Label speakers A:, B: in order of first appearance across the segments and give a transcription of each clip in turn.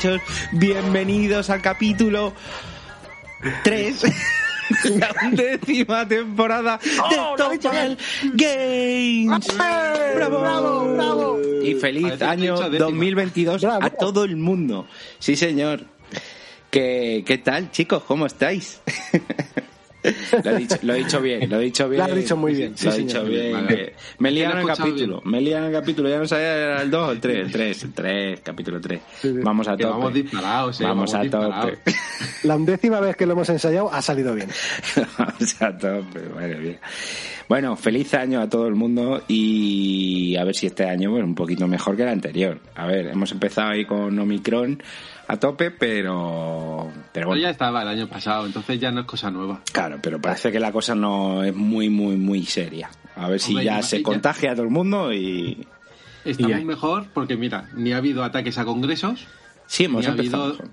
A: y chachos, bienvenidos al capítulo 3 la décima temporada de
B: ¡Oh,
A: Total Games.
B: ¡Bravo, bravo, bravo!
A: Y feliz
C: Parece
A: año
C: dicho décima.
A: 2022
B: Bravo.
A: a todo el mundo. Sí, señor. ¿Qué, qué tal, chicos? ¿Cómo estáis? lo, he dicho, lo he dicho bien, lo he dicho bien.
B: Lo has dicho muy bien, sí,
A: lo he dicho bien.
C: Vale.
A: que- Me liaron el
C: ¿Quién lo ha escuchado
A: capítulo. Me liaron el capítulo. Ya no sabía si era el 2 o el 3. El 3, el 3, capítulo 3.
B: Sí, sí.
A: Vamos a tope.
C: vamos disparados, eh,
A: Vamos a
C: disparados.
A: tope.
B: La undécima vez que lo hemos ensayado ha salido bien.
A: Vamos a tope, madre mía. Bueno, feliz año a todo el mundo y a ver si este año pues, un poquito mejor que el anterior. A ver, hemos empezado ahí con Omicron a tope, pero pero
C: Pero
A: bueno,
C: ya estaba el año pasado, entonces ya no es cosa nueva.
A: claro, pero parece que la cosa no es muy muy muy seria. A ver si
C: Hombre,
A: ya
C: ya-
A: se contagia a todo el mundo y
C: Estamos mejor porque, mira, ni ha habido ataques a congresos,
A: sí hemos
C: ni ha
A: empezado.
C: habido,
A: mejor.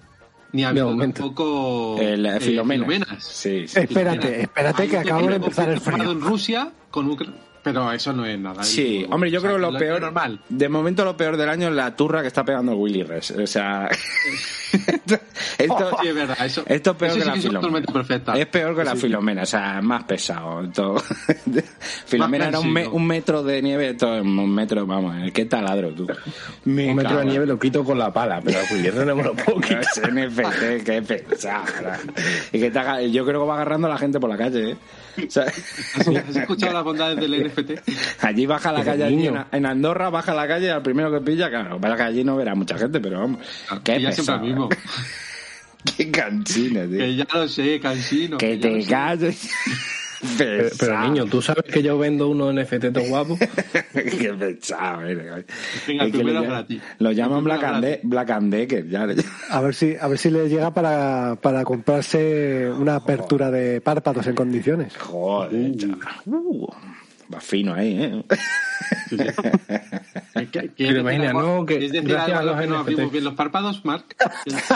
C: ni ha habido tampoco
A: El eh,
C: eh,
A: Filomenas.
C: filomenas.
A: Sí, sí.
B: Espérate, espérate que
C: un
B: acabamos de empezar el frío.
C: en Rusia con Ucrania, pero eso no es nada.
A: Sí, hombre, yo
C: o sea,
A: creo que lo
C: es
A: peor,
C: normal.
A: de momento lo peor del año es la turra que está pegando el Willy Res. O sea, esto,
C: Sí, es verdad, eso,
A: esto es peor
C: eso
A: que
C: sí
A: la
C: que es
A: Filomena. Es peor que la Filomena, o sea, más pesado. Todo. Filomena era un, me-
C: cansino.
A: un metro de nieve, todo un metro, vamos, qué taladro tú. Me
D: Un metro
A: cago
D: de nieve lo quito con la pala, pero el Willy no me lo puedo quitar.
A: Es NFT, qué pesada. Y que te haga- yo creo que va agarrando a la gente por la calle, ¿eh? O sea,
C: ¿Has, escuchado las bondades del NFT?
A: allí baja la calle, allí en, en Andorra baja la calle al primero que pilla, claro, para que allí no verá mucha gente, pero vamos, qué
C: Y ya siempre el mismo.
A: Qué canchina, tío.
C: Que ya lo sé, cansino.
A: Que
C: lo
A: te calles.
D: Pero, niño, ¿tú sabes que yo vendo unos NFT todo guapos?
A: Qué pesado, mira.
C: Venga,
A: Es que
C: primero para
A: llaman-
C: ti.
A: lo llaman Black Black and Decker, ya.
B: A ver si, a ver si le llega para, para comprarse una apertura de párpados en condiciones.
A: Joder, chaval. Uh, va fino ahí, ¿eh?
C: ¿Qué- qué-
D: Pero imagina, no, que
C: ¿Es decir
D: gracias
C: algo
D: a los
C: que no
D: NFT.
C: abrimos bien los párpados, Mark?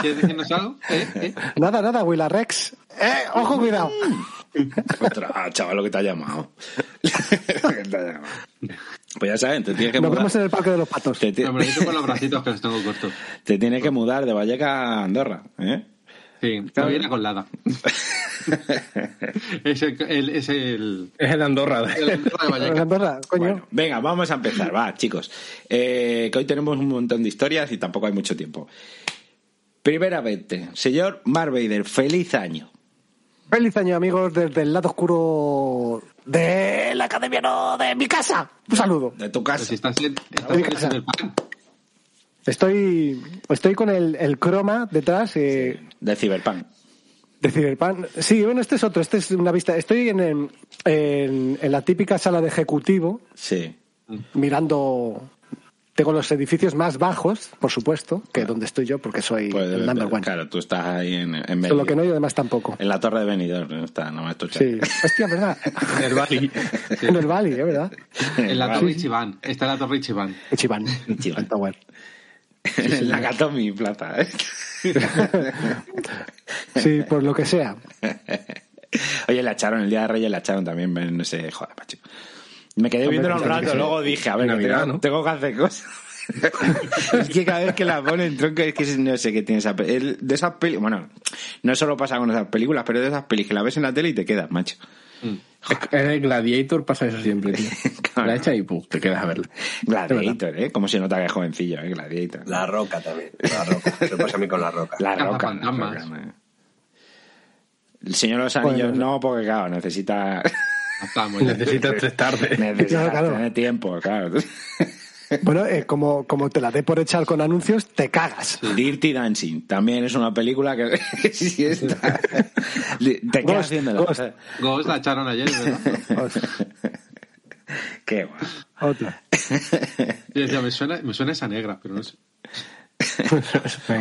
C: ¿Quieres decirnos algo? ¿Eh? ¿Eh?
B: Nada, nada, Willa Rex. ¡Eh! ¡Ojo, cuidado!
A: Ostras, chaval, lo que te ha llamado. Lo que te ha llamado. Pues ya saben, te tienes que
B: Nos
A: mudar.
B: vemos en el Parque de los Patos.
A: Te,
C: No, hice con los bracitos que los tengo cortos.
A: te tienes que mudar de Valleca a Andorra, ¿eh?
C: Sí, me viene con Lada. es el... el- es el...
D: Es el Andorra.
C: el Andorra de.
B: Andorra, coño.
A: Bueno, venga, vamos a empezar, va, chicos. Eh, que hoy tenemos un montón de historias y tampoco hay mucho tiempo. Primeramente, señor Marvader, feliz año.
B: Feliz año, amigos, desde el lado oscuro de la academia, no, de mi casa. Un saludo.
A: De tu casa.
C: si estás en, estás en
B: casa.
C: el pan.
B: Estoy, estoy con el, el croma detrás eh,
A: De Cyberpunk.
B: de Cyberpunk. Sí, bueno, este es otro. Este es una vista. Estoy en, en, en- en la típica sala de ejecutivo,
A: Sí.
B: mirando. Tengo los edificios más bajos, por supuesto, que donde estoy yo, porque soy
A: Pues,
B: el number one.
A: claro, tú estás ahí en, en
B: Solo
A: Benidorm.
B: que no, y además tampoco.
A: En la torre de Benidorm, no está, no me escuchas.
B: Sí. Hostia, ¿verdad?
D: El Bali.
B: En el Bali, ¿eh? ¿verdad?
C: En la. Torre Ichiban. Está en la Torre Ichiban.
B: Ichiban.
A: Ichiban.
B: Tower.
A: en la Nakatomi Plaza. ¿eh?
B: Sí, por lo que sea.
A: Oye, la echaron, el día de Reyes la echaron también, no sé, joder, macho. Me quedé
B: Hombre,
A: viéndolo un rato, luego dije, a ver, que tengo,
D: ¿no?
A: tengo que hacer cosas. es que cada vez que la ponen, tronco, es que no sé qué tiene esa De esas películas, bueno, no solo pasa con esas películas, pero de esas pelis que la ves en la tele y te quedas, macho.
D: En el Gladiator pasa eso siempre, tío.
A: Claro.
D: La echa y pum, te quedas a verla.
A: Gladiator, ¿eh? Como se nota que es jovencillo, ¿eh? Gladiator.
E: La roca también. La roca. Se pasa a mí con la roca.
A: La roca. la roca, ¿no? El Señor de los Anillos
B: Bueno,
A: no, porque claro, necesita...
D: Necesitas tres tardes.
A: necesita
B: Claro, claro.
A: tener tiempo, claro.
B: Bueno, eh, como, como te la dé por echar con anuncios, te cagas.
A: Dirty Dancing también es una película que sí está. Te quedas
B: Ghost,
A: haciéndola.
B: Ghost.
C: Ghost la echaron ayer, ¿verdad?
A: Qué guay.
B: Otra.
C: Yo decía, me suena, me suena esa negra, pero no sé.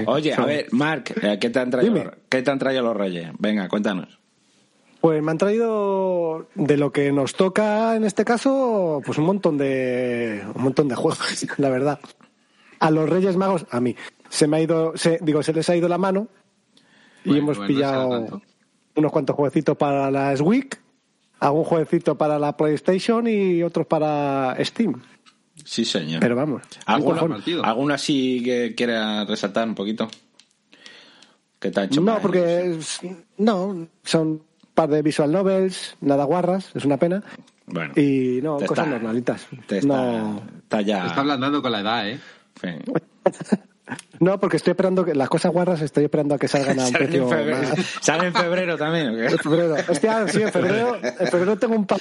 A: Oye, a ver, Mark, eh, ¿qué te han traído,
B: Dime.
A: ¿qué te han traído los reyes? Venga, cuéntanos.
B: Pues me han traído de lo que nos toca en este caso, pues un montón de un montón de juegos, la verdad. A los Reyes Magos, a mí, se me ha ido, se, digo, se les ha ido la mano y
C: Bueno,
B: hemos
C: bueno,
B: pillado unos cuantos jueguecitos para las Week, algún jueguecito para la PlayStation y otros para Steam.
A: Sí, señor.
B: Pero vamos.
A: ¿Alguno,
C: cojón. partido.
A: ¿Alguno así que quiera resaltar un poquito? ¿Qué te ha hecho?
B: No, porque es- no, son par de visual novels, nada guarras, es una pena.
A: Bueno,
B: Y no,
A: te
B: cosas
A: está-
B: normalitas.
A: te está,
B: No,
A: está ya.
C: Está ablandando con la edad, ¿eh?
A: Sí.
B: no, porque estoy esperando que las cosas guarras estoy esperando a que salgan a un precio
A: en febrero,
B: más.
A: ¿Sale en febrero también o qué?
B: En febrero. Hostia, sí, en febrero, en febrero tengo un par,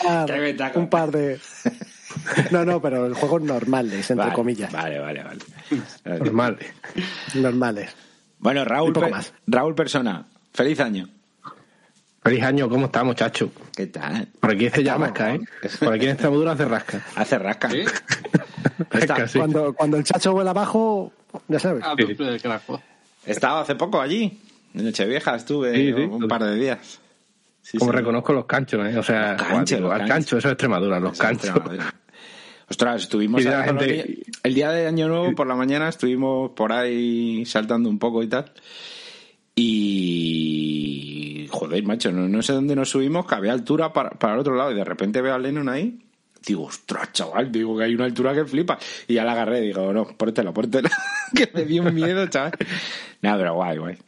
B: un par de. No, no, pero el juego normales, entre
A: Vale,
B: comillas.
A: Vale, vale, vale.
D: Normal.
B: Normales.
A: Bueno, Raúl, Pe-
B: más.
A: Raúl Persona, feliz año.
D: Feliz año, ¿cómo está, muchacho?
A: ¿Qué tal?
D: Por aquí hace ya rasca, ¿eh? Por aquí en Extremadura hace rasca.
A: Hace rasca.
C: ¿Sí?
A: Está-
D: Rasca, sí.
B: Cuando, cuando el chacho vuela abajo, ya sabes.
C: Ah, carajo.
A: He estado hace poco allí. En Nochevieja estuve
D: Sí, sí.
A: un par de días. Sí,
D: Como
A: sí.
D: reconozco los canchos, ¿eh? O sea,
A: Los canchos,
D: digo,
A: los
D: al
A: canchos.
D: cancho, eso es Extremadura, los canchos.
A: Extremadura. Ostras, estuvimos
D: la gente-
A: el día de Año Nuevo por la mañana estuvimos por ahí saltando un poco y tal. Y joder, macho, no, no sé dónde nos subimos, que había altura para, para el otro lado y de repente veo a Lennon ahí. Digo, ostras, chaval, digo que hay una altura que flipa. Y ya la agarré, digo, no, pórtelo, pórtelo. que me dio un miedo, chaval. Nada, pero guay, guay.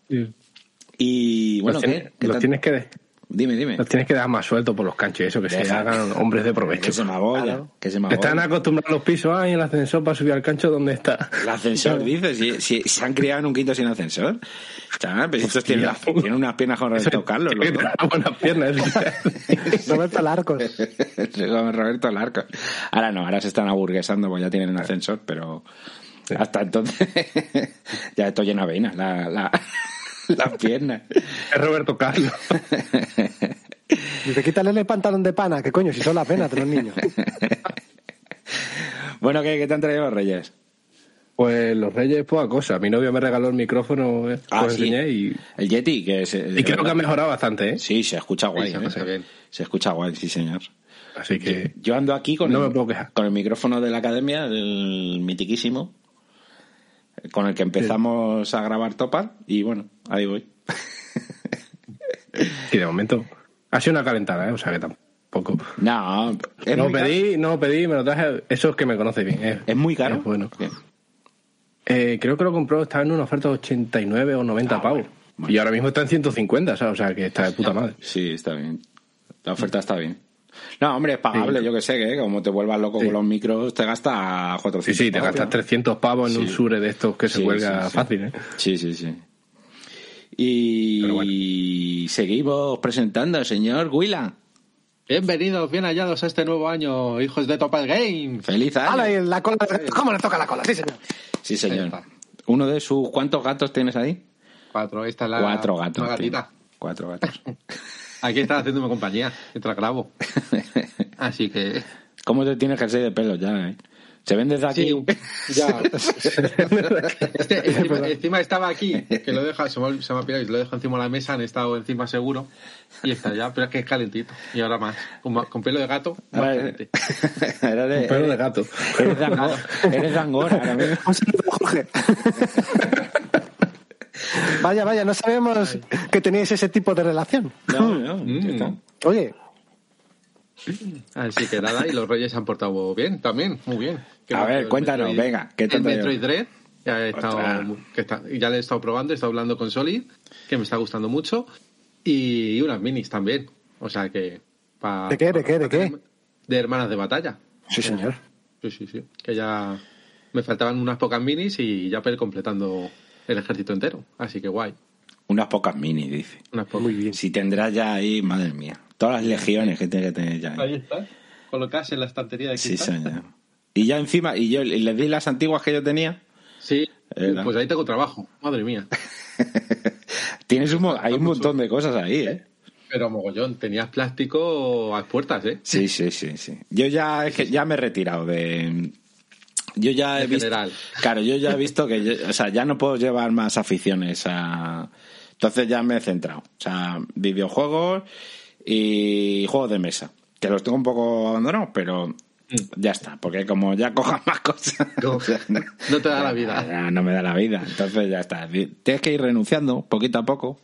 A: Y bueno,
D: los
A: ¿qué?
D: tienes,
A: ¿Qué
D: los tienes que
A: Dime, dime.
D: los tienes que dar más suelto por los canchos, eso, que se hagan hombres de provecho.
A: Que se me abolla, que se me
D: están acostumbrados los pisos, ay, el ascensor para subir al cancho, ¿dónde está?
A: El ascensor, dices, si, si se han criado en un quinto sin ascensor. Chaval, pero estos tienen, unas piernas con Roberto Carlos,
D: buenas piernas.
B: Roberto Larcos.
A: Roberto Larco. Ahora no, ahora se están aburguesando, pues ya tienen un ascensor, pero hasta entonces ya estoy lleno de venas, la, la, las piernas.
D: es Roberto Carlos.
B: Dice, quítale el pantalón de pana, que coño, si son la pena de los niños.
A: Bueno, ¿qué, qué te han traído los reyes?
D: Pues los reyes, poca cosa. Mi novio me regaló el micrófono, eh,
A: Ah,
D: lo
A: sí.
D: enseñé y,
A: El Yeti, que es...
D: y creo que ha mejorado bastante, ¿eh?
A: Sí, se escucha guay.
C: Sí, se
A: ¿eh?
C: bien.
A: Se escucha guay, sí, señor.
D: Así que
A: Yo ando aquí con,
D: No
A: el,
D: me puedo quejar.
A: con el micrófono de la academia, el mitiquísimo, con el que empezamos a grabar Topar, y bueno, ahí voy.
D: sí, de momento ha sido una calentada, ¿eh? O sea que tampoco.
A: No, es,
D: no
A: caro.
D: pedí, no pedí, me lo traje. Eso es que me conoce bien. eh.
A: es muy caro.
D: Es bueno. Eh, creo que lo compró, estaba en una oferta de 89 o 90
A: Ah,
D: pavos.
A: bueno, bueno.
D: Y ahora mismo está en 150, ¿sabes? O sea que está de puta madre.
A: Sí, está bien. La oferta está bien. No, hombre, es pagable,
D: Sí.
A: yo que sé, que como te vuelvas loco
D: Sí.
A: con los micros, te gasta 400
D: Sí, sí, te
A: pavos,
D: gastas
A: tío.
D: 300 pavos en un sure de estos que se cuelga
A: sí, sí.
D: fácil, ¿eh?
A: Sí, sí, sí. Y
D: bueno.
A: seguimos presentando, señor Willa.
C: Bienvenidos, bien hallados a este nuevo año, hijos de Topal Games.
A: Feliz año.
B: ¡Hala! y la cola. ¿Cómo le toca la cola? Sí, señor.
A: Sí, señor. Uno de sus... ¿Cuántos gatos tienes ahí?
C: Cuatro, esta es la
A: Cuatro gatos. tío.
C: gatita.
A: Cuatro gatos.
C: Aquí está haciéndome compañía mientras grabo. Así que.
A: ¿Cómo te tienes jersey de pelo ya, eh? Se ven desde aquí.
C: Sí, un- ya. Este, encima, encima estaba aquí, que lo deja, se me, ha- se me ha pirado y lo dejo encima de la mesa, han estado encima seguro. Y está ya, pero es que es calentito. Y ahora más. Con, con pelo de gato, más
A: Ahora-
C: caliente.
A: Eres de,
D: Un pelo de gato.
A: Eres de Angora, eres de Angora ahora mismo.
B: Jorge. Vaya, vaya, no sabemos que teníais ese tipo de relación.
A: No, no,
C: Mm.
B: Oye,
C: Así que nada, y los Reyes se han portado bien también, muy bien. Que
A: A ver, cuéntanos,
C: Metroid-
A: venga, ¿qué te
C: El? Metroid Dread, ya he estado,
A: Ostras.
C: que está- ya le he estado probando, he estado hablando con Solid, que me está gustando mucho, y unas minis también. O sea que. pa-
B: ¿De qué, de
C: pa-
B: qué, de qué?
C: De hermanas de batalla.
B: sí, señor.
C: Sí, sí, sí. Que ya me faltaban unas pocas minis y ya per completando el ejército entero. Así que guay.
A: Unas pocas mini, dice.
C: Unas pocas.
B: Muy bien.
A: Si tendrás ya ahí, madre mía. Todas las legiones que tienes que tener ya. ahí.
C: Ahí está. Colocarse en la estantería de
A: Sí,
C: cristal.
A: señor. Y ya encima, y yo y les di las antiguas que yo tenía.
C: Sí.
A: ¿Verdad?
C: Pues ahí tengo trabajo. Madre mía.
A: Tienes un, hay un montón de cosas ahí, ¿eh?
C: Pero mogollón, tenías plástico a las puertas, ¿eh?
A: Sí, sí, sí, sí. Yo ya es que ya me he retirado de. Yo ya he visto.
C: general.
A: Claro, yo ya he visto que, yo- o sea, ya no puedo llevar más aficiones a. Entonces ya me he centrado. O sea, videojuegos y juegos de mesa. Que los tengo un poco abandonados, pero ya está. Porque como ya cojan más cosas.
C: No, te da la vida.
A: ya no me da la vida. Entonces ya está. Tienes que ir renunciando poquito a poco.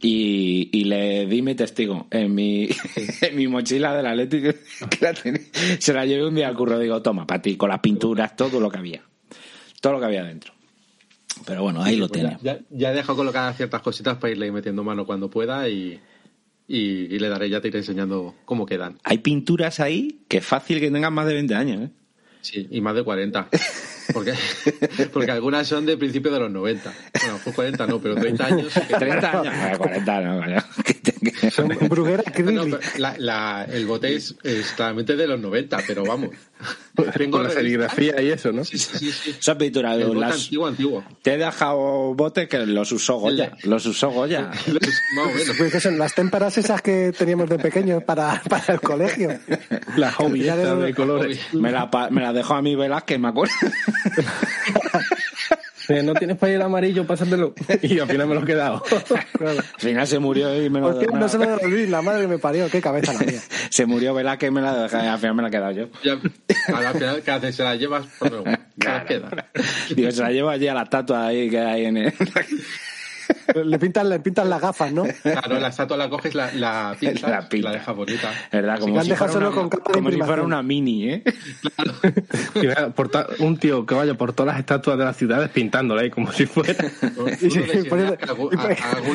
A: Y, y le di mi testigo en mi, en mi mochila del Atlético. que la tenía. Se la llevé un día al curro. Digo, toma, para ti, con las pinturas, todo lo que había. Todo lo que había dentro. Pero bueno, ahí lo
C: Pues
A: tiene.
C: ya, ya, ya dejo colocadas ciertas cositas para irle metiendo mano cuando pueda y, y, y le daré, ya te iré enseñando cómo quedan.
A: Hay pinturas ahí que es fácil que tengan más de 20 años, ¿eh?
C: Sí, y más de 40. Porque, porque algunas son de principios de los 90. Bueno, pues 40 no, pero 30 años. sí que-
A: 30 años. Ah, 40 no, coño.
B: Son bruguera
C: No, no,
B: acrílica.
C: pero la, la- el bote es, es claramente de los 90, pero vamos. Tengo
D: Con la serigrafía y eso, ¿no?
C: Sí, sí, sí. sí.
A: Esa pintura,
C: El bote
A: las-
C: antiguo, antiguo.
A: te he dejado botes que los usó Goya. Los usó Goya.
C: Más o menos.
B: Pues que son las témparas esas que teníamos de pequeños para, para el colegio.
D: La hobby
B: de-
D: de colores.
A: Me la, me la dejó a mí Velázquez, me acuerdo.
D: Eh, no tienes ir amarillo, pásatelo. Y al final me lo he quedado.
B: Claro.
A: Al final se murió y me lo
B: Hostia, no
A: la-
B: se lo devolví, la madre que me parió, qué cabeza la mía.
A: Se murió Velázquez y me la dejé, al final me la he quedado yo.
C: Ya, a la final, ¿qué haces? Se la llevas, pues no, ¿qué las queda?
A: Digo, se la llevo allí a la estatua ahí que hay en el...
B: Le pintan, le pintan las gafas, ¿no?
C: Claro, la estatua la coges, la, la pintas,
A: La
C: la,
A: pintas.
C: dejas bonita.
A: ¿Verdad? Como
B: la
A: si
B: dejado
A: fuera
B: solo
A: una,
B: con
A: como si fuera una mini, ¿eh?
D: Y vea, por ta- un tío que vaya por todas las estatuas de las ciudades pintándola ahí como si fuera.
B: Y, sí, y poniendo,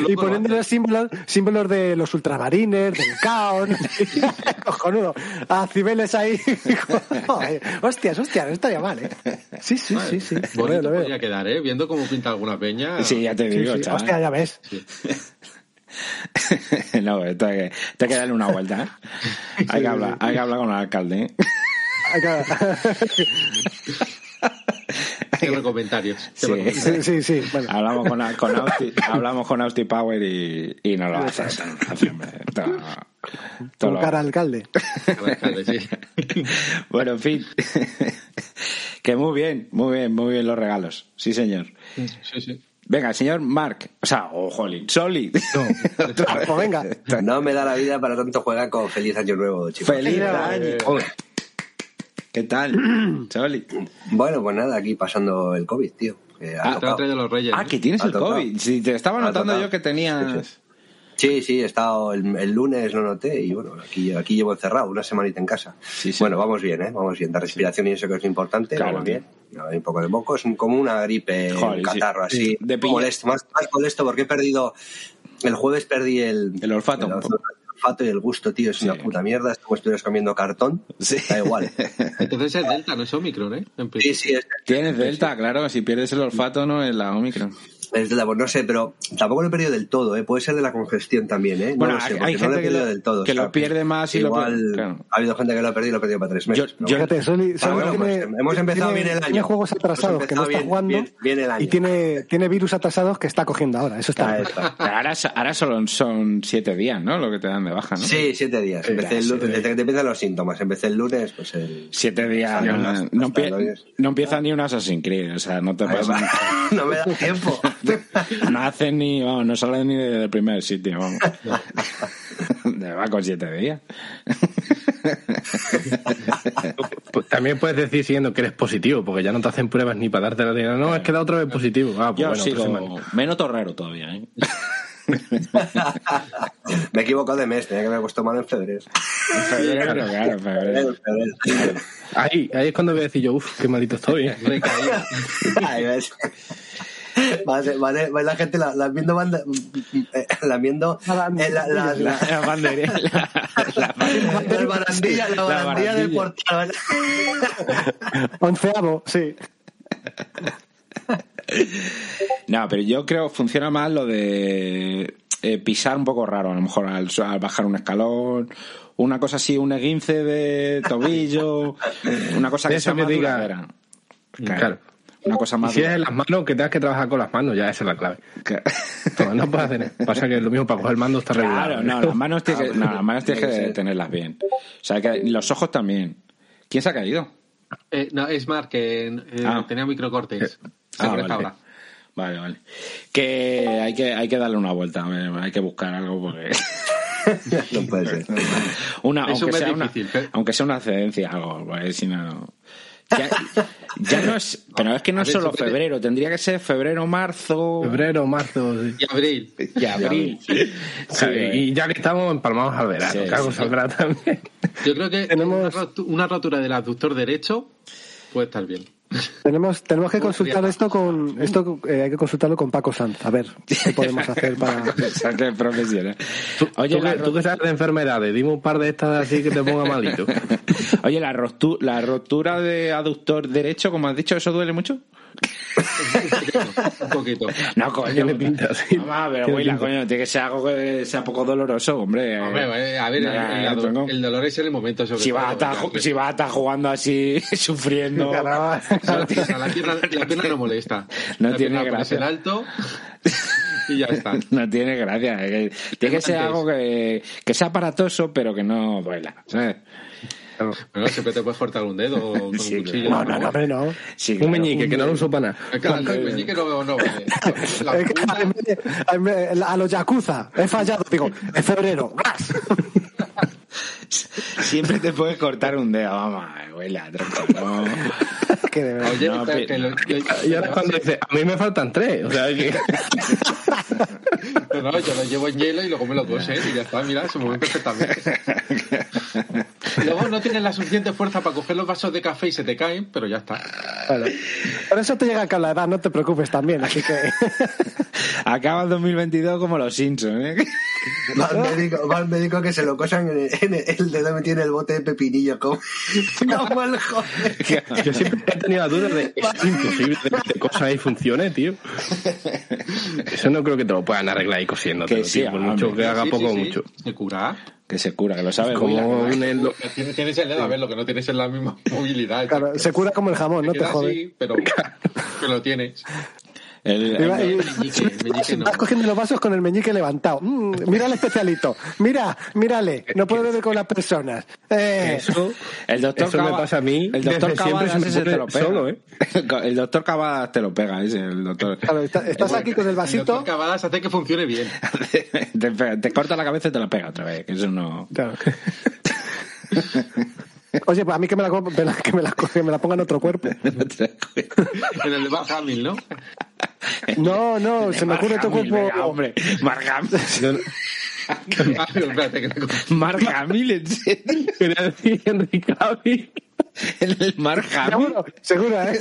B: y y poniéndole símbolos, símbolos de los ultramarines, del caos. Cojonudo. A Cibeles ahí. Hostias, hostias, no estaría mal, ¿eh? Sí, sí, sí, sí. Lo veo,
C: Bonito
B: lo veo.
C: podría quedar, ¿eh? Viendo cómo pinta alguna peña.
A: Sí, ya te
B: Sí,
A: digo,
B: sí.
A: chaval.
B: Hostia, ya ves.
A: no, esto hay que, esto hay que darle una vuelta. ¿eh? Hay, que hablar, hay que hablar con el alcalde. ¿eh?
B: Hay que-
C: Cierro comentarios.
A: Sí.
B: Sí, sí, sí. Bueno.
A: Hablamos con, con Austi, hablamos con Austi Power y, y no lo hace, lo-
B: cara al alcalde.
C: Sí.
A: Bueno, en fin. que muy bien, muy bien, muy bien los regalos. Sí, señor.
C: Sí, sí.
A: Venga, señor Mark. O sea, o Holly. Soli.
B: Pues venga.
E: No me da la vida para tanto juegaco. Feliz año nuevo, chicos.
A: Feliz año. ¿Qué tal, Soli?
E: Bueno, pues nada, aquí pasando el COVID, tío. que
A: Ah,
C: Te han traído los reyes.
A: Ah,
C: ¿no?
A: que tienes
E: Ha
A: el
E: tocado.
A: COVID. Si te estaba
E: Ha
A: notando
E: tocado.
A: yo que tenías...
E: Sí, Sí, he estado el, el lunes lo noté y bueno, aquí, aquí llevo encerrado una semanita en casa.
A: Sí, sí.
E: Bueno, vamos bien, ¿eh? Vamos bien. La respiración y eso que es lo importante,
A: Claro,
E: vamos bien. Hay un poco de moco, es como una gripe,
A: Joder,
E: un
A: sí.
E: catarro así.
A: Sí, de
E: molesto, más, más molesto porque he perdido. El jueves perdí el,
A: El olfato,
E: el, olfato y el gusto, tío. Es
A: Sí.
E: una puta mierda. Es como estuvieras comiendo cartón.
A: Sí.
E: Da igual.
C: Entonces es Delta, no es Omicron, ¿eh?
E: Sí, sí, es,
A: Tienes Delta, claro. Si pierdes el olfato, no es la Omicron.
E: Es de la, pues no sé, pero tampoco lo he perdido del todo, ¿eh? Puede ser de la congestión también, ¿eh? No
A: Bueno,
E: lo sé,
A: hay- hay
E: no
A: gente
E: lo he
A: que
E: perdido
A: lo-
E: del todo.
A: que lo pierde más y lo
E: Igual
A: pierde- claro.
E: ha habido gente que lo ha perdido y lo ha perdido para tres meses.
A: Yo-.
B: Fíjate,
E: Pero
B: Soli
E: bueno,
B: tiene,
E: pues, hemos empezado
B: tiene-
E: bien el año.
B: Tiene juegos atrasados que no está
E: bien-
B: jugando.
E: bien- bien el año.
B: Y tiene, tiene virus atrasados que está cogiendo ahora. Eso está
A: ahora, ahora solo son siete días, ¿no? Lo que te dan de baja, ¿no?
E: Sí, siete días. Empecé el lunes, desde que te empiezan los síntomas. Empecé el lunes, pues el...
A: Siete días. No,
E: el
A: empieza ni un Assassin's Creed. O sea, no te pasa.
E: no me da tiempo.
A: No haces ni, vamos, no sales ni del primer sitio, vamos. De va con siete días.
D: Pues también puedes decir siguiendo que eres positivo, porque ya no te hacen pruebas ni para darte la diana. No, es que da otra vez positivo. Ah, pues
A: Yo
D: bueno,
A: sigo. Me noto raro todavía, ¿eh?
E: me he equivocado de mes. Tenía que haber puesto mal en febrero.
A: Febrero, claro, febrero.
E: En febrero.
D: Ahí, ahí es cuando voy a decir yo, uff, qué malito estoy.
E: Ahí ves. Vale, vale, vale, la gente la, la viendo banda- la viendo
B: La
E: eh, la, la, la,
A: La bandera. La, la-
E: la barandilla, la barandilla del portal.
B: Onceavo, sí.
A: No, pero yo creo que funciona más lo de eh, pisar un poco raro, a lo mejor al, al bajar un escalón, una cosa así, un esguince de tobillo, una cosa que
D: que
A: más
D: diga-. Claro.
A: Una cosa
D: Y
A: más
D: si es en las manos, que tengas que trabajar con las manos, ya esa es la clave. Toma, no puedes hacer. Pasa que lo mismo para coger el mando está regulado.
A: Claro, no, las manos tienes que, no, las manos tienes
E: Tiene que
A: tenerlas bien. O sea, que los ojos también. ¿Quién se ha caído?
C: Eh, no, es Mark, que eh,
A: Ah.
C: tenía microcortes. Se
A: Ah,
C: corta
A: vale.
C: ahora.
A: Vale, vale. Que hay que, hay que darle una vuelta, hay que buscar algo porque...
E: No puede ser.
A: Una, aunque, sea una,
C: difícil, pero-
A: aunque sea una excedencia, algo, porque si no... Ya, ya no es, pero es que no es solo febrero, tendría que ser febrero, marzo
D: Febrero, marzo. sí.
C: Y abril.
A: y abril. Sí,
D: y ya que estamos empalmados al verano, saldrá también.
C: Yo creo que
B: Tenemos-
C: una rotura del abductor derecho puede estar bien.
B: Tenemos, tenemos que consultar esto con esto eh, hay que consultarlo con Paco Sanz. A ver qué podemos hacer para.
A: Profesional.
D: Oye, tú,
A: la,
D: tú que sabes de enfermedades, dime un par de estas así que te ponga malito.
A: Oye, la, rotu- la rotura de aductor derecho, como has dicho, ¿eso duele mucho?
C: Un poquito.
A: No, coño.
D: Tiene pinta, sí.
A: Mamá, pero Willa,
D: pinta.
A: coño, tiene que ser algo que sea poco doloroso, hombre.
C: Hombre, eh, a ver, el,
A: Nah,
C: el- el dolor es en el momento. Sobre
A: si vas, a
C: todo,
A: estar,
C: porque-
A: ju- si vas a estar jugando así, sufriendo.
C: O sea, la, pierna, la pierna no molesta.
A: No
C: la
A: tiene
C: la
A: gracia.
C: en alto y ya está.
A: No tiene gracia. que Tiene que ser
C: Antes.
A: algo que, que sea aparatoso, pero que no duela. ¿sabes?
C: Bueno, siempre te puedes cortar un dedo o con
A: Sí,
C: un cuchillo.
B: No, no, no, no.
A: Sí,
D: Un
A: claro.
D: meñique, que no lo uso para nada.
C: Es que el meñique no, no vale.
B: De- a los yakuza he fallado. Digo, en febrero.
A: Siempre te puedes cortar un dedo, vamos, abuela, tronco, no.
B: Que de verdad.
C: Oye,
A: No,
C: pero
A: pe-
C: que lo- que-
D: Y ahora cuando dice, a mí me faltan tres. O sea, que...
C: No, no, yo lo llevo en hielo y luego me lo cosen y ya está, mira, se mueven perfectamente. Luego no tienes la suficiente fuerza para coger los vasos de café y se te caen, pero ya está.
B: Bueno, por eso te llega con la edad, no te preocupes también. Así que.
A: Acaba el 2022 como los Simpsons, ¿eh?
E: Va al médico, va al médico que se lo cosan en el, en el- el dedo metido en el bote de pepinillo como, como el joven.
D: Yo siempre tenido la duda de es imposible de que cosas ahí funcione, tío. Eso no creo que te lo puedan arreglar y cosiendo,
A: Que
D: tío,
A: sí,
D: por mucho
A: hombre.
D: que haga
C: Sí,
D: poco o
C: sí, sí.
D: mucho.
C: Se cura.
A: Que se cura, que lo sabe.
D: Como un endo-
C: Tienes, tienes el dedo, a ver, lo que no tienes es la misma movilidad.
B: Claro, se cura como el jamón, no
C: Te
B: te jodes.
C: así, pero, pero lo tienes.
A: El-
B: Y va-
A: el-
C: meñique, el meñique no.
B: Vas cogiendo los vasos con el meñique levantado. Mm, mira al especialito. Mira, mírale. No puedo beber con las personas. Eh,
D: Eso,
A: El doctor
D: eso me
A: Cava-
D: pasa a mí.
A: El doctor Cavadas
D: se me
A: te lo pega.
D: solo, ¿eh?
A: El doctor Cavadas te lo pega, ese, el doctor.
B: claro, está- estás aquí con el
C: El
B: vasito.
C: doctor Cavadas hace que funcione bien.
A: te, te corta la cabeza y te la pega otra vez. Que eso no.
B: Claro. Oye, pues a mí que me la, co- me la- que me la, que me la pongan en otro cuerpo.
C: En el de Hamill, ¿no?
B: No, no, se me ocurre otro
A: Mark
B: cuerpo.
A: venga, hombre. Mark Hamill. Mark Hamill, en serio.
D: Cavill.
A: El Mark Hamill.
B: Seguro, seguro, ¿eh?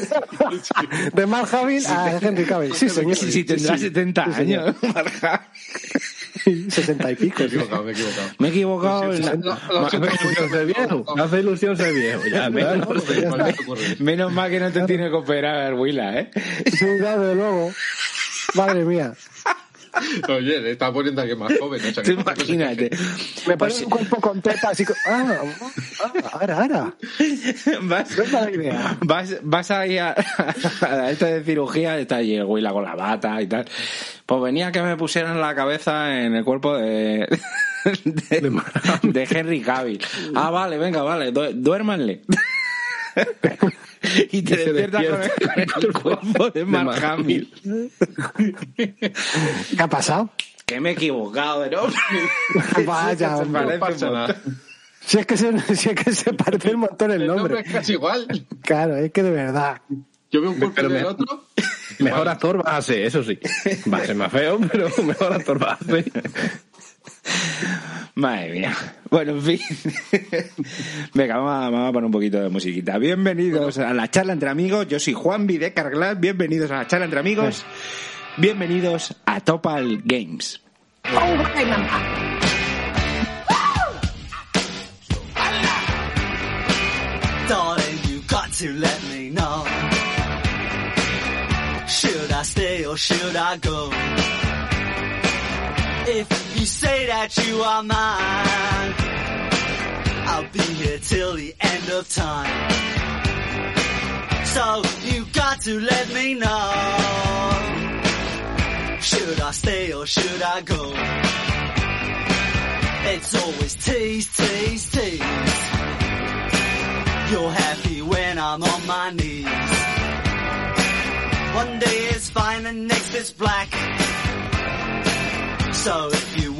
B: De Mark Hamill a Henry Cavill. Sí, señor.
A: Sí, sí, tendrá 70
B: Sí,
A: años. Mark Hamill.
B: 60 y pico.
C: Me he equivocado, me he equivocado.
A: Me he equivocado. en la-
C: Lo- lo
D: Me hace ilusión ser viejo. Me hace ilusión ser viejo. Ya, ¿no?
A: Menos mal que no te tiene que operar Willa, ¿eh?
B: Sí, desde luego. Madre mía.
C: Oye, le está poniendo a alguien más joven. o sea, que-
A: imagínate.
B: Me pone un cuerpo con tetas y con... Ah, ah, ahora, ahora.
A: vas,
B: mala idea.
A: vas, vas ahí a, a esto de cirugía, está allí el Willa con la bata y tal. Pues venía que me pusieran la cabeza en el cuerpo de, de, de Henry Cavill. Ah, vale, venga, vale, du- duérmanle. Y te despiertas con el,
D: despierta.
A: con el cuerpo de Mark
D: Mark
A: Hamill.
B: ¿Qué ha pasado?
A: Que me he equivocado de nombre.
B: Vaya,
A: Se
B: hombre.
A: parece
C: No nada.
B: Si es, que se, si es que se parece un montón el
C: El nombre
B: nombre.
C: es casi igual.
B: Claro, es que de verdad.
C: Yo veo un cuerpo
D: Pero
C: del
D: me-
C: otro.
D: Mejor actor vas a ser, eso sí. Va a ser más feo, pero mejor actor vas a ser.
A: Madre mía. Bueno, en fin. Venga, vamos a, vamos a poner un poquito de musiquita. Bienvenidos a la charla entre amigos. Yo soy Juan de Carglass. Bienvenidos a la charla entre amigos. Bienvenidos a Topal Games.
F: You say that you are mine, I'll be here till the end of time. So you got to let me know. Should I stay or should I go? It's always tease, tease, tease. You're happy when I'm on my knees. One day it's fine and next it's black. So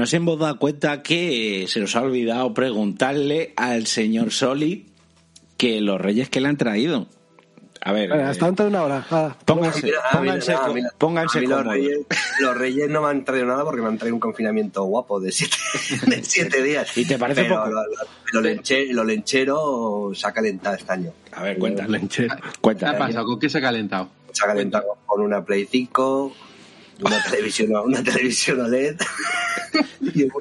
A: Nos hemos dado cuenta que se nos ha olvidado preguntarle al señor Soli que los reyes que le han traído. A ver,
B: Vale,
A: eh,
B: hasta dentro de una hora. Ah,
A: pónganse,
E: Mira, los, reyes, los reyes no me han traído nada porque me han traído un confinamiento guapo de siete, de siete días.
A: ¿Y te parece
E: Pero
A: poco?
E: Lo, lo- lo lenche- lo lenchero se ha calentado este año.
A: A ver, cuéntale.
C: ¿Qué ha pasado? ¿Con qué se ha calentado?
E: Se ha calentado con una Play 5, una televisión, una televisión OLED y un,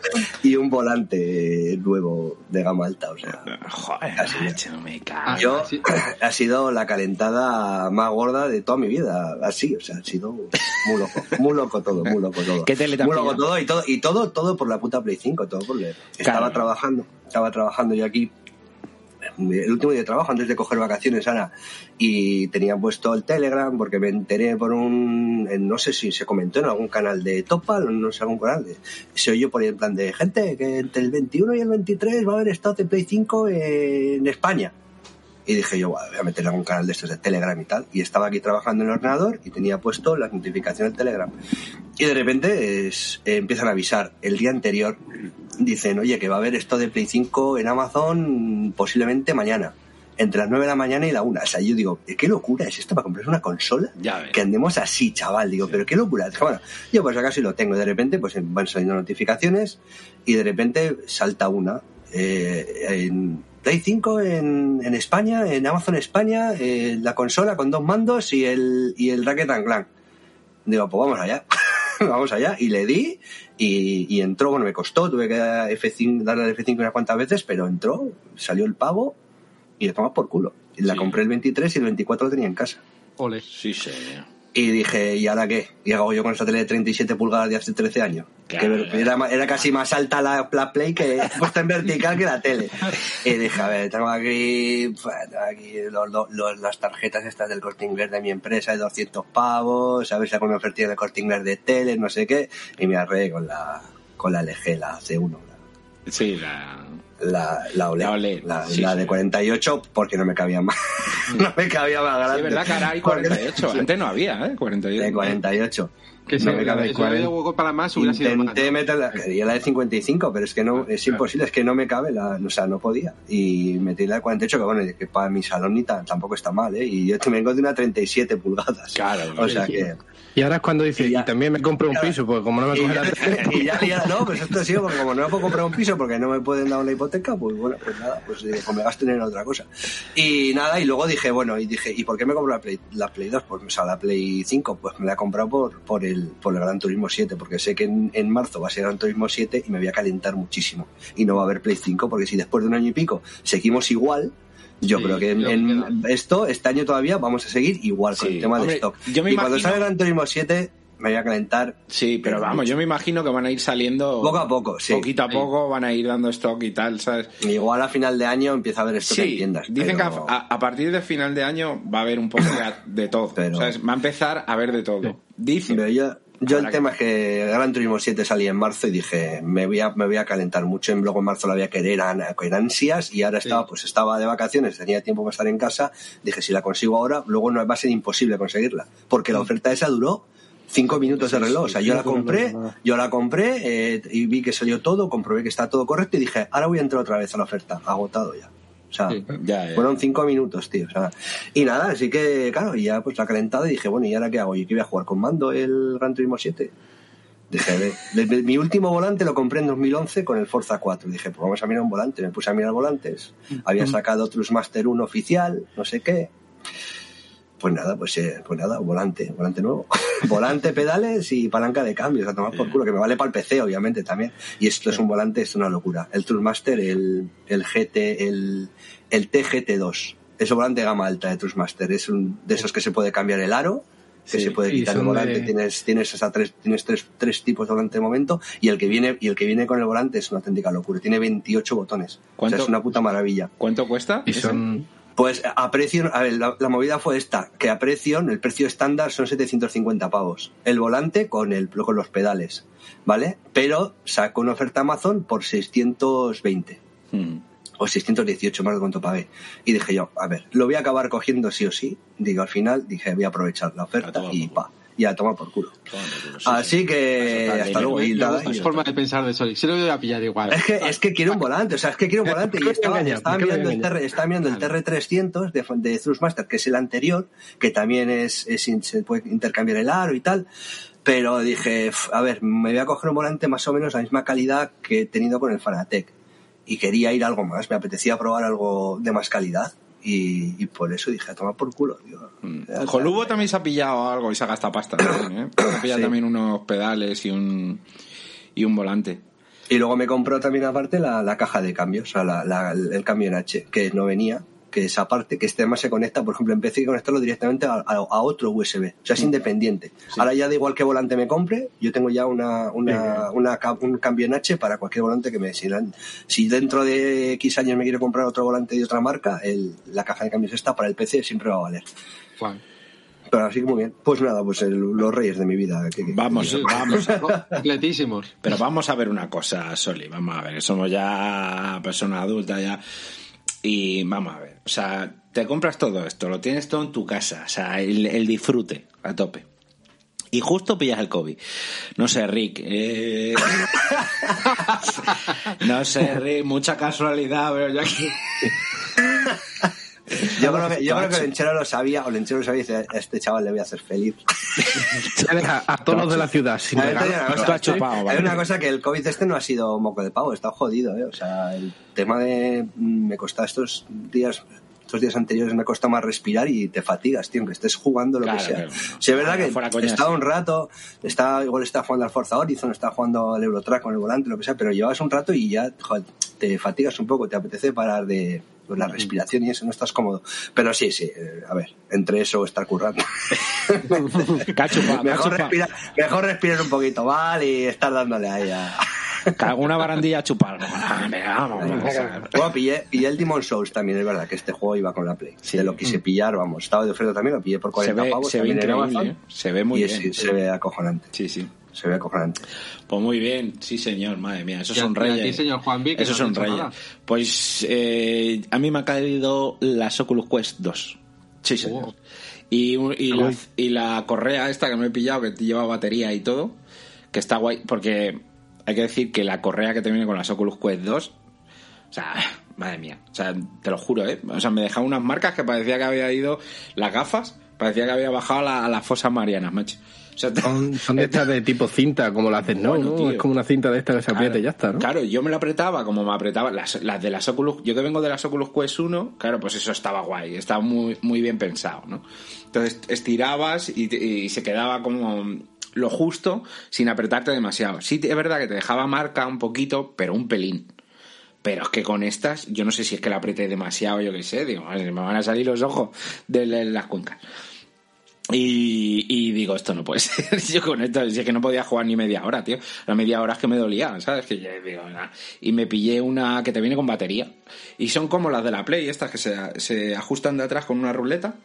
E: y un volante nuevo de gama alta. O sea,
A: Joder, macho, no me cago.
C: Ah,
E: yo
C: sí.
E: ha sido la calentada más gorda de toda mi vida. Así, o sea, ha sido muy loco, muy loco todo, muy loco todo.
A: ¿Qué tele
E: Muy loco todo y todo y todo todo por la puta Play 5, todo por leer. Estaba
A: Claro.
E: trabajando, estaba trabajando yo aquí el último día de trabajo antes de coger vacaciones, Ana, y tenía puesto el Telegram porque me enteré por un, no sé si se comentó en algún canal de Topal, o no sé, algún canal, de, se oyó por ahí en plan de gente que entre el 21 y el 23 va a haber estado de Play 5 en España. Y dije yo, "Buah, voy a meter algún canal de estos de Telegram y tal. Y estaba aquí trabajando en el ordenador y tenía puesto las notificaciones del Telegram. Y de repente eh, empiezan a avisar el día anterior. Dicen, oye, que va a haber esto de Play 5 en Amazon posiblemente mañana. Entre las 9 de la mañana y la 1. O sea, yo digo, ¿qué locura es esto para comprarse una consola?
A: Ya.
E: Que andemos así, chaval. Digo, pero qué locura. Dije, bueno, yo pues acá sí lo tengo. De repente, pues van saliendo notificaciones y de repente salta una. eh, en Play 5 en, en España, en Amazon España, eh, la consola con dos mandos y el, y el Racket and Clank. Digo, pues vamos allá. vamos allá. Y le di y, y entró, bueno, me costó, tuve que dar F5, darle al F5 unas cuantas veces, pero entró, salió el pago y le tomamos por culo. Y la
A: Sí.
E: compré el 23 y el 24 lo tenía en casa.
C: Ole.
A: Sí, señor.
E: Y dije, ¿y ahora qué? ¿Y hago yo con esta tele de 37 pulgadas de hace 13 años?
A: Claro.
E: Que era, era casi más alta la, la Play que puesta en vertical que la tele. Y dije, a ver, tengo aquí, pues, tengo aquí los, las tarjetas estas del corte inglés de mi empresa de 200 pavos, a ver si hago una oferta de corte inglés de tele, no sé qué. Y me arreglé con la, con la LG, la C1.
A: Sí, la...
E: La, la OLED,
A: La OLED,
E: la,
A: sí,
E: la
A: sí.
E: de 48 porque no me cabía más, no me cabía más grande.
A: Sí, verdad ahora hay
E: Porque-
A: 48. Antes no había, ¿eh? 48.
E: De 48.
C: Que
E: No
C: si
E: me cabe
C: si hubiera habido hueco para más, hubiera sido.
E: Intenté meterla, quería la de 55, pero es que no, es imposible, es que no me cabe, la, o sea, no podía. Y metí la de 48, que bueno, que para mi salón ni tan- tampoco está mal, ¿eh? Y yo vengo de una 37 pulgadas.
A: Claro,
E: O sea que,
D: Y ahora es cuando dice,
E: Y
D: también me compro un piso, porque como no me coge la
E: y ya, ya- no, pues esto sí, porque como no me puedo comprar un piso porque no me pueden dar una hipoteca, pues bueno, pues nada, pues, eh, pues me gasto en otra cosa. Y nada, y luego dije, bueno, y dije, ¿y por qué me compro la Play, la Play 2? Pues o sea, la Play 5, pues me la he comprado por, por el, por el Gran Turismo 7, porque sé que en, en marzo va a ser Gran Turismo 7 y me voy a calentar muchísimo. Y no va a haber Play 5, porque si después de un año y pico seguimos igual, yo
C: Sí,
E: creo que en,
C: que
E: en esto, este año todavía vamos a seguir igual con
A: Sí.
E: el tema
A: Hombre,
E: de stock.
A: yo me
E: y cuando salga Gran Turismo 7, me voy a calentar
A: Sí, pero vamos, yo me imagino que van a ir saliendo
E: Poco a poco, sí.
A: Poquito a poco van a ir dando stock y tal, ¿sabes?
E: Igual a final de año empieza a haber esto en
A: Sí,
E: tiendas.
A: dicen que
E: pero-
A: a, a- a partir de final de año va a haber un poco de, de todo.
E: Pero-
A: ¿sabes? Va a empezar a haber de todo. Dicen.
E: pero yo, yo el tema es que Gran Turismo 7 salía en marzo y dije, me voy a, me voy a calentar mucho. Y luego en marzo la voy a querer con ansias y ahora estaba, pues estaba de vacaciones, tenía tiempo para estar en casa. Dije, si la consigo ahora, luego no va a ser imposible conseguirla. Porque la oferta esa duró cinco minutos de reloj. O sea, yo la compré, yo la compré eh, y vi que salió todo, comprobé que está todo correcto y dije, ahora voy a entrar otra vez a la oferta. Agotado ya. O sea,
C: Sí.
A: Ya, ya.
E: fueron cinco minutos, tío. O sea, y nada, así que, claro, y ya pues la calentada y dije, bueno, ¿y ahora qué hago? ¿Y qué voy a jugar con mando el Gran Turismo 7? Dije, de- mi último volante lo compré en 2011 con el Forza 4. Dije, pues vamos a mirar un volante. Me puse a mirar volantes. Había sacado Trustmaster 1 oficial, no sé qué. Pues nada, pues, eh, pues nada, volante, volante nuevo. volante, pedales y palanca de cambios, a tomar por culo, que me vale para el PC, obviamente, también. Y esto es un volante, es una locura. El Trustmaster, el, el GT, el, el TGT2. Es un volante de gama alta de Trustmaster. Es un, de esos que se puede cambiar el aro, que
A: Sí,
E: se puede quitar el volante.
D: de-
E: Tienes, tienes, esa tres, tienes tres, tres tipos de volante de momento y el que viene, y el que viene con el volante es una auténtica locura. Tiene 28 botones. O sea, es una puta maravilla.
A: ¿Cuánto cuesta?
D: y son...
E: Pues a precio, a ver, la, la movida fue esta, que a precio, el precio estándar son 750 pavos. El volante con el con los pedales, ¿vale? Pero sacó una oferta Amazon por 620
A: Hmm.
E: o 618 más de cuánto pagué. Y dije yo, a ver, lo voy a acabar cogiendo sí o sí. Digo, al final dije, voy a aprovechar la oferta y pa, y a tomar por culo.
A: Toma por culo, sí,
E: Así
A: sí.
E: que
A: está
E: hasta
A: de
E: luego. Y
C: me gusta
E: ya
C: forma de pensar de Sonic. Se lo voy a pillar igual.
E: Es que, es que quiero un volante, o sea, es que quiero un volante. Y
D: ¿Por qué
E: estaba, mirando, el? TR, estaba mirando el TR300 de, de Thrustmaster, que es el anterior, que también es, es se puede intercambiar el aro y tal. Pero dije, "F, a ver, me voy a coger un volante más o menos la misma calidad que he tenido con el Fanatec. Y quería ir algo más, me apetecía probar algo de más calidad. Y, y por eso dije, a tomar por culo. Digo,
A: Mm. Jolubo también se ha pillado algo y se ha gastado pasta. también, ¿eh? Se ha pillado
E: Sí.
A: también unos pedales y un, y un volante.
E: Y luego me compró también aparte la, la caja de cambios, o sea, la- la- el cambio en H, que no venía, que es aparte, que este además se conecta, por ejemplo, empecé a conectarlo directamente a, a- a otro USB, o sea, es independiente. Ahora ya da igual qué volante me compre, yo tengo ya una, una, un cambio en H para cualquier volante que me si, dentro de X años me quiero comprar otro volante de otra marca, el- la caja de cambios esta para el PC siempre va a valer. Pero así que muy bien. Pues nada, pues el- los reyes de mi vida. que- que-
A: Vamos, vamos.
C: Completísimos.
A: Pero vamos a ver una cosa, Soli. Vamos a ver, somos ya personas adultas ya. Y vamos a ver, o sea, te compras todo esto, lo tienes todo en tu casa, o sea, el, el disfrute a tope. Y justo pillas el COVID. No sé, Rick. eh, no sé, Rick, mucha casualidad, pero yo aquí.
E: Yo creo que, yo creo que Lenchero lo sabía, o Lenchero lo sabía y dice, a este chaval le voy a hacer feliz.
D: A, a todos los de la ciudad, sin
E: ver,
D: regalo.
E: una cosa,
A: chupado,
E: hay
A: vale.
E: una cosa que el COVID este no ha sido moco de pavo, está jodido, ¿eh? O sea, el tema de... mm, Me costó estos días... Estos días anteriores me costó más respirar y te fatigas, tío, aunque estés jugando lo
A: Claro,
E: que sea.
A: claro.
E: Sí, es verdad que
A: fuera coñas.
E: estaba un rato, estaba, igual estaba jugando al Forza Horizon, estaba jugando al Eurotrack con el volante, lo que sea, pero llevas un rato y ya joder, te fatigas un poco, te apetece parar de la respiración y eso, no estás cómodo. Pero sí, sí, eh, a ver, entre eso estar currando.
A: Cachupa,
E: mejor,
A: cachupa.
E: respirar, mejor respirar un poquito, ¿vale? Y estar dándole ahí a...
A: Una barandilla a chupar. Ah, vamos.
E: Bueno, pillé, pillé el Demon Souls también, es verdad que este juego iba con la Play.
A: Sí.
E: Te lo quise pillar, vamos. Estaba de oferta también, lo pillé por
A: Se
E: 40
A: ve,
E: pavos.
A: se ve increíble. ¿eh? se ve muy
E: y
A: bien.
E: es- se ve acojonante.
A: Sí, sí.
E: Se ve acojonante.
A: Pues muy bien, sí señor, madre mía, esos
C: Y a-
A: son reyes.
C: señor Juanvi, que
A: Esos
C: no
A: son reyes.
C: nada.
A: Pues eh, a mí me ha caído las Oculus Quest 2. Sí, señor.
C: Oh.
A: Y, la, y la correa esta que me he pillado, que lleva batería y todo, que está guay, porque hay que decir que la correa que te viene con las Oculus Quest 2, o sea, madre mía, o sea, te lo juro, ¿eh? O sea, me dejaba unas marcas que parecía que había ido las gafas, parecía que había bajado a, la- a las fosas marianas, macho. Sea,
D: Son, son de estas de tipo cinta, como las haces, no,
A: Bueno,
D: ¿no?
A: tío.
D: Es como una cinta de esta que se aprieta y ya está, ¿no?
A: Claro, yo me lo apretaba como me apretaba las, las de las Oculus. Yo que vengo de las Oculus Quest 1, claro, pues eso estaba guay, estaba muy, muy bien pensado, ¿no? Entonces estirabas y, se quedaba como lo justo sin apretarte demasiado. Sí, es verdad que te dejaba marca un poquito, pero un pelín. Pero es que con estas, yo no sé si es que la apreté demasiado, yo qué sé, digo, me van a salir los ojos de la- las cuencas. Y, y digo, esto no puede ser. Yo con esto, si es que no podía jugar ni media hora, tío. La media hora es que me dolía, ¿sabes? Que yo digo, nah. Y me pillé una que te viene con batería. Y son como las de la Play, estas que se, se ajustan de atrás con una ruleta.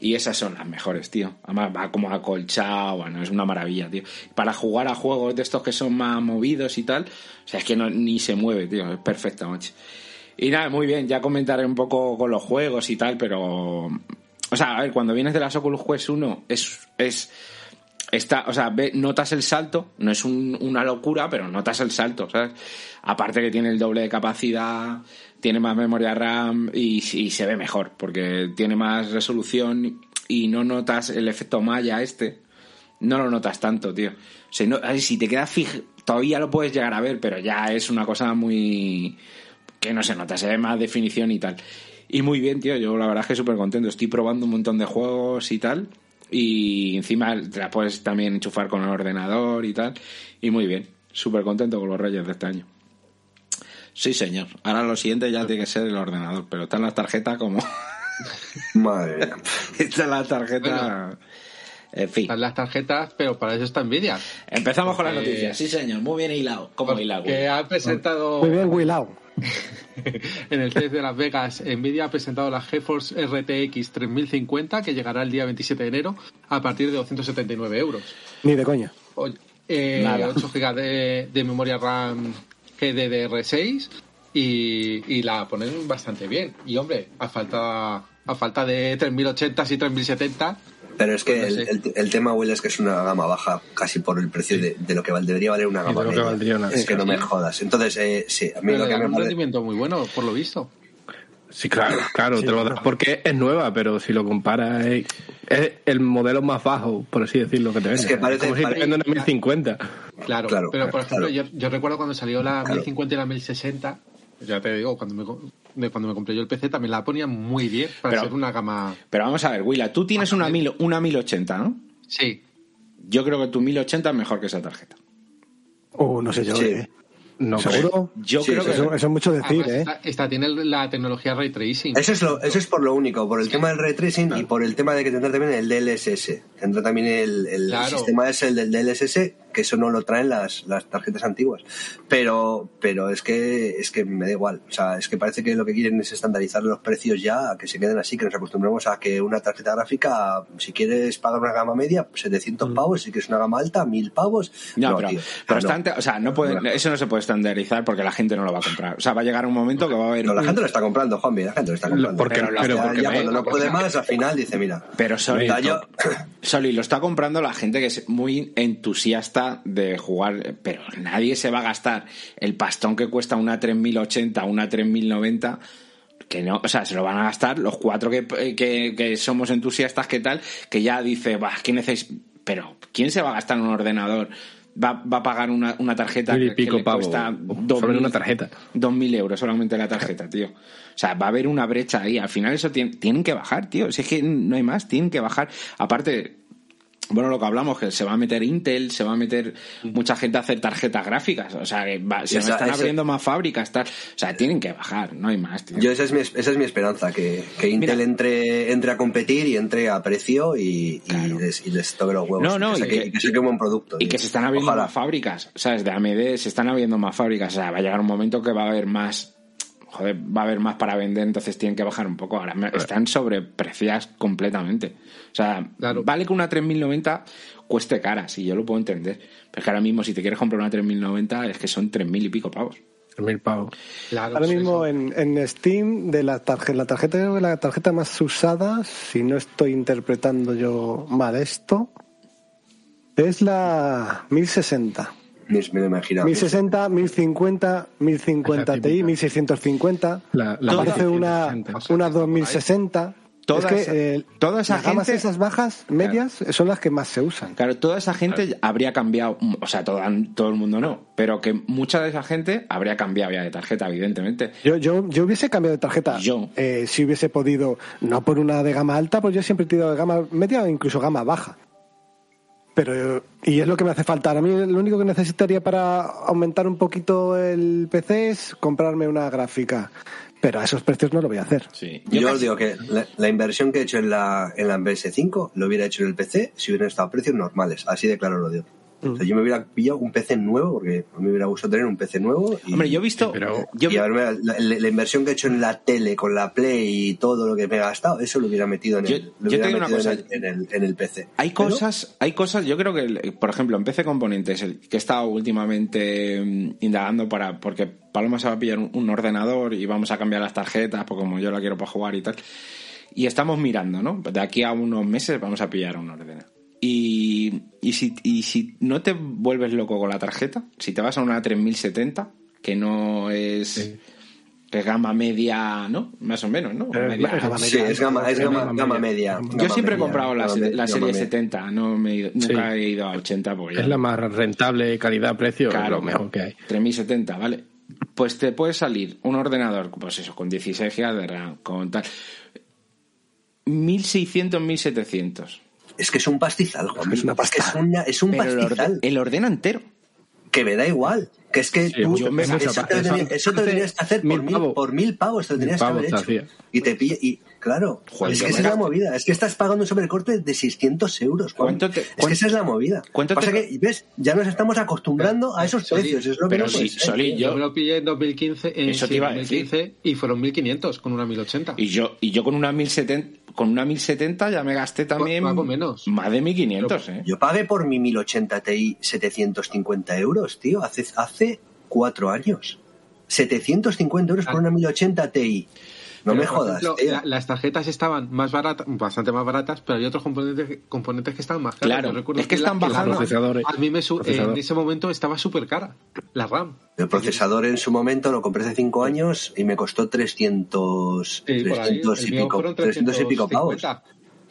A: Y esas son las mejores, tío. Además va como acolchado, bueno, es una maravilla, tío. Para jugar a juegos de estos que son más movidos y tal, o sea, es que no, ni se mueve, tío. Es perfecta, macho. Y nada, muy bien, ya comentaré un poco con los juegos y tal, pero... O sea, a ver, cuando vienes de las Oculus Quest 1 es... es está, o sea, ve- notas el salto, no es un- una locura, pero notas el salto, ¿sabes? Aparte que tiene el doble de capacidad, tiene más memoria RAM y, se ve mejor, porque tiene más resolución y no notas el efecto malla este, no lo notas tanto, tío. O sea, no- si te quedas fijo, todavía lo puedes llegar a ver, pero ya es una cosa muy... que no se nota, se ve más definición y tal. Y muy bien, tío, yo la verdad es que súper contento. Estoy probando un montón de juegos y tal. Y encima te la puedes también enchufar con el ordenador y tal. Y muy bien, súper contento con los Reyes de este año. Sí, señor. Ahora lo siguiente ya tiene que ser el ordenador, pero están las tarjetas como...
E: Madre mía.
A: Está la tarjeta... En fin.
C: Están las tarjetas, pero para eso está Nvidia.
A: Empezamos con las noticias. Sí, señor. Muy bien hilado. Como hilado.
C: Que ha presentado
B: Muy bien, Willow.
C: en el CES de Las Vegas, Nvidia ha presentado la GeForce RTX 3050 que llegará el día 27 de enero a partir de 279 euros.
B: Ni de coña.
C: Oye, eh,
A: Nada.
C: 8 GB de, de memoria RAM GDDR6 y, y la ponen bastante bien. Y hombre, a falta, a falta de 3080 y 3070,
E: Pero es que
C: Pues no
E: el, el- el tema, Will, es que es una gama baja casi por el precio de, de lo que debería valer una
D: Sí,
E: gama
D: de lo que
E: media.
D: valdría una-
E: Es que no me
C: Sí.
E: jodas. Entonces, eh, sí, a mí
C: pero
E: lo que me
C: un
E: parece...
C: rendimiento muy bueno, por lo visto.
D: Sí, claro, claro,
B: Sí,
D: te lo
B: claro.
D: das porque es nueva, pero si lo comparas es, es el modelo más bajo, por así decirlo, que te venden.
E: que parece-
D: como si te venden en 1050.
C: Claro,
E: Claro,
C: pero por
E: claro.
C: ejemplo, yo, yo recuerdo cuando salió la
E: Claro.
C: 1050 y la 1060, ya te digo, cuando me, de cuando me compré yo el PC también la ponían muy bien para
A: Pero-
C: ser una gama.
A: Pero vamos a ver, Willa, tú tienes una, mil, una 1080, ¿no?
C: Sí,
A: Yo creo que tu 1080 es mejor que esa tarjeta.
B: Uh, no sé yo,
E: Sí.
B: ¿eh?
D: No,
B: ¿Seguro?
A: Yo
E: Sí,
A: creo que...
B: Eso, eso es mucho decir,
C: Además,
B: ¿eh?
C: esta, esta tiene la tecnología ray tracing.
E: Eso es, lo, eso es por lo único, por el tema del ray tracing y por el tema de que tendrá también el DLSS. Tendrá también el, el
C: Claro.
E: sistema es el del DLSS, que eso no lo traen las, las tarjetas antiguas. Pero, pero es que, es que me da igual. O sea, es que parece que lo que quieren es estandarizar los precios ya, a que se queden así, que nos acostumbremos a que una tarjeta gráfica, si quieres pagar una gama media, 700 pavos, si quieres una gama alta, 1000 pavos.
A: No,
E: No,
A: pero,
E: tío.
A: pero
E: Ah, no.
A: está ante- o sea, no puede,
E: No.
A: eso no se puede estandarizar porque la gente no lo va a comprar. O sea, va a llegar un momento que va a haber...
E: No, la gente lo está comprando, Juanvi, la gente lo está comprando.
D: porque-
E: pero
D: pero
E: ya,
D: porque
E: ya
D: me-
E: cuando no puede más, al final dice, mira,
A: Pero Soli, Soli, lo está comprando la gente que es muy entusiasta de jugar, pero nadie se va a gastar el pastón que cuesta una 3080, una 3090, que no, o sea, se lo van a gastar los cuatro que, que, que somos entusiastas, que tal, que ya dice, va, ¿quién necesitas? Pero, ¿quién se va a gastar un ordenador? Va, va a pagar una, una tarjeta
D: y
A: que, que
D: pico
A: le
D: pavos,
A: cuesta dos mil-
D: una tarjeta.
A: 2.000 euros solamente la tarjeta, tío. O sea, va a haber una brecha ahí. Al final eso tien- tienen que bajar, tío. Si es que no hay más, tienen que bajar. Aparte, bueno, lo que hablamos, que se va a meter Intel, se va a meter mucha gente a hacer tarjetas gráficas. O sea, que va- se
E: esa-
A: están
E: esa-
A: abriendo más fábricas, tal. O sea, tienen que bajar, no hay más, tío.
E: Yo esa es mi, esa es mi esperanza, que, que Intel
A: Mira.
E: entre, entre a competir y entre a precio y, y les, y les toque los huevos.
A: No, no,
E: y que,
A: y
E: saque,
A: que-
E: y que saque un buen producto.
A: Y
E: tío.
A: que se están abriendo
E: Ojalá.
A: más fábricas, ¿sabes? De AMD se están abriendo más fábricas. O sea, va a llegar un momento que va a haber más. Joder, va a haber más para vender, entonces tienen que bajar un poco. Ahora están sobrepreciadas completamente. O sea,
C: Claro.
A: vale que una 3090 cueste cara, si yo lo puedo entender. Pero es que ahora mismo, si te quieres comprar una 3090, es que son 3.000 y pico pavos.
D: Mil pavos.
C: Claro,
B: Ahora mismo en, en Steam, de la tarjeta, la tarjeta, la tarjeta más usada, si no estoy interpretando yo mal esto, es la 1060.
E: Me, lo imaginaba.
B: 1060, 1050, 1050
D: Esa
B: Ti,
D: típica.
B: 1650.
D: La, la
B: Aparece una,
D: 1660.
B: una 2060.
A: Toda,
B: es
A: esa,
B: que eh,
A: toda esa
B: las gamas
A: gente...
B: esas bajas, medias, son las que más se usan.
A: Claro, toda esa gente habría cambiado, o sea, todo, todo el mundo no, pero que mucha de esa gente habría cambiado ya de tarjeta, evidentemente.
B: Yo, yo, yo hubiese cambiado de tarjeta
A: Yo.
B: eh, si hubiese podido, no por una de gama alta, pues yo siempre he tirado de gama media o incluso gama baja. Pero, y es lo que me hace falta. A mí lo único que necesitaría para aumentar un poquito el PC es comprarme una gráfica. Pero a esos precios no lo voy a hacer.
A: Sí.
E: Yo, os
A: casi-
E: digo que la, la inversión que he hecho en la, en la PS5 lo hubiera hecho en el PC si hubieran estado a precios normales. Así de claro lo digo. O sea, yo me hubiera pillado un PC nuevo, porque a mí me hubiera gustado tener un PC nuevo. Y,
A: Hombre, yo he visto...
D: pero-
A: yo-
E: y la, la- la inversión que he hecho en la tele, con la Play y todo lo que me he gastado, eso lo hubiera metido en
A: Yo-
E: el,
A: yo
E: lo hubiera
A: te digo una cosa.
E: en, el, en, el, en el PC.
A: Hay
E: Pero-
A: cosas, hay cosas, yo creo que, por ejemplo, en PC Componentes, el que he estado últimamente mm, indagando para, porque Paloma se va a pillar un, un ordenador y vamos a cambiar las tarjetas, porque como yo la quiero para jugar y tal. Y estamos mirando, ¿no? De aquí a unos meses vamos a pillar un ordenador. Y, y, si, y si no te vuelves loco con la tarjeta, si te vas a una 3070, que no es, es gama media, ¿no? Más o menos, ¿no?
B: Eh,
A: Media-
B: gama
E: Sí, es gama, es gama, gama media.
A: yo
E: gama
A: siempre he
E: media,
A: comprado la, la serie
E: media.
A: 70, no me he ido- nunca
D: Sí.
A: he ido a 80 porque ya
D: Es la más rentable calidad-precio, es lo mejor que hay.
A: 3070, ¿vale? Pues te puede salir un ordenador, pues eso, con 16 GB de RAM, con tal. 1600, 1700.
E: Es que es un pastizal, Juan.
B: Es una
E: Es, que es, una- es un
A: Pero
E: pastizal.
A: el ordena entero.
E: que me da igual. Que es que
D: Sí,
E: tú,
D: yo me-
E: eso, te
D: pasta.
E: eso te tenías que hacer por
D: Mil
E: por mil pavos, te lo tenías que haber hecho. Y te pilla, y claro,
A: Joder,
E: es que esa es la movida, es que estás pagando un sobrecorte de 600 euros. Juan.
A: ¿Cuánto te-
E: es que esa es la movida.
A: cuánto
E: Pasa
A: te-
E: que, ves, ya nos estamos acostumbrando a esos
C: Solí,
E: precios, es lo
A: pero
E: no
A: sí,
E: tío.
C: Yo,
A: yo-
C: me lo pillé en 2015, en
A: Eso te iba a
C: 2015 y fueron 1500 con una 1080.
A: Y yo, y yo con una 1070, con una 1070 ya me gasté también
C: Más o menos.
A: más de 1500, ¿eh?
E: Yo pagué por mi 1080 Ti 750 euros, tío, hace, hace cuatro años. 750 euros por una 1080 Ti. No
C: Pero,
E: me jodas,
C: ejemplo,
E: tío.
C: la- las tarjetas estaban más baratas, bastante más baratas, pero hay otros componentes, componentes que estaban más caros.
A: Claro,
C: recuerdo
A: es que
C: la-
A: están
C: la
A: bajando.
D: Procesadores.
C: A mí me su- en ese momento estaba súper cara, la RAM.
E: El procesador en su momento lo compré hace cinco años y me costó 300,
C: Sí, por ahí,
E: 300 y pico,
C: fueron
E: 300 y pico pavos.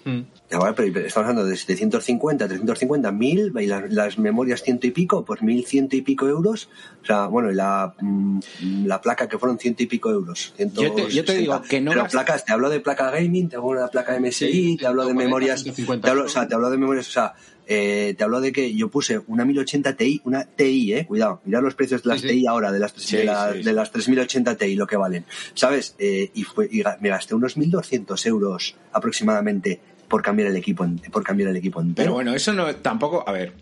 C: 350. Mm.
E: Vale, pero estamos hablando de 750, 350, 1000 y las, las memorias ciento y pico, pues 1100 y pico euros. O sea, bueno, y la, mm, la placa que fueron ciento y pico euros.
A: Yo te- yo te
E: 160.
A: digo que no
E: Pero placas, te hablo de placa gaming, te hablo de la placa MSI,
C: Sí,
E: te hablo de
C: 140,
E: memorias.
C: 150.
E: Te hablo, o sea, te hablo de memorias, o sea, eh, te hablo de que yo puse una 1080 Ti, una TI, eh, cuidado, mirad los precios de las
C: Sí, sí.
E: TI ahora, de las,
A: Sí,
E: de, la-
A: sí, sí.
E: de las 3080 Ti, lo que valen, ¿sabes? Eh, y, fue, y me gasté unos 1200 euros aproximadamente por cambiar el equipo, en- por cambiar el equipo entero.
A: Pero bueno, eso no tampoco, a ver,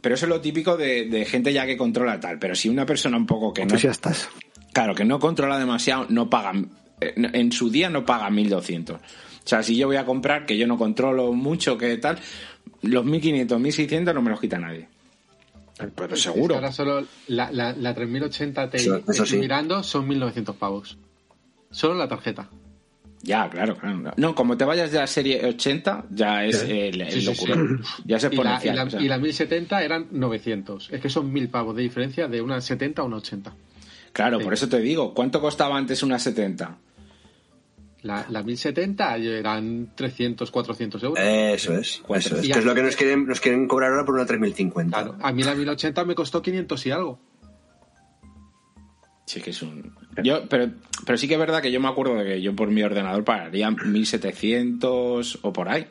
A: pero eso es lo típico de, de gente ya que controla tal, pero si una persona un poco que no,
B: Pues ya estás.
A: claro, que no controla demasiado, no paga, eh, en su día no paga 1200. O sea, si yo voy a comprar, que yo no controlo mucho, que tal, los 1500, 1600 no me los quita nadie. Pero
C: Es
A: seguro.
C: que ahora solo la, la, la 3080 Ti estoy
E: sí.
C: mirando son 1900 pavos. Solo la tarjeta.
A: Ya, claro, claro. No, como te vayas ya a serie 80, ya es
D: Sí.
A: el, el
C: Sí,
A: locura.
C: sí.
A: Ya es
C: Y la, y,
A: exponencial.
C: la,
A: o sea.
C: y la 1070 eran 900. Es que son 1000 pavos de diferencia de una 70 a una 80.
A: Claro,
C: Sí.
A: por eso te digo, ¿cuánto costaba antes una 70?
C: La, la 1070 eran 300, 400 euros.
E: Eso es, eso es, que es lo que nos quieren, nos quieren cobrar ahora por una 3050.
C: Claro, a mí la 1080 me costó 500 y algo.
A: Sí, que es un. Yo, pero, pero sí que es verdad que yo me acuerdo de que yo por mi ordenador pagaría 1700 o por ahí.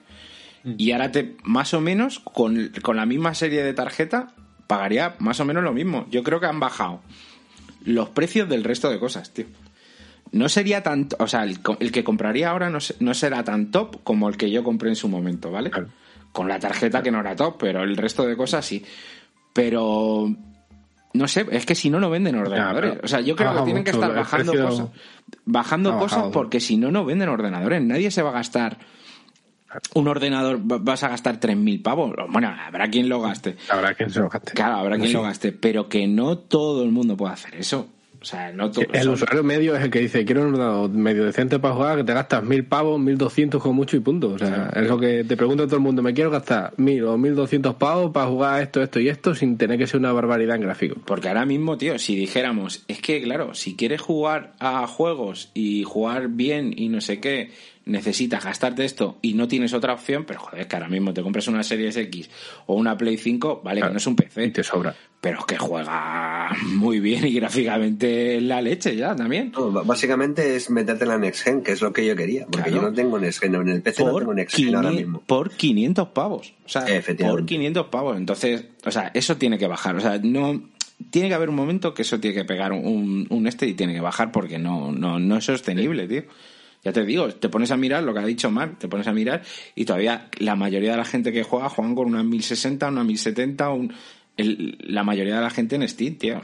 A: Y ahora te, más o menos, con, con la misma serie de tarjeta, pagaría más o menos lo mismo. Yo creo que han bajado los precios del resto de cosas, tío. No sería tan. O sea, el, que compraría ahora no, no será tan top como el que yo compré en su momento, ¿vale?
D: Claro.
A: Con la tarjeta que no era top, pero el resto de cosas sí. Pero. No sé, es que si no, no venden ordenadores.
D: Claro.
A: O sea, yo creo que tienen que estar bajando
D: precio.
A: cosas. Bajando
D: Ha
A: cosas porque si no, no venden ordenadores. Nadie se va a gastar un ordenador, va- vas a gastar 3.000 pavos. Bueno, habrá quien lo gaste.
D: Habrá quien se lo gaste.
A: Claro, habrá quien lo gaste, pero que no todo el mundo puede hacer eso. O sea, no todo.
D: El usuario medio es el que dice, quiero un ordenador medio decente para jugar, que te gastas mil pavos, mil doscientos como mucho y punto. O sea, es lo que te pregunta todo el mundo, me quiero gastar mil o mil doscientos pavos para jugar esto, esto y esto sin tener que ser una barbaridad en gráfico.
A: Porque ahora mismo, tío, si dijéramos, es que, claro, si quieres jugar a juegos y jugar bien y no sé qué, necesitas gastarte esto y no tienes otra opción, pero joder, es que ahora mismo te compras una Series X o una Play 5, vale, que
D: Claro.
A: no es un PC.
D: Y te sobra.
A: Pero es que juega muy bien y gráficamente la leche ya también.
E: No, básicamente es meterte en la Next Gen, que es lo que yo quería. Porque
A: Claro.
E: yo no tengo Next Gen, en el PC no tengo Next Gen ahora
A: 500
E: mismo.
A: por 500 pavos. O sea, por 500 pavos. Entonces, o sea, eso tiene que bajar. O sea, no. Tiene que haber un momento que eso tiene que pegar un, un este y tiene que bajar porque no, no, no es sostenible, tío. Ya te digo, te pones a mirar lo que ha dicho Mark, te pones a mirar y todavía la mayoría de la gente que juega juegan con una 1060, una 1070, un, el- la mayoría de la gente en Steam, tío.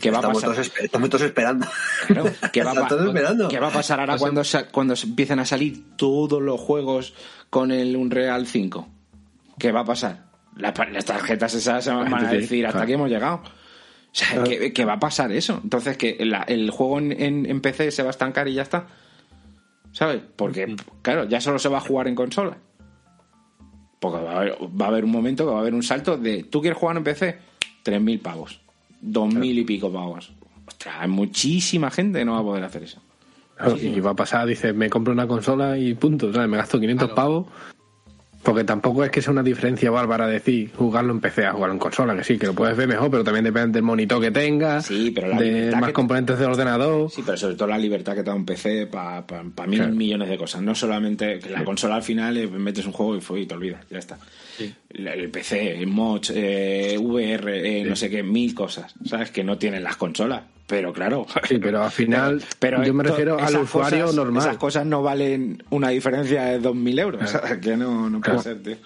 A: ¿Qué va a
E: Estamos
A: pasar?
E: todos, esper- estamos todos esperando.
A: Claro, ¿qué va,
E: todos esperando.
A: qué va a pasar ahora
C: Pues
A: cuando, cuando se empiecen a salir todos los juegos con el Unreal 5? ¿Qué va a pasar? La- las tarjetas esas se van a decir, hasta
D: claro.
A: aquí hemos llegado. O sea, que, que va a pasar eso. Entonces, que el juego en, en- en PC se va a estancar y ya está. ¿Sabes? Porque, claro, ya solo se va a jugar en consola. Porque va a haber, va a haber un momento que va a haber un salto de, ¿tú quieres jugar en PC? 3.000 pavos. 2.000 y pico pavos. Ostras, hay muchísima gente que no va a poder hacer eso.
D: Claro, Y va a pasar, dice, me compro una consola y punto. ¿sabes? Me gasto 500
C: Claro.
D: pavos. Porque tampoco es que sea una diferencia bárbara decir jugarlo en PC a jugarlo en consola, que sí, que lo puedes ver mejor, pero también depende del monitor que tengas,
A: Sí, pero la
D: de más
A: que-
D: componentes del ordenador.
A: Sí, pero sobre todo la libertad que te da un PC para mil
D: Claro.
A: millones de cosas. No solamente que la
D: Sí.
A: consola al final metes un juego y, fue, y te olvidas, ya está.
C: Sí.
A: El, el PC, mods, eh, VR, eh, no sé qué, mil cosas, ¿sabes? Que no tienen las consolas. Pero claro.
D: Sí, pero al final
A: Pero
D: yo me refiero al usuario
A: cosas-
D: normal.
A: Esas cosas no valen una diferencia de 2.000 euros. ¿sabes? Que no, no puede
D: Claro.
A: ser, tío.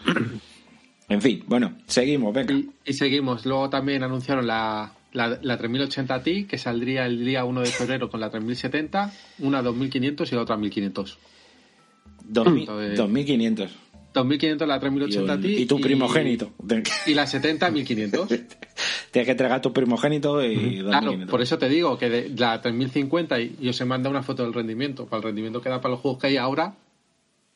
A: En fin, bueno, seguimos, venga.
C: Y, y seguimos. Luego también anunciaron la, la, la 3080 Ti, que saldría el día 1 de febrero con la 3070, una 2500 y la otra 1500.
A: 2000,
C: Entonces-
A: 2.500.
C: 2500 la
A: Y,
C: 3080
A: un-
C: Ti.
A: y tu primogénito.
C: Y la 70 1500.
A: Tienes que entregar tu primogénito y 2.500.
C: Claro, por eso te digo que de la 3050 y yo se manda una foto del rendimiento, para el rendimiento que da para los juegos que hay ahora,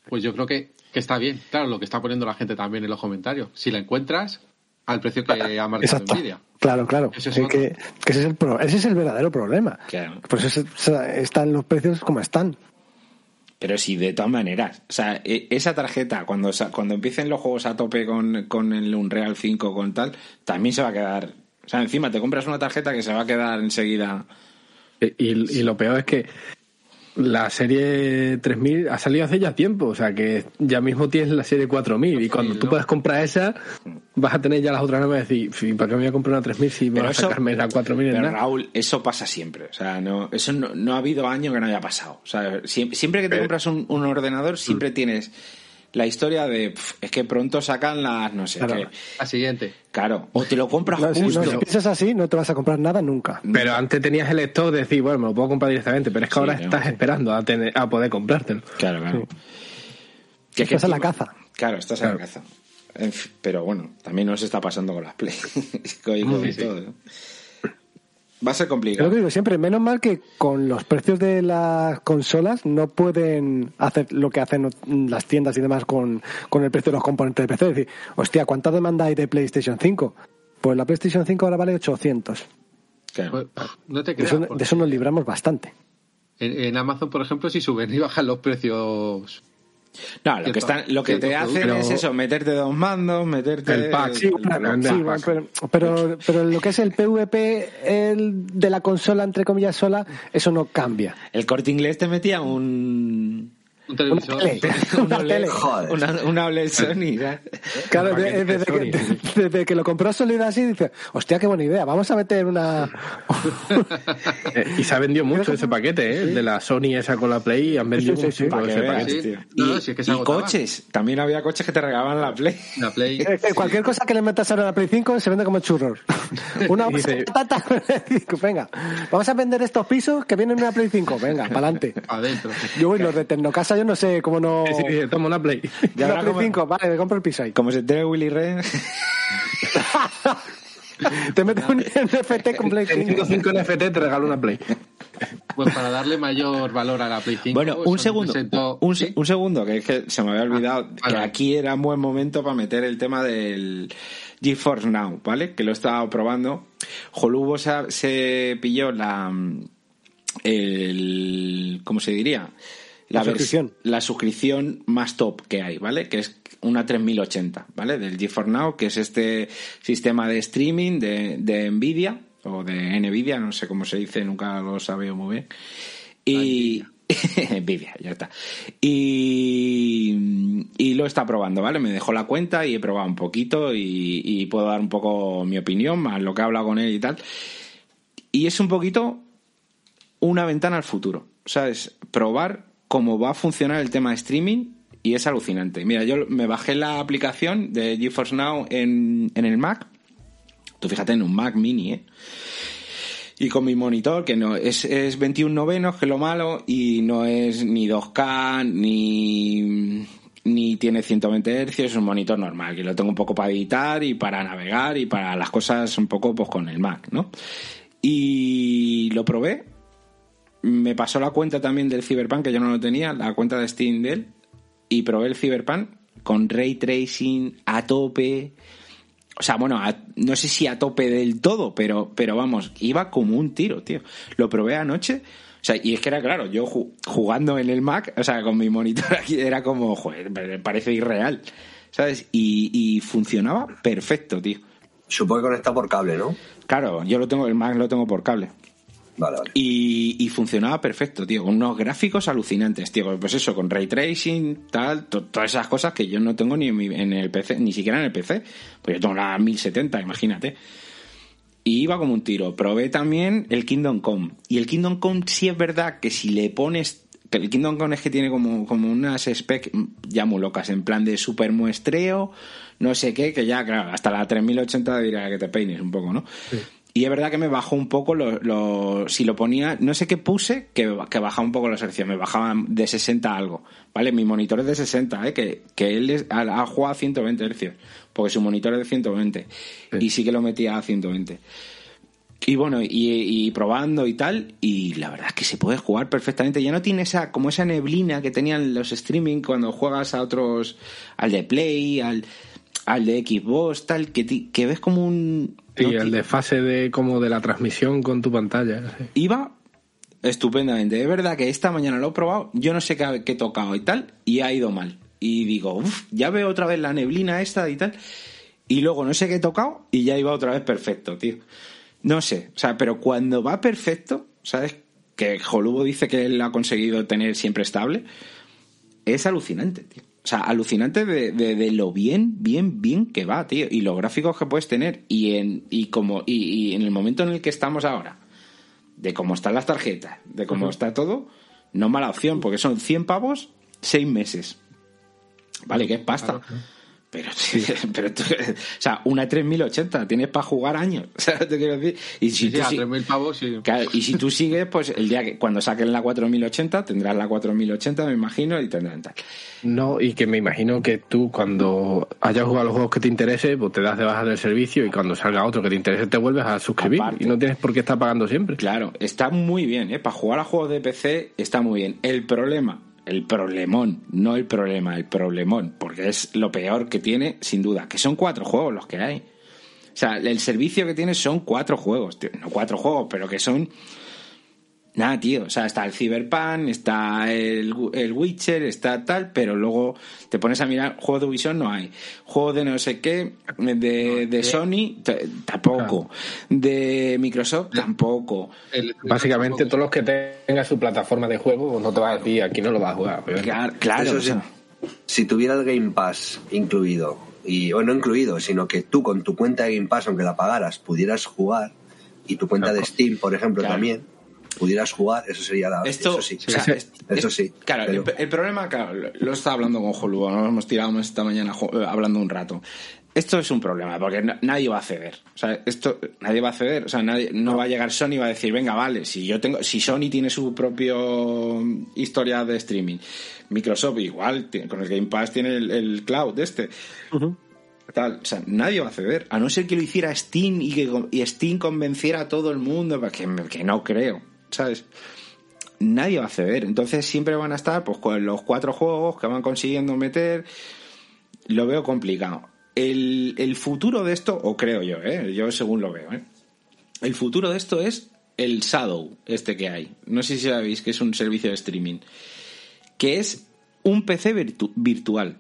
C: pues yo creo que, que está bien. Claro, lo que está poniendo la gente también en los comentarios. Si la encuentras, al precio que ha marcado
B: Exacto.
C: Nvidia.
B: Claro, claro.
C: Ese es
B: Que- que, que ese, es el pro- ese es el verdadero problema.
A: Claro.
B: Por eso se- están los precios como están.
A: Pero sí, de todas maneras. O sea, e- esa tarjeta, cuando, cuando empiecen los juegos a tope con, con el Unreal 5, con tal, también se va a quedar. O sea, encima te compras una tarjeta que se va a quedar enseguida.
D: Y, y lo peor es que la serie 3000 ha salido hace ya tiempo, o sea que ya mismo tienes la serie 4000 y cuando tú puedas comprar esa vas a tener ya las otras nueve y decir, "Sí, ¿para qué me voy a comprar una 3000 si me va a sacarme la 4000 en
A: Pero
D: nada?
A: Raúl, eso pasa siempre. O sea, no, eso no, no ha habido año que no haya pasado. O sea, siempre, siempre que te compras un, un ordenador, siempre tienes la historia de "Pf, es que pronto sacan las no sé
B: Claro.
A: qué.
C: La siguiente.
A: Claro, o te lo compras
B: No, si, no,
A: justo.
B: si piensas así, no te vas a comprar nada nunca.
D: Pero antes tenías el stock de decir, bueno, me lo puedo comprar directamente, pero es que
A: Sí,
D: ahora
A: no.
D: estás esperando a, tener, a poder comprártelo.
A: Claro, claro. Que es que
B: Estás en la caza.
A: Claro, estás en la caza. En fin, Pero bueno, también nos está pasando con las Play. con, con
C: Sí, sí.
A: todo, ¿no? Va a ser
B: lo
A: complicado.
B: que digo siempre, menos mal que con los precios de las consolas no pueden hacer lo que hacen las tiendas y demás con, con el precio de los componentes de PC. Es decir, hostia, ¿cuánta demanda hay de PlayStation 5? Pues la PlayStation 5 ahora vale 800.
A: Claro.
C: Pues, no te
B: De eso,
C: porque
B: de eso nos libramos bastante.
C: en, en Amazon, por ejemplo, si suben y bajan los precios.
A: No, lo que, están, lo que te hacen es eso, meterte dos mandos, meterte...
D: El pack,
B: Sí,
D: El
B: bueno, sí,
D: el
B: bueno,
D: pack.
B: pero, pero, pero lo que es el PvP el de la consola, entre comillas, sola, eso no cambia.
A: El corte inglés te metía un...
C: Un
B: Una
C: televisor.
B: tele, una tele.
E: Joder.
A: Una, una OLED Sony.
B: Claro,
D: paquete
B: de-
D: de
B: desde, que, desde que lo compró Solid así, dice, hostia, qué buena idea, vamos a meter una...
D: Eh, y se ha vendido mucho ese paquete, ¿eh? El de la Sony esa con la Play, han vendido
B: Sí, sí,
D: mucho
B: sí.
D: Ese
A: veas,
D: paquete.
C: Sí.
A: tío. Y,
C: no, si es que se
A: y
C: agotaba.
A: coches. También había coches que te regalaban la Play.
C: La Play.
B: Eh, Cualquier cosa que le metas ahora a la Play 5 se vende como churros. Una bolsa de
D: dice-
B: patata. Venga, vamos a vender estos pisos que vienen en una Play 5. Venga, para adelante.
C: Adentro.
B: Yo voy los de Tecnocasa, yo no sé cómo no...
D: Sí, sí, sí, toma una Play.
A: Y
B: Una Play
A: como-
B: 5, vale, me compro el piso ahí.
A: Como se entere Willy Red...
B: Te metes un NFT con Play 5.
D: 5 NFT te regalo una Play.
C: Pues para darle mayor valor a la Play 5.
A: Bueno, un segundo, un,
C: ¿Sí?
A: se- un segundo, que es que se me había olvidado que
C: vale.
A: aquí era un buen momento para meter el tema del GeForce Now, ¿vale? Que lo he estado probando. Jolubo se, se pilló la... el ¿Cómo se diría?
B: La suscripción.
A: la suscripción más top que hay, ¿vale? Que es una 3080, ¿vale? Del GeForce Now, que es este sistema de streaming de, de Nvidia, o de Nvidia, no sé cómo se dice, nunca lo sabido muy bien. Y... Nvidia, ya está. Y, y lo está probando, ¿vale? Me dejó la cuenta y he probado un poquito y, y puedo dar un poco mi opinión, más lo que he hablado con él y tal. Y es un poquito una ventana al futuro, ¿sabes? Probar cómo va a funcionar el tema de streaming y es alucinante. Mira, yo me bajé la aplicación de GeForce Now en, en el Mac. Tú fíjate en un Mac mini, ¿eh? Y con mi monitor, que no es, es 21 novenos, que es lo malo, y no es ni 2K, ni, ni tiene 120 Hz, es un monitor normal, que lo tengo un poco para editar y para navegar y para las cosas un poco pues con el Mac, ¿no? Y lo probé, me pasó la cuenta también del Cyberpunk, que yo no lo tenía, la cuenta de Steam de él, y probé el Cyberpunk con ray tracing a tope. O sea, bueno, a- no sé si a tope del todo, pero, pero vamos, iba como un tiro, tío. Lo probé anoche. O sea, y es que era claro, yo ju- jugando en el Mac, o sea, con mi monitor aquí, era como, joder, me parece irreal, ¿sabes? Y, y funcionaba perfecto, tío.
E: Supongo que conecta por cable, ¿no?
A: Claro, yo lo tengo, el Mac lo tengo por cable.
E: Vale, vale.
A: Y, y funcionaba perfecto, tío, con unos gráficos alucinantes, tío. Pues eso, con ray tracing, tal, to- todas esas cosas que yo no tengo ni en, mi- en el PC, ni siquiera en el PC. Pues yo tengo la 1070, imagínate. Y iba como un tiro. Probé también el Kingdom Come. Y el Kingdom Come sí es verdad que si le pones... que El Kingdom Come es que tiene como, como unas spec ya muy locas, en plan de super muestreo, no sé qué, que ya, claro, hasta la 3080 diría que te peines un poco, ¿no? Y es verdad que me bajó un poco lo, lo- si lo ponía, no sé qué puse, que, que bajaba un poco la selección, me bajaba de 60 a algo, ¿vale? Mi monitor es de 60, ¿eh? Que, que él es- ha, ha jugado a 120 Hz, porque su monitor es de 120, y sí que lo metía a 120. Y bueno, y, y probando y tal, y la verdad es que se puede jugar perfectamente. Ya no tiene esa, como esa neblina que tenían los streaming cuando juegas a otros, al de Play, al, al de Xbox, tal, que, que ves como un...
D: Sí,
A: no
D: el desfase de como de la transmisión con tu pantalla. sí.
A: Iba estupendamente. Es verdad que esta mañana lo he probado, yo no sé qué, qué he tocado y tal, y ha ido mal. Y digo, uff, ya veo otra vez la neblina esta y tal. Y luego no sé qué he tocado y ya iba otra vez perfecto, tío. No sé, o sea, pero cuando va perfecto, ¿sabes? Que Jolubo dice que él ha conseguido tener siempre estable, es alucinante, tío. O sea, alucinante de, de- de lo bien, bien, bien que va, tío. Y los gráficos que puedes tener. Y en, y como, y, y en el momento en el que estamos ahora, de cómo están las tarjetas, de cómo está todo, no mala opción, porque son 100 pavos, 6 meses. Vale, que es pasta. Pero, pero tú- o sea, una 3080 tienes para jugar años, ¿sabes? Te quiero decir. Y si
C: Sí, sí,
A: tú
C: a
A: si-
C: 3.000 pavos, sí.
A: Claro, y si tú sigues, pues el día que cuando saquen la 4080 tendrás la 4080, me imagino, y tendrán tal.
D: No, y que me imagino que tú cuando hayas jugado los juegos que te interese, pues te das de baja del servicio y cuando salga otro que te interese te vuelves a suscribir
A: Aparte.
D: y no tienes por qué estar pagando siempre.
A: Claro, está muy bien, ¿eh? Para jugar a juegos de PC está muy bien. El problema, el problemón, no el problema, el problemón, porque es lo peor que tiene, sin duda, que son cuatro juegos los que hay. O sea, el servicio que tiene son cuatro juegos, no cuatro juegos, pero que son... Nada, tío, o sea, está el Cyberpunk, está el, el Witcher, está tal, pero luego te pones a mirar, juegos de Ubisoft no hay, juegos de no sé qué, de, de Sony tampoco, de Microsoft tampoco,
C: El-
D: Básicamente todos los que tengan su plataforma de juego no te va a decir aquí no lo vas a jugar.
A: Claro, claro,
E: Eso
A: o sea,
E: Si tuviera el Game Pass incluido, y, o no incluido, sino que tú con tu cuenta de Game Pass, aunque la pagaras, pudieras jugar, y tu cuenta de Steam, por ejemplo,
A: Claro.
E: también, pudieras jugar, eso sería la
A: esto,
E: eso sí.
A: o sea,
D: Ese-
A: es-
E: eso
A: es-
E: sí,
A: Claro,
E: pero-
A: el, el problema, claro, lo, lo estaba hablando con Jolubo, nos hemos tirado esta mañana eh, hablando un rato. Esto es un problema, porque na- nadie va a ceder. O sea, esto, nadie va a ceder. O sea, nadie, no va a llegar Sony y va a decir, venga, vale, si yo tengo, si Sony tiene su propio historia de streaming, Microsoft igual, tiene- con el Game Pass tiene el, el cloud este. Tal, o sea, nadie va a ceder, a no ser que lo hiciera Steam y que y Steam convenciera a todo el mundo, que, que no creo, ¿sabes? Nadie va a ceder, entonces siempre van a estar pues con los cuatro juegos que van consiguiendo meter, lo veo complicado. El, el futuro de esto, o creo yo, ¿eh? yo según lo veo, ¿eh? el futuro de esto es el Shadow, este que hay. No sé si sabéis que es un servicio de streaming que es un PC virtu- virtual.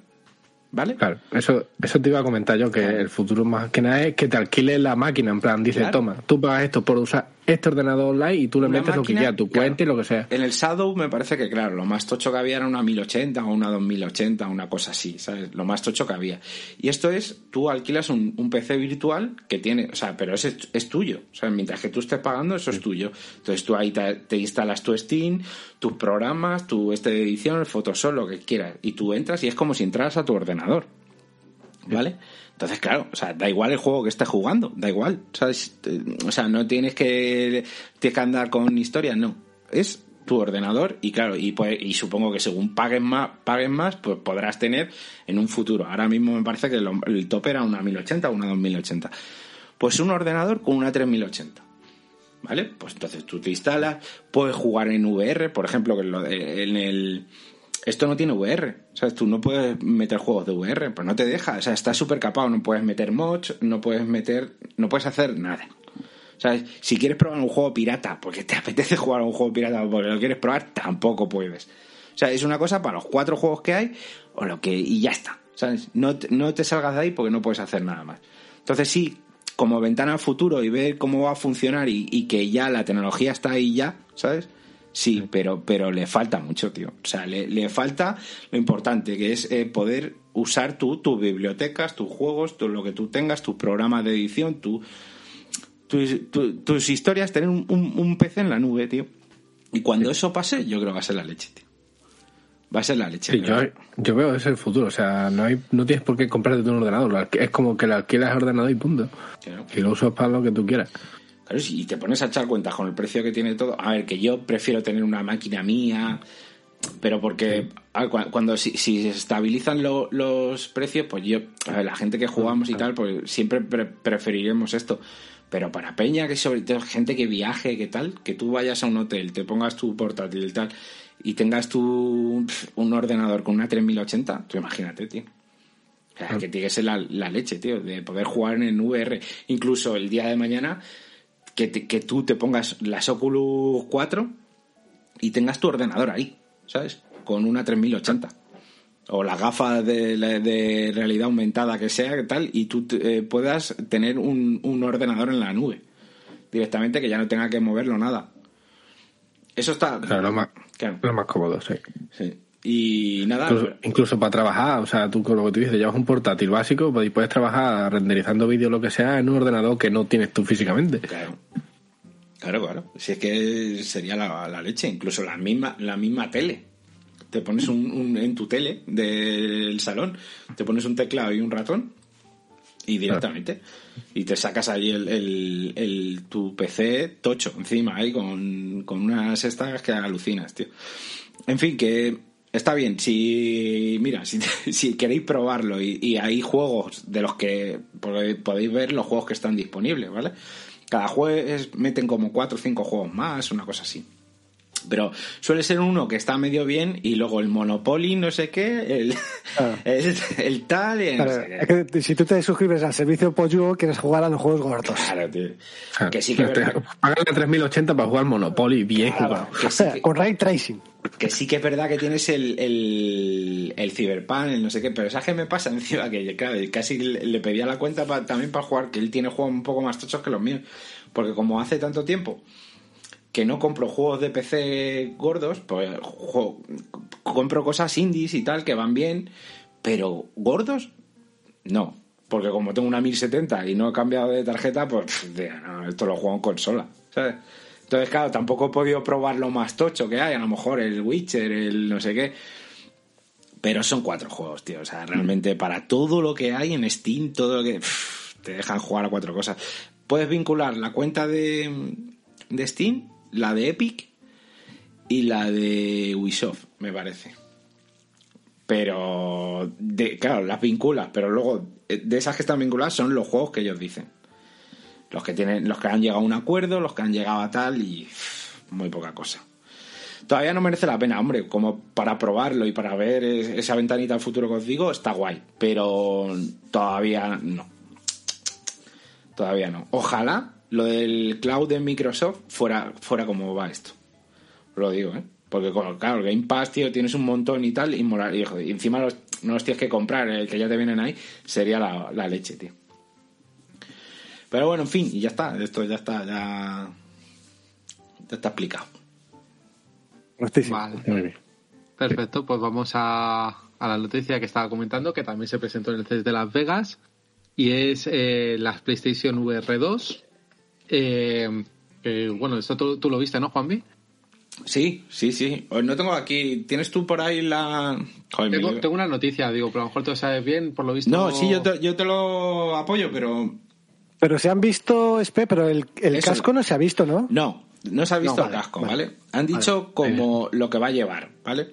A: ¿Vale?
D: Claro, eso, eso te iba a comentar yo, que el futuro más que nada es que te alquiles la máquina, en plan, dice,
A: Claro.
D: toma, tú pagas esto por usar este ordenador online y tú le
A: Una
D: metes lo que quieras, tu
A: claro.
D: cuenta y lo que sea.
A: En el Shadow me parece que, claro, lo más tocho que había era una 1080 o una 2080, una cosa así, ¿sabes? Lo más tocho que había. Y esto es, tú alquilas un, un PC virtual que tiene, o sea, pero es, es tuyo. O sea, mientras que tú estés pagando, eso es tuyo. Entonces tú ahí te, te instalas tu Steam, tus programas, tu este de edición, el Photoshop, lo que quieras. Y tú entras y es como si entraras a tu ordenador. ¿Vale? Entonces, claro, o sea, da igual el juego que estés jugando, da igual. Eh, O sea, no tienes que, tienes que andar con historias, no. Es tu ordenador y claro, y, pues, y supongo que según paguen más, más, pues podrás tener en un futuro. Ahora mismo me parece que lo- el tope era una 1080 o una 2080. Pues un ordenador con una 3080. ¿Vale? Pues entonces tú te instalas, puedes jugar en VR, por ejemplo, que en el... Esto no tiene VR, ¿sabes? Tú no puedes meter juegos de VR, pues no te deja, o sea, está súper capado, no puedes meter mods, no puedes meter, no puedes hacer nada. ¿Sabes? Si quieres probar un juego pirata, porque te apetece jugar a un juego pirata o porque lo quieres probar, tampoco puedes. O sea, es una cosa para los cuatro juegos que hay, o lo que, y ya está. ¿Sabes? No, no te salgas de ahí porque no puedes hacer nada más. Entonces sí, como ventana al futuro y ver cómo va a funcionar y, y que ya la tecnología está ahí ya, ¿sabes? Sí, pero, pero le falta mucho, tío. O sea, le, le falta lo importante, que es eh, poder usar tú tus bibliotecas, tus juegos, todo lo que tú tengas, tus programas de edición, tu, tus, tu- tus historias, tener un, un- un PC en la nube, tío. Y cuando eso pase, yo creo que va a ser la leche, tío. Va a ser la leche.
D: Sí, yo, yo veo ese el futuro, o sea, no hay no tienes por qué comprarte un ordenador, es como que le alquilas el ordenador y punto.
A: Claro.
D: Y lo usas para lo que tú quieras.
A: Claro, si te pones a echar cuentas con el precio que tiene todo. A ver, que yo prefiero tener una máquina mía, pero porque cuando si, si se estabilizan lo- los precios, pues yo, a ver, la gente que jugamos y tal, pues siempre pre- preferiremos esto. Pero para Peña, que sobre todo gente que viaje, que tal, que tú vayas a un hotel, te pongas tu portátil y tal, y tengas tu un ordenador con una 3080, tú imagínate, tío. O sea, que tiene que ser la, la leche, tío, de poder jugar en VR. Incluso el día de mañana, que, te- que tú te pongas las Oculus 4 y tengas tu ordenador ahí, ¿sabes? Con una 3080. O las gafas de, realidad aumentada que sea, que tal, y tú eh, puedas tener un, un ordenador en la nube. Directamente que ya no tenga que moverlo nada. Eso está.
D: Claro, lo más,
A: Claro,
D: lo más cómodo, sí.
A: sí. Y nada.
D: Incluso, incluso para trabajar, o sea, tú con lo que tú dices, llevas un portátil básico pues, y puedes trabajar renderizando vídeos lo que sea en un ordenador que no tienes tú físicamente.
A: Claro. Claro, claro. Si es que sería la, la leche, incluso la misma, la misma tele. Te pones un, un- en tu tele del salón, te pones un teclado y un ratón y directamente. Y te sacas ahí el, el- el- tu PC tocho encima ahí con, con unas estas que alucinas, tío. En fin, que está bien. Si, mira, si, si queréis probarlo y, y hay juegos de los que podéis ver los juegos que están disponibles, ¿vale? Cada jueves meten como cuatro o cinco juegos más, una cosa así. Pero suele ser uno que está medio bien y luego el Monopoly, no sé qué, el,
B: Ah.
A: el, el tal no
B: Claro,
A: sé qué.
B: es que si tú te suscribes al servicio Pollo, quieres jugar a los juegos gordos.
A: Claro, tío.
D: Claro.
A: Que sí que es
D: Te-
A: verdad.
D: Pagan la 3080 para jugar Monopoly bien
A: que sí que-
B: Con ray tracing.
A: Que sí que es verdad que tienes el, el, el Cyberpunk, el no sé qué, pero ¿sabes qué me pasa encima? Que claro, casi le, le pedía la cuenta pa- también para jugar, que él tiene juegos un poco más tochos que los míos. Porque como hace tanto tiempo que no compro juegos de PC gordos, pues compro cosas indies y tal que van bien, pero gordos, no. Porque como tengo una 1070 y no he cambiado de tarjeta, pues esto lo juego en consola. Entonces, claro, tampoco he podido probar lo más tocho que hay, a lo mejor el Witcher, el no sé qué. Pero son cuatro juegos, tío. O sea, realmente para todo lo que hay en Steam, todo lo que. te dejan jugar a cuatro cosas. Puedes vincular la cuenta de, de Steam, la de Epic y la de Ubisoft, me parece. Pero, de, claro, las vinculas, pero luego eh, de esas que están vinculadas son los juegos que ellos dicen. Los que tienen, los que han llegado a un acuerdo, los que han llegado a tal y muy poca cosa. Todavía no merece la pena, hombre, como para probarlo y para ver es- esa ventanita al futuro que os digo, está guay, pero todavía no. Todavía no. Ojalá lo del cloud de Microsoft fuera, fuera como va esto. Lo digo, ¿eh? Porque, con- claro, el Game Pass, tío, tienes un montón y tal, y, mola- y, joder, y encima los, no los tienes que comprar, el que ya te vienen ahí, sería la, la leche, tío. Pero bueno, en fin, y ya está, esto ya está, ya, ya está explicado.
C: Vale.
D: Muy bien.
C: Perfecto, pues vamos a, a la noticia que estaba comentando, que también se presentó en el CES de Las Vegas, y es eh, las PlayStation VR 2. Eh, que, bueno, esto tú, tú lo viste, ¿no, Juanvi?
A: Sí, sí, sí. No tengo aquí, ¿tienes tú por ahí la...? Joder,
C: Tengo, una noticia, digo, pero a lo mejor te lo sabes bien, por lo visto.
A: No, sí, yo te, yo te lo apoyo, pero
B: Pero se han visto, Espe, pero el, el
A: Eso.
B: casco no se ha visto, ¿no?
A: no, no se ha visto
B: No,
A: el casco,
B: vale.
A: ¿vale? Han dicho como lo que va a llevar, ¿vale?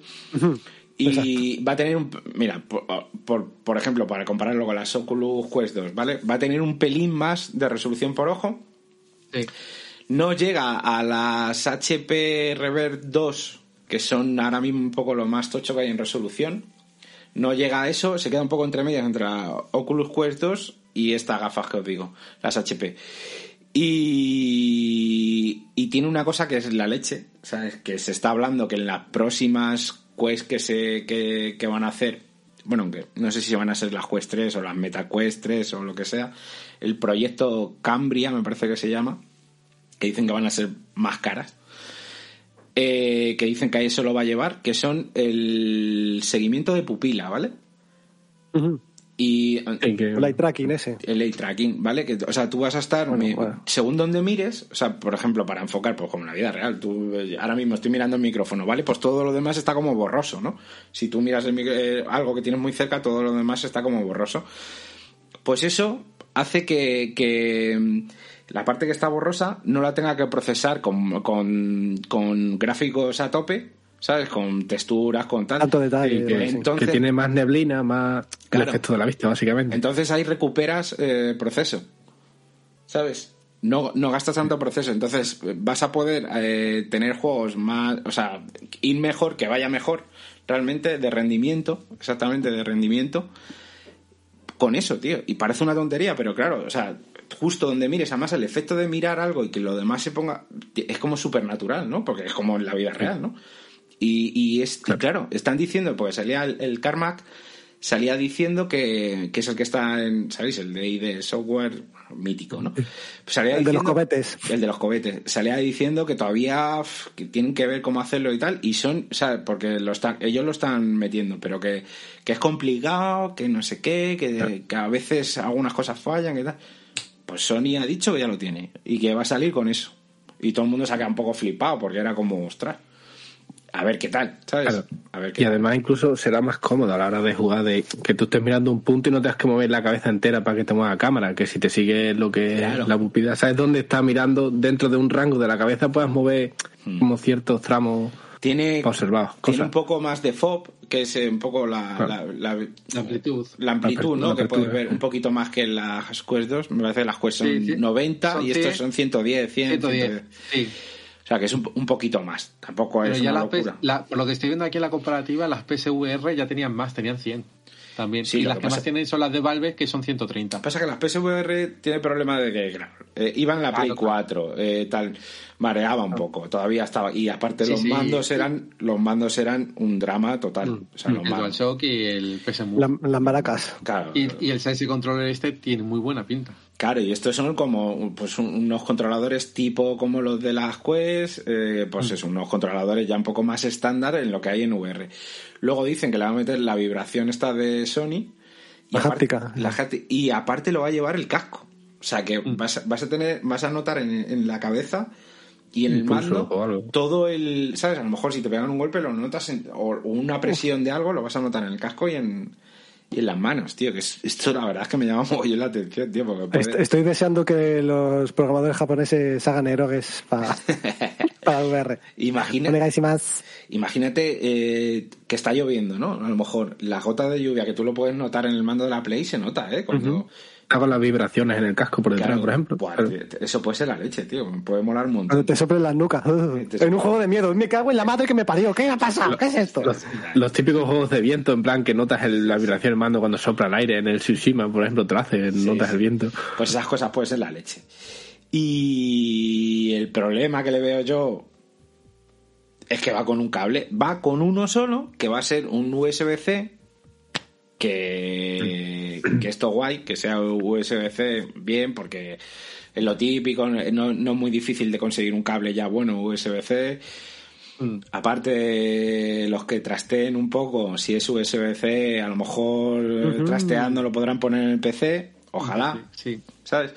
A: Y va a tener un. Mira, por, por, por ejemplo, para compararlo con las Oculus Quest 2, ¿vale? Va a tener un pelín más de resolución por ojo. No llega a las HP Reverb 2, que son ahora mismo un poco lo más tocho que hay en resolución. No llega a eso, se queda un poco entre medias entre la Oculus Quest 2 y estas gafas que os digo, las HP. Y, tiene una cosa que es la leche, ¿sabes? Que se está hablando que en las próximas Quest que, se, que, que van a hacer, bueno, que no sé si van a ser las Quest 3 o las Meta Quest 3 o lo que sea, el proyecto Cambria, me parece que se llama, que dicen que van a ser más caras, eh, que dicen que a eso lo va a llevar, que son el seguimiento de pupila, ¿vale? Y
B: El eye tracking ese.
A: el eye tracking, ¿vale? Que, o sea, tú vas a estar,
B: Bueno,
A: mi-
B: bueno.
A: según donde mires, o sea, por ejemplo, para enfocar, pues como en la vida real, tú eh, ahora mismo estoy mirando el micrófono, ¿vale? Pues todo lo demás está como borroso, ¿no? Si tú miras el micro- eh, algo que tienes muy cerca, todo lo demás está como borroso. Pues eso hace que, que, mm, la parte que está borrosa no la tenga que procesar con, con, con gráficos a tope, ¿sabes? Con texturas, con tal.
B: Tanto detalle.
D: Que,
B: sí.
A: Entonces-
D: que tiene más neblina, más
A: Claro.
D: el efecto de la vista, básicamente.
A: Entonces ahí recuperas eh, proceso. ¿Sabes? No, no gastas tanto proceso. Entonces vas a poder eh, tener juegos más. O sea, ir mejor, que vaya mejor, realmente, de rendimiento. Exactamente, de rendimiento. Con eso, tío. Y parece una tontería, pero claro, o sea, justo donde mires, además el efecto de mirar algo y que lo demás se ponga. Es como supernatural, ¿no? Porque es como en la vida real, ¿no? Y, y es, claro, están diciendo, porque salía el, el Carmack, salía diciendo que, que es el que está en, ¿sabéis? El de ID Software mítico, ¿no? Pues salía
B: El de los cohetes.
A: El de los cohetes. Salía diciendo que todavía que tienen que ver cómo hacerlo y tal, y son, o sea, porque lo están, ellos lo están metiendo, pero que, que es complicado, que no sé qué, que, que a veces algunas cosas fallan y tal. Pues Sony ha dicho que ya lo tiene y que va a salir con eso. Y todo el mundo se ha quedado un poco flipado porque era como, ostras, a ver qué tal, ¿sabes?
D: Claro.
A: A ver qué
D: Y además incluso será más cómodo a la hora de jugar de que tú estés mirando un punto y no tengas que mover la cabeza entera para que te mueva la cámara, que si te sigue lo que
A: Claro.
D: es la pupila, sabes dónde está mirando dentro de un rango de la cabeza puedas mover como ciertos tramos
A: Tiene,
D: observados.
A: tiene un poco más de FOB, que es eh, un poco la,
D: Claro.
A: la, la-
C: La amplitud.
A: la amplitud,
D: La
A: ¿no? Que puedes ver un poquito más que las Quest 2. Me parece que las Quest son
C: Sí, sí.
A: 90
C: Son
A: y estos
C: 100.
A: son 110, 100,
C: 110.
A: 110.
C: Sí.
A: O sea, que es un, un poquito más. Tampoco
C: Pero
A: es
C: ya
A: una
C: las
A: locura.
C: La- por lo que estoy viendo aquí en la comparativa, las PSVR ya tenían más, tenían 100 también.
A: Sí,
C: y las
A: que
C: que
A: pasa-
C: más tienen son las de Valve, que son 130.
A: Pasa que las PSVR tiene problema de que, claro, eh, iban en la Play
C: Claro, claro.
A: 4, eh, tal, mareaba un poco, todavía estaba. Y aparte
C: Sí,
A: los
C: sí.
A: mandos eran, los mandos eran un drama total.
C: Mm.
A: O sea, los
C: el
A: mandos.
C: DualShock y el PS Move.
B: La- las maracas.
A: Claro,
C: Y, y el Sense Controller este tiene muy buena pinta.
A: Claro, y estos son como pues un- unos controladores tipo como los de las Quest, eh,
B: Mm.
A: pues es unos controladores ya un poco más estándar en lo que hay en VR. Luego dicen que le van a meter la vibración esta de Sony. Y
B: La
A: aparte,
B: háptica.
A: la y aparte lo va a llevar el casco. O sea que
B: Mm.
A: vas, a- vas a tener, vas a notar en, en la cabeza y en el mando todo el, ¿sabes? A lo mejor si te pegan un golpe lo notas en- o o una presión de algo lo vas a notar en el casco y en, y en las manos, tío. Que es- esto la verdad es que me llama mogollón la atención, tío. Porque
B: Estoy deseando que los programadores japoneses hagan erogues para, para VR. Onegaishimasu.
A: imagínate eh, que está lloviendo, ¿no? A lo mejor la gota de lluvia que tú lo puedes notar en el mando de la Play se nota, ¿eh? Cuando,
D: Hago las vibraciones en el casco por detrás,
A: Claro,
D: por ejemplo.
A: buah,
D: Pero-
A: tío, eso puede ser la leche, tío. Me puede molar un
B: Cuando
A: montón.
B: te soplen las nucas. en un juego de miedo. Me cago en la madre que me parió. ¿Qué ha pasado? ¿Qué es esto?
D: Los, los típicos juegos de viento, en plan que notas el- la vibración del mando cuando sopla el aire. En el Tsushima, por ejemplo, te lo hace, notas
A: sí.
D: el viento.
A: Pues esas cosas pueden ser la leche. Y el problema que le veo yo es que va con un cable. Va con uno solo, que va a ser un USB-C, que, que esto guay, que sea USB-C bien, porque es lo típico, no, no es muy difícil de conseguir un cable ya bueno USB-C. Aparte, los que trasteen un poco, si es USB-C, a lo mejor eh, trasteando lo podrán poner en el PC, ojalá,
C: Sí.
A: ¿sabes?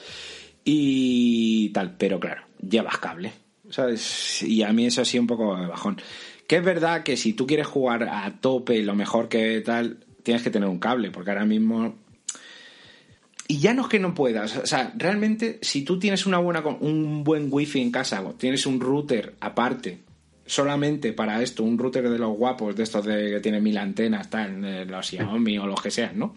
A: Y tal, pero claro, llevas cable, ¿sabes? Y a mí eso sí un poco de bajón. Que es verdad que si tú quieres jugar a tope, lo mejor que tal, tienes que tener un cable, porque ahora mismo y ya no es que no puedas, o sea, realmente si tú tienes una buena un buen wifi en casa, o tienes un router aparte, solamente para esto, un router de los guapos, de estos de que tiene mil antenas, tal, los Xiaomi o los que sean, ¿no?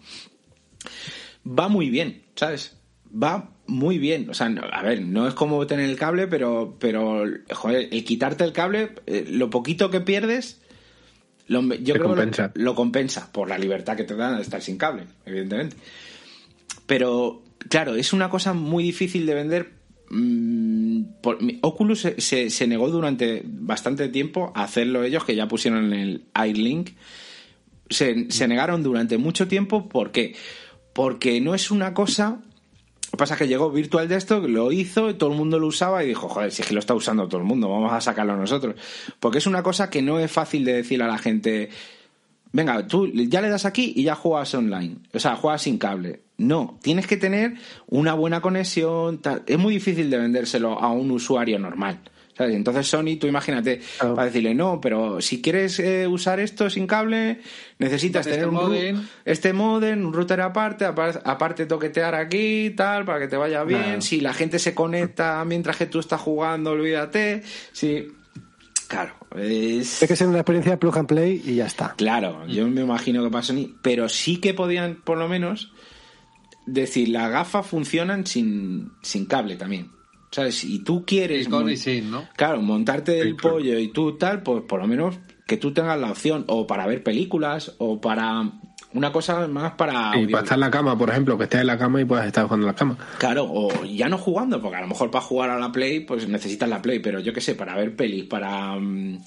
A: Va muy bien, ¿sabes? Va muy bien, o sea, a ver, no es como tener el cable, pero, pero, joder, el quitarte el cable, eh, lo poquito que pierdes, lo, yo creo que lo-
D: compensa.
A: lo compensa por la libertad que te dan de estar sin cable, evidentemente. Pero, claro, es una cosa muy difícil de vender. mm, por- Oculus se, se- se negó durante bastante tiempo a hacerlo ellos, que ya pusieron el iLink. Se, se negaron durante mucho tiempo. ¿Por qué? Porque no es una cosa. Lo que pasa es que llegó Virtual Desktop, lo hizo, y todo el mundo lo usaba y dijo, joder, si es que lo está usando todo el mundo, vamos a sacarlo nosotros. Porque es una cosa que no es fácil de decir a la gente, venga, tú ya le das aquí y ya juegas online. O sea, juegas sin cable. No, tienes que tener una buena conexión. Es muy difícil de vendérselo a un usuario normal. ¿Sabes? Entonces Sony, tú imagínate,
B: Claro.
A: para decirle, no, pero si quieres eh, usar esto sin cable, necesitas
C: Este
A: tener un ru-
C: modem.
A: este modem, un router aparte, apar- aparte toquetear aquí, tal, para que te vaya bien.
B: Claro.
A: Si la gente se conecta mientras que tú estás jugando, olvídate. Si... Claro, es...
B: Tiene que ser una experiencia plug and play y ya está.
A: Claro, yo me imagino que para Sony, pero sí que podían, por lo menos, decir, las gafas funcionan sin, sin cable también. ¿Sabes? Si tú quieres.
C: Y con
A: mon-
C: y sin, ¿no?
A: Claro, montarte el pollo y tú tal, pues por lo menos que tú tengas la opción, o para ver películas, o para. Una cosa más para.
D: Y para estar en la cama, por ejemplo, que estés en la cama y puedas estar jugando en la cama.
A: Claro, o ya no jugando, porque a lo mejor para jugar a la Play, pues necesitas la Play, pero yo qué sé, para ver pelis, para, mm,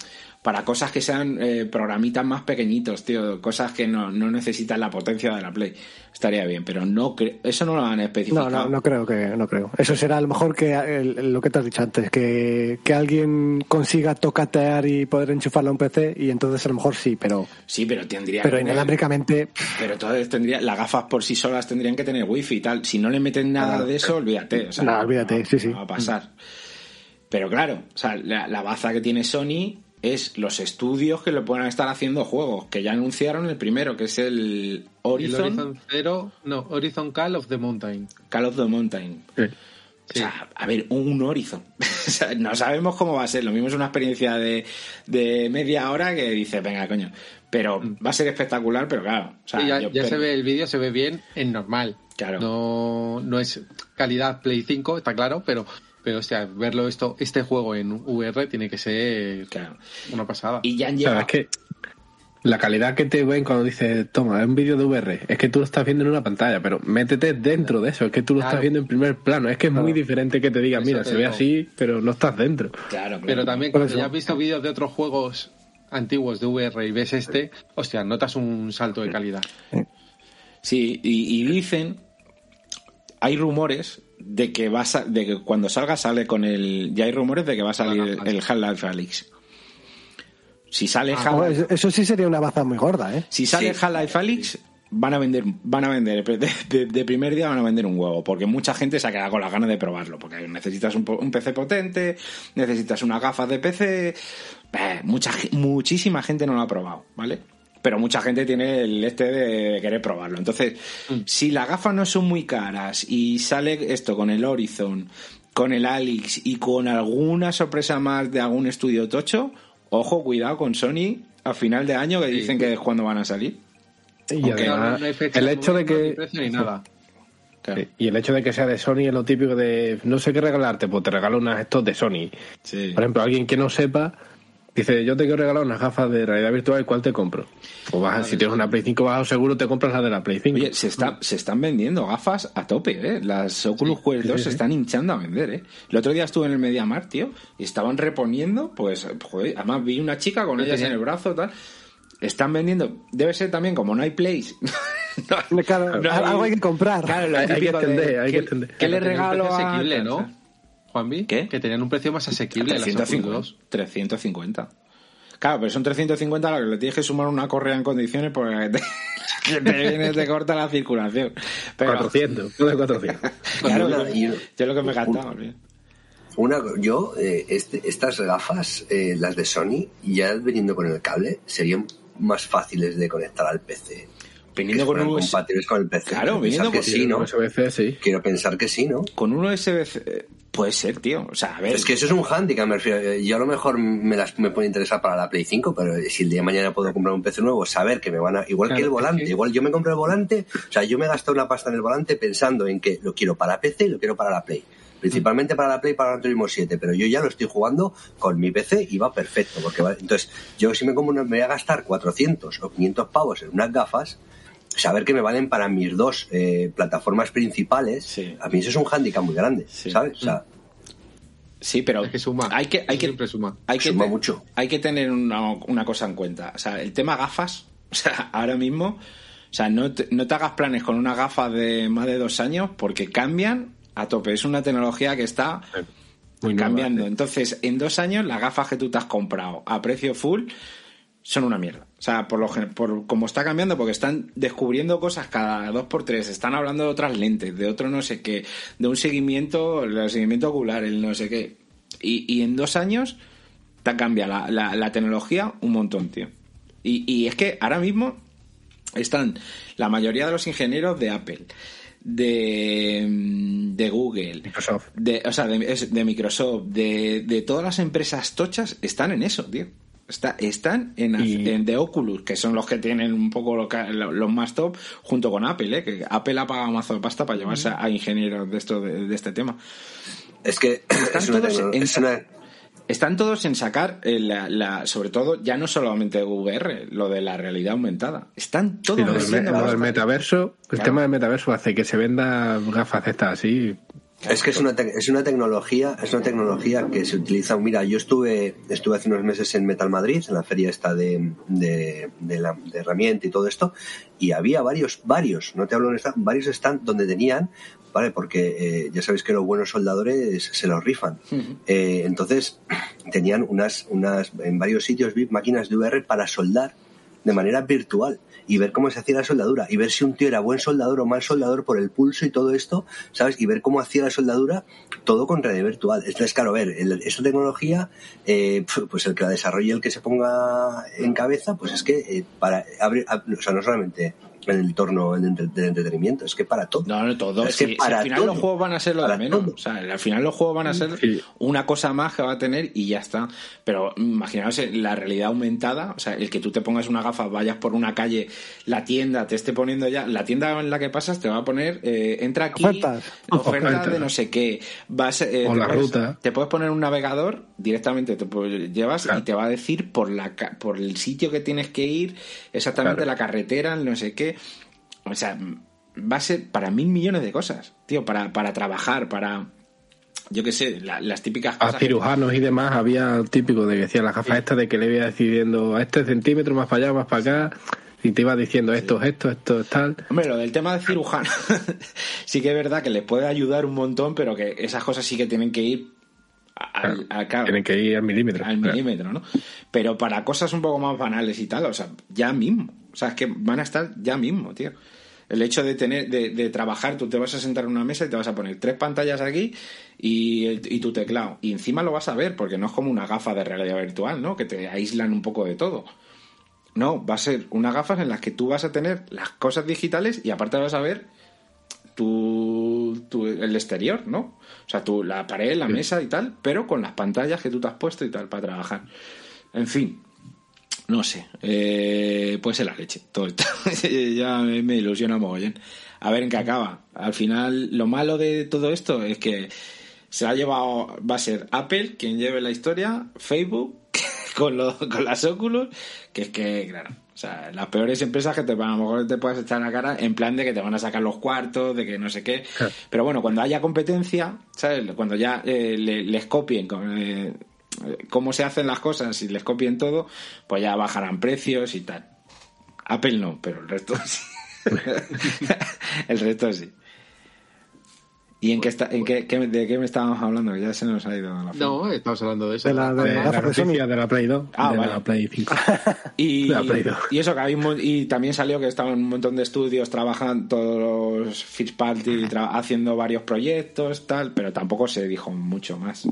A: para cosas que sean eh, programitas más pequeñitos, tío, cosas que no, no necesitan la potencia de la Play. Estaría bien, pero no eso no lo han
B: No,
A: especificado.
B: no, no creo que, no creo. Eso será a lo mejor que el- lo que te has dicho antes, que, que alguien consiga tocatear y poder enchufarlo a un PC y entonces a lo mejor sí, pero,
A: Sí, pero tendría
B: pero
A: que
B: inalámbricamente
A: Pero entonces tendría, las gafas por sí solas tendrían que tener wifi y tal. Si no le meten nada de eso, olvídate. O sea,
B: No, olvídate, sí, sí.
A: No va a pasar. Pero claro, o sea, la, la baza que tiene Sony es los estudios que le puedan estar haciendo juegos, que ya anunciaron el primero, que es el
C: El
A: Horizon,
C: Horizon Zero, no, Horizon Call of the Mountain.
A: Call of the Mountain.
D: Sí.
A: O sea, a ver, un Horizon. O sea, no sabemos cómo va a ser. Lo mismo es una experiencia de, de media hora que dice, venga, coño. Pero va a ser espectacular, pero claro. O sea,
C: Sí, ya
A: yo
C: ya se ve el vídeo, se ve bien en normal.
A: Claro.
C: No, no es calidad Play 5, está claro, pero, pero o sea, verlo esto, este juego en VR tiene que ser
A: Claro.
C: una pasada.
A: Y ya han
D: O sea,
A: llegado.
D: es que la calidad que te ven cuando dices, toma, es un vídeo de VR, es que tú lo estás viendo en una pantalla, pero métete dentro de eso, es que tú lo
C: Claro.
D: estás viendo en primer plano, es que es muy diferente que te digan, mira,
C: te
D: se ve así, pero no estás dentro.
A: Claro, claro.
C: Pero también cuando
B: eso.
C: ya has visto vídeos de otros juegos antiguos de VR y ves este, hostia, notas un salto de calidad.
A: Sí, y, y dicen, hay rumores de que va a de que cuando salga sale con el, ya hay rumores de que va a salir el,
C: Half-Life.
A: el Half-Life Alyx. Si sale
C: Ah,
A: Half-
B: eso, eso sí sería una baza muy gorda, ¿eh?
A: si sale
C: Sí.
A: Half-Life Alyx van a vender, van a vender de, de- de primer día van a vender un huevo, porque mucha gente se ha quedado con las ganas de probarlo, porque necesitas un, po- un PC potente, necesitas unas gafas de PC, eh, mucha, muchísima gente no lo ha probado, ¿vale? Pero mucha gente tiene el este de querer probarlo. Entonces, si las gafas no son muy caras y sale esto con el Horizon, con el Alix y con alguna sorpresa más de algún estudio tocho, ojo, cuidado con Sony a final de año que
C: Sí.
A: dicen que es cuando van a salir.
D: Y
C: Aunque no-
D: además,
C: no hay fecha
D: el
C: de
D: hecho de que...
C: ni nada.
A: Claro.
D: Y el hecho de que sea de Sony es lo típico de no sé qué regalarte, pues te regalo unas estos de Sony.
A: Sí.
D: Por ejemplo, alguien que no sepa, Dice, yo te quiero regalar unas gafas de realidad virtual, ¿cuál te compro? Pues vas, si tienes una Play 5 bajo seguro, te compras la de la Play 5.
A: Oye, se, está, se están vendiendo gafas a tope, ¿eh? Las Oculus Quest 2 se están hinchando a vender, ¿eh? El otro día estuve en el MediaMarkt, tío, y estaban reponiendo, pues, joder, además vi una chica con ellas en el brazo tal. Están vendiendo, debe ser también como no hay Place. no,
B: Claro,
A: no
B: algo hay que comprar.
A: Claro, lo
D: Hay- hay que
A: de,
D: extender, hay que
A: ¿qué-
D: extender.
A: ¿Qué le regalo a
C: asequible, ¿no? Juanvi,
A: ¿Qué?
C: que tenían un precio más asequible las Oculus
A: 350,
C: 2.
A: 350. Claro, pero son 350 a lo que le tienes que sumar una correa en condiciones porque te, que te viene, te corta la circulación. Pero,
D: 400, uno de 400.
A: Claro,
E: Una-
A: yo, lo que me he gastado. tío.
E: Una, yo, eh, este- estas gafas, eh, las de Sony, ya viniendo con el cable, serían más fáciles de conectar al PC.
A: Viniendo con un,
E: compatibles con el PC.
A: Claro, viniendo
E: pensar que
A: con-
E: sí, ¿no?
D: USB, sí.
E: Quiero pensar que sí, ¿no?
A: con un USB eh, puede ser, tío. O sea, a ver.
E: Es que eso es un handicap, me refiero. Eh, Yo a lo mejor me las me puede interesar para la Play 5, pero si el día de mañana puedo comprar un PC nuevo, saber que me van a... Igual que el volante, igual yo me compro el volante, o sea, yo me gasto una pasta en el volante pensando en que lo quiero para PC y lo quiero para la Play. Principalmente para la Play para Gran Turismo 7, pero yo ya lo estoy jugando con mi PC y va perfecto. porque va- Entonces, yo si me, como una- me voy a gastar 400 o 500 pavos en unas gafas, saber que me valen para mis dos eh, plataformas principales,
A: Sí.
E: a mí eso es un hándicap muy grande,
A: Sí.
E: ¿sabes? O sea,
A: Sí, pero
C: Es que suma.
A: hay que, hay que,
C: Siempre suma.
A: hay que,
E: Suma
A: te-
E: mucho.
A: hay que tener una, una cosa en cuenta. O sea, el tema gafas, o sea, ahora mismo, o sea, no te, no te hagas planes con una gafa de más de dos años porque cambian a tope. Es una tecnología que está
D: Muy nueva,
A: cambiando. Entonces, en dos años, las gafas que tú te has comprado a precio full son una mierda. O sea, por lo por como está cambiando, porque están descubriendo cosas cada dos por tres, están hablando de otras lentes, de otro no sé qué, de un seguimiento, el seguimiento ocular, el no sé qué. Y, y en dos años te ha cambiado la, la- la tecnología un montón, tío. Y, y es que ahora mismo están la mayoría de los ingenieros de Apple, de, de Google,
D: Microsoft.
A: de, o sea, de, de Microsoft, de, de todas las empresas tochas, están en eso, tío. Está, están en,
D: Y-
A: en de Oculus, que son los que tienen un poco lo que- lo- los más top, junto con Apple, ¿eh? que Apple ha pagado mazo de pasta para llevarse a, a ingenieros de esto de, de este tema.
E: Es que es una,
A: todos en-
E: es una-
A: Están todos en sacar, eh, la, la- sobre todo, ya no solamente VR, lo de la realidad aumentada. Están todos
D: Y lo del, me-
A: metiendo
D: lo del
A: pasta.
D: metaverso, el
A: Claro.
D: tema del metaverso hace que se venda gafas estas así.
E: Es que es una, es una tecnología, es una tecnología que se utiliza. Mira, yo estuve, estuve hace unos meses en Metal Madrid, en la feria esta de, de, de la, de herramienta y todo esto, y había varios, varios, no te hablo de stand, varios stands donde tenían, vale, porque eh, ya sabéis que los buenos soldadores se los rifan. Eh, entonces, tenían unas, unas, en varios sitios vi máquinas de VR para soldar de manera virtual y ver cómo se hacía la soldadura y ver si un tío era buen soldador o mal soldador por el pulso y todo esto, ¿sabes? Y ver cómo hacía la soldadura todo con realidad virtual. Entonces, claro, ver, esta tecnología, eh, pues el que la desarrolle, el que se ponga en cabeza, pues es que eh, para abrir, ab- o sea, no solamente en el entorno del, entre- del entretenimiento, es que para todo.
A: No, no, todo.
E: Es
A: Si-
E: que
A: si
E: para
A: al final
E: todo.
A: los juegos van a ser lo de menos.
E: todo.
A: O sea, al final los juegos van a ser
D: Sí.
A: una cosa más que va a tener y ya está. Pero imaginaos la realidad aumentada, o sea, el que tú te pongas una gafa, vayas por una calle, la tienda te esté poniendo ya, la tienda en la que pasas te va a poner, eh, entra aquí,
B: Ofertas.
A: ofertas
D: Ofertas.
A: de no sé qué, vas, eh,
D: O la
A: puedes-
D: ruta.
A: Te puedes poner un navegador directamente, te puedes- llevas y te va a decir por la ca- por el sitio que tienes que ir, exactamente
D: Claro.
A: la carretera, el no sé qué. O sea, va a ser para mil millones de cosas, tío, para, para trabajar, para, yo qué sé, la- las típicas
D: A
A: cosas. que-
D: cirujanos y demás había típico de que decía las gafas estas de que le iba decidiendo a este centímetro más para allá, más para acá, y te iba diciendo esto es esto, esto es tal.
A: Hombre, lo del tema de cirujano, sí que es verdad que les puede ayudar un montón, pero que esas cosas sí que tienen que ir al, claro,
D: Tienen que ir al milímetro.
A: al
D: Claro.
A: milímetro, ¿no? Pero para cosas un poco más banales y tal, o sea, ya mismo. O sea, es que van a estar ya mismo, tío. El hecho de tener, de, de trabajar, tú te vas a sentar en una mesa y te vas a poner tres pantallas aquí y, y tu teclado. Y encima lo vas a ver, porque no es como una gafa de realidad virtual, ¿no? Que te aíslan un poco de todo. No, va a ser unas gafas en las que tú vas a tener las cosas digitales y aparte vas a ver tu, tu- el exterior, ¿no? O sea, tu, la pared, la mesa y tal, pero con las pantallas que tú te has puesto y tal para trabajar. En fin, no sé, eh, puede ser la leche, todo esto. ya me, ilusiona mogollón. A ver en qué acaba. Al final, lo malo de todo esto es que se ha llevado, va a ser Apple quien lleve la historia, Facebook, con, lo- con las Oculus, que es que, claro, o sea, las peores empresas que te van, a lo mejor te puedes echar la cara en plan de que te van a sacar los cuartos, de que no sé qué. Pero bueno, cuando haya competencia, ¿sabes? Cuando ya eh, le- les copien con, eh, cómo se hacen las cosas y les copien todo, pues ya bajarán precios y tal. Apple no, pero el resto sí. el resto sí. ¿Y en qué está, en qué, qué- de qué me estábamos hablando? Que Ya se nos ha ido la fe.
C: No, estamos hablando de eso.
B: De la- de-
D: De la
B: gafas de Sony.
D: noticia de la Play 2,
A: Ah,
D: de
A: vale.
D: la Play 5.
A: Y,
D: La Play dos.
A: y eso que había y también salió que estaban un montón de estudios trabajando todos los First Party tra- haciendo varios proyectos tal pero tampoco se dijo mucho más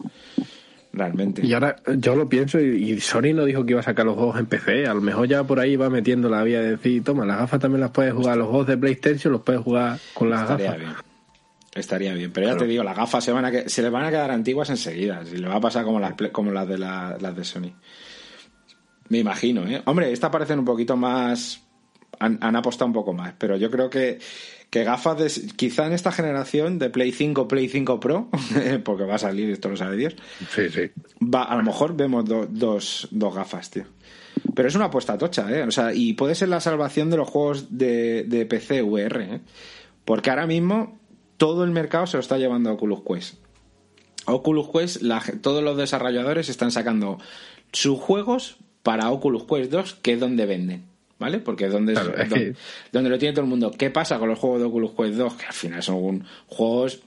A: realmente.
D: Y ahora yo lo pienso y, Sony no dijo que iba a sacar los juegos en PC. A lo mejor ya por ahí va metiendo la vía de decir, toma, las gafas también las puedes jugar, los juegos de PlayStation los puedes jugar con las
A: estaría
D: gafas.
A: bien. Estaría bien pero ya te digo las gafas se van a que- se les van a quedar antiguas enseguida si le va a pasar como las como las de la- las de Sony. Me imagino eh hombre esta parecen un poquito más han, han apostado un poco más pero yo creo que que gafas de quizá en esta generación de Play 5 Play 5 Pro porque va a salir esto lo sabe Dios
D: Sí, sí.
A: va, a lo mejor vemos do- dos, dos gafas, tío. Pero es una apuesta tocha, ¿eh? O sea, y puede ser la salvación de los juegos de, de PC VR, ¿eh? Porque ahora mismo todo el mercado se lo está llevando a Oculus Quest. Oculus Quest, la todos los desarrolladores están sacando sus juegos para Oculus Quest 2, que es donde venden. ¿Vale? Porque es donde,
D: Claro, es
A: donde, lo tiene todo el mundo. ¿Qué pasa con los juegos de Oculus Quest 2? Que al final son juegos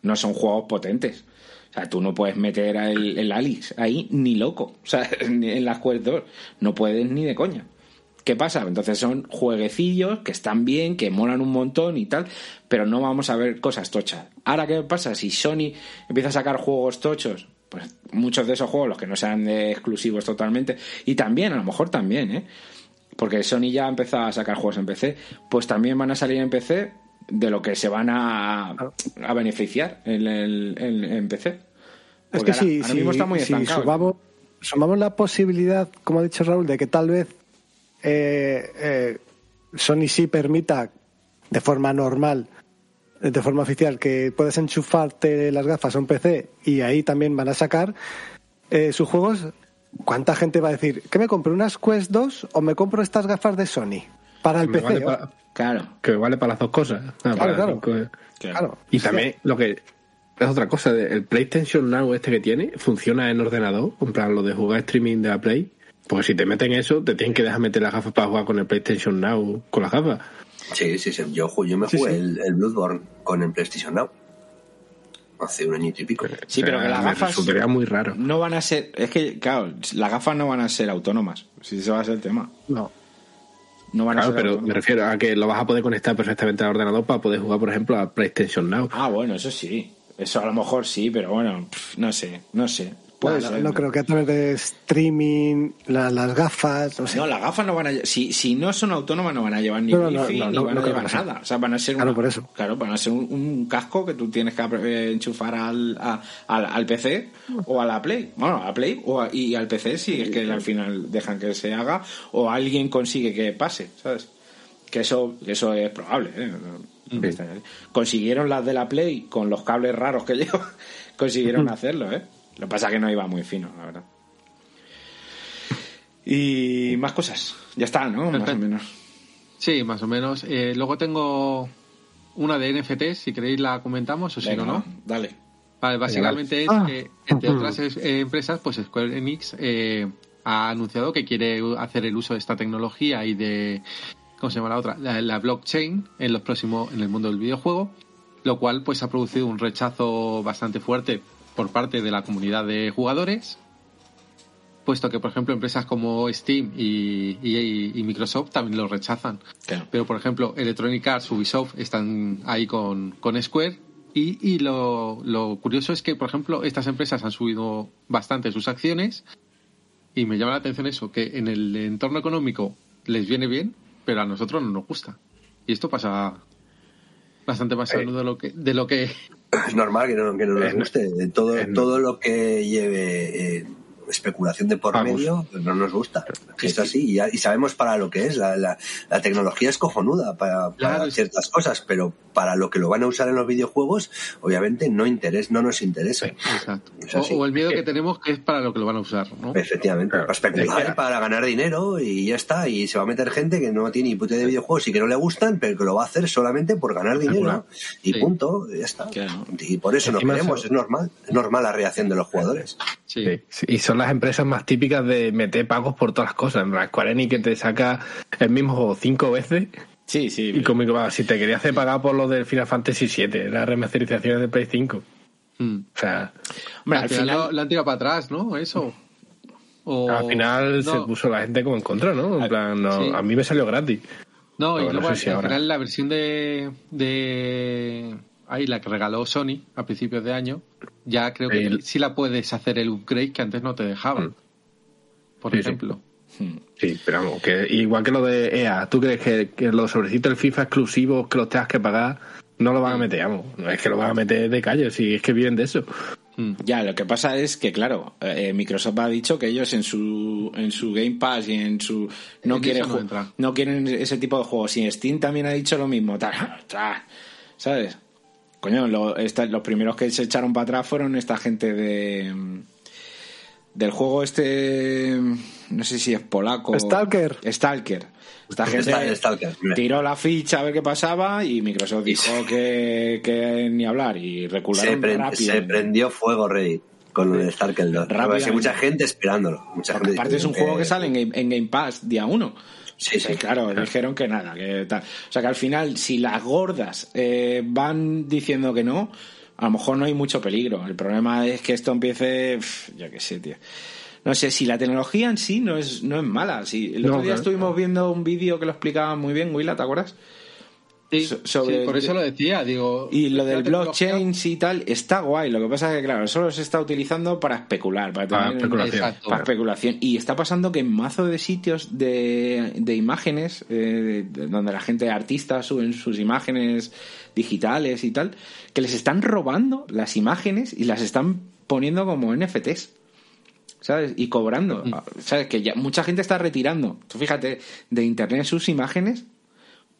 A: no son juegos potentes. O sea, tú no puedes meter el, el Alice ahí ni loco. O sea, en las Quest 2. No puedes ni de coña. ¿Qué pasa? Entonces son jueguecillos que están bien, que molan un montón y tal, pero no vamos a ver cosas tochas. Ahora, ¿qué pasa? Si Sony empieza a sacar juegos tochos, pues muchos de esos juegos, los que no sean de exclusivos totalmente, y también, a lo mejor también, ¿eh? Porque Sony ya ha empezado a sacar juegos en PC, pues también van a salir en PC de lo que se van a, a beneficiar en, el, en, en PC.
B: Es que
A: ahora,
B: si,
A: ahora mismo está muy estancado.
B: sumamos, sumamos la posibilidad, como ha dicho Raúl, de que tal vez eh, eh, Sony sí permita de forma normal, de forma oficial, que puedes enchufarte las gafas a un PC y ahí también van a sacar eh, sus juegos. ¿Cuánta gente va a decir que me compro unas Quest 2 o me compro estas gafas de Sony? Para el
D: Me
B: PC.
A: Claro,
D: que vale para las dos cosas. Ah, para
B: claro.
D: eh.
B: Claro.
D: Y también lo que es otra cosa, de- el PlayStation Now este que tiene funciona en ordenador, en plan lo de jugar streaming de la Play. Pues si te meten eso, te tienen que dejar meter las gafas para jugar con el PlayStation Now con las gafas.
E: Sí, sí, sí. Yo, yo me
B: Sí,
E: jugué
B: sí.
E: El, el Bloodborne con el PlayStation Now. Hace un añito y pico.
A: Sí, pero que las gafas
D: resultaría muy raro.
A: no van a ser. Es que, claro, las gafas no van a ser autónomas. Si ese va a ser el tema.
B: No.
A: No van a
D: Claro,
A: ser
D: pero me refiero a que lo vas a poder conectar perfectamente al ordenador para poder jugar, por ejemplo, a PlayStation Now.
A: Ah, bueno, eso sí. Eso a lo mejor sí, pero bueno, pff, no sé, no sé. Puede
B: No, creo que a través de streaming, la- las gafas, no sé.
A: No, las gafas no van a si, si no son autónomas no van a llevar ni
B: No,
A: wifi
B: no,
A: ni
B: no,
A: van
B: no
A: a llevar
B: sea.
A: nada. O sea, van a ser
B: Claro,
A: una-
B: por eso.
A: Claro, van a ser un, un casco que tú tienes que eh, enchufar al, a- al, al PC o a la Play. Bueno, a la Play o a- y al PC si es que al final dejan que se haga o alguien consigue que pase, ¿sabes? Que eso, que eso es probable. ¿eh? Consiguieron las de la Play con los cables raros que lleva, consiguieron hacerlo, ¿eh? Lo que pasa es que no iba muy fino, la verdad. Y más cosas. Ya está, ¿no? Más o menos.
C: Sí, más o menos. Eh, luego tengo una de NFT, si queréis la comentamos o si no, no.
A: Dale.
C: Vale, básicamente es
B: Ah.
C: que, entre
B: Ujú.
C: otras es- eh, empresas, pues Square Enix eh, ha anunciado que quiere hacer el uso de esta tecnología y de, ¿cómo se llama la otra? La, la blockchain en los próximos, en el mundo del videojuego, lo cual pues ha producido un rechazo bastante fuerte por parte de la comunidad de jugadores, puesto que, por ejemplo, empresas como Steam y, y- y Microsoft también lo rechazan.
A: Claro.
C: Pero, por ejemplo, Electronic Arts, Ubisoft están ahí con, con Square. Y, y lo, lo curioso es que, por ejemplo, estas empresas han subido bastante sus acciones. Y me llama la atención eso, que en el entorno económico les viene bien, pero a nosotros no nos gusta. Y esto pasa bastante más a menudo de lo que, de lo que
E: Es normal que no, que no nos guste. Todo, todo lo que lleve eh, especulación de por
D: Vamos.
E: medio pues no nos gusta. Es así y, ya- y sabemos para lo que es. La, la- la tecnología es cojonuda para, para
C: Claro, es-
E: ciertas cosas, pero para lo que lo van a usar en los videojuegos, obviamente no, interés, no nos interesa.
C: Exacto. O, el miedo que tenemos que es para lo que lo van a usar, ¿no?
E: Efectivamente,
D: Claro.
E: para especular, para ganar dinero y ya está. Y se va a meter gente que no tiene ni puta de videojuegos y que no le gustan, pero que lo va a hacer solamente por ganar dinero. Y
C: Sí.
E: punto, y ya está.
A: Claro.
E: Y por eso no
D: Encima
E: queremos, es normal. Es normal la reacción de los jugadores.
C: Sí.
D: Sí, sí, Y son las empresas más típicas de meter pagos por todas las cosas. En plan, Square Enix que te saca el mismo juego cinco veces.
A: Sí, sí.
D: Y como que, si te quería hacer pagar por lo del Final Fantasy VII, las remasterizaciones de Play 5.
C: Mm.
D: O sea,
A: Hombre,
C: al
A: al
C: final,
A: final,
C: lo, lo han tirado para atrás, ¿no? Eso. O-
D: al final se puso la gente como en contra, ¿no? En plan, no,
C: Sí.
D: a mí me salió gratis.
C: No, y
D: no
C: luego
D: sé si
C: al
D: ahora.
C: final la versión de, de ahí la que regaló Sony a principios de año, ya creo que
D: El-
C: sí la puedes hacer el upgrade que antes no te dejaban.
D: Mm.
C: Por
D: Sí, sí.
C: ejemplo.
D: Sí, pero vamos, que igual que lo de EA, ¿tú crees que, que los sobrecitos del FIFA exclusivos que los tengas que pagar no lo van a meter? Vamos, no es que lo van a meter de calle, si es que viven de eso.
C: Mm.
A: Ya, lo que pasa es que, claro, eh, Microsoft ha dicho que ellos en su en su Game Pass y en su no
C: En
A: quieren
C: no
A: no quieren ese tipo de juegos. Y Steam también ha dicho lo mismo, ¿sabes? Coño, lo- esta- los primeros que se echaron para atrás fueron esta gente de del juego este, no sé si es polaco.
B: Stalker.
A: Stalker. Esta gente
E: Stalker,
A: tiró la ficha a ver qué pasaba y Microsoft dijo que, que ni hablar y
E: Se,
A: recularon
E: pre-
A: rápido.
E: se prendió fuego Reddit con el Starker 2.
A: Rápidamente.
E: Hay mucha gente esperándolo. Mucha gente
A: aparte es un juego que sale en Game, en Game Pass día uno.
E: Sí, sí.
A: claro, dijeron que nada, que tal. O sea que al final, si las gordas eh, van diciendo que no, a lo mejor no hay mucho peligro. El problema es que esto empiece, pf, yo qué sé, tío. No sé, si la tecnología en sí no es, no es mala. Si el
D: No,
A: otro día
D: claro.
A: estuvimos viendo un vídeo que lo explicaba muy bien, Willa, ¿te acuerdas?
C: Sí,
A: So- sobre-
C: sí, por eso lo decía, digo.
A: Y lo del blockchain y tal está guay. Lo que pasa es que, claro, solo se está utilizando para especular, para,
D: Para
A: tener-
D: especulación.
C: Exacto.
A: para especulación. Y está pasando que en mazo de sitios de, de imágenes, eh, de- donde la gente, artistas, suben sus imágenes digitales y tal, que les están robando las imágenes y las están poniendo como NFTs. ¿Sabes? Y cobrando. ¿Sabes? Que ya mucha gente está retirando. Tú fíjate, de internet sus imágenes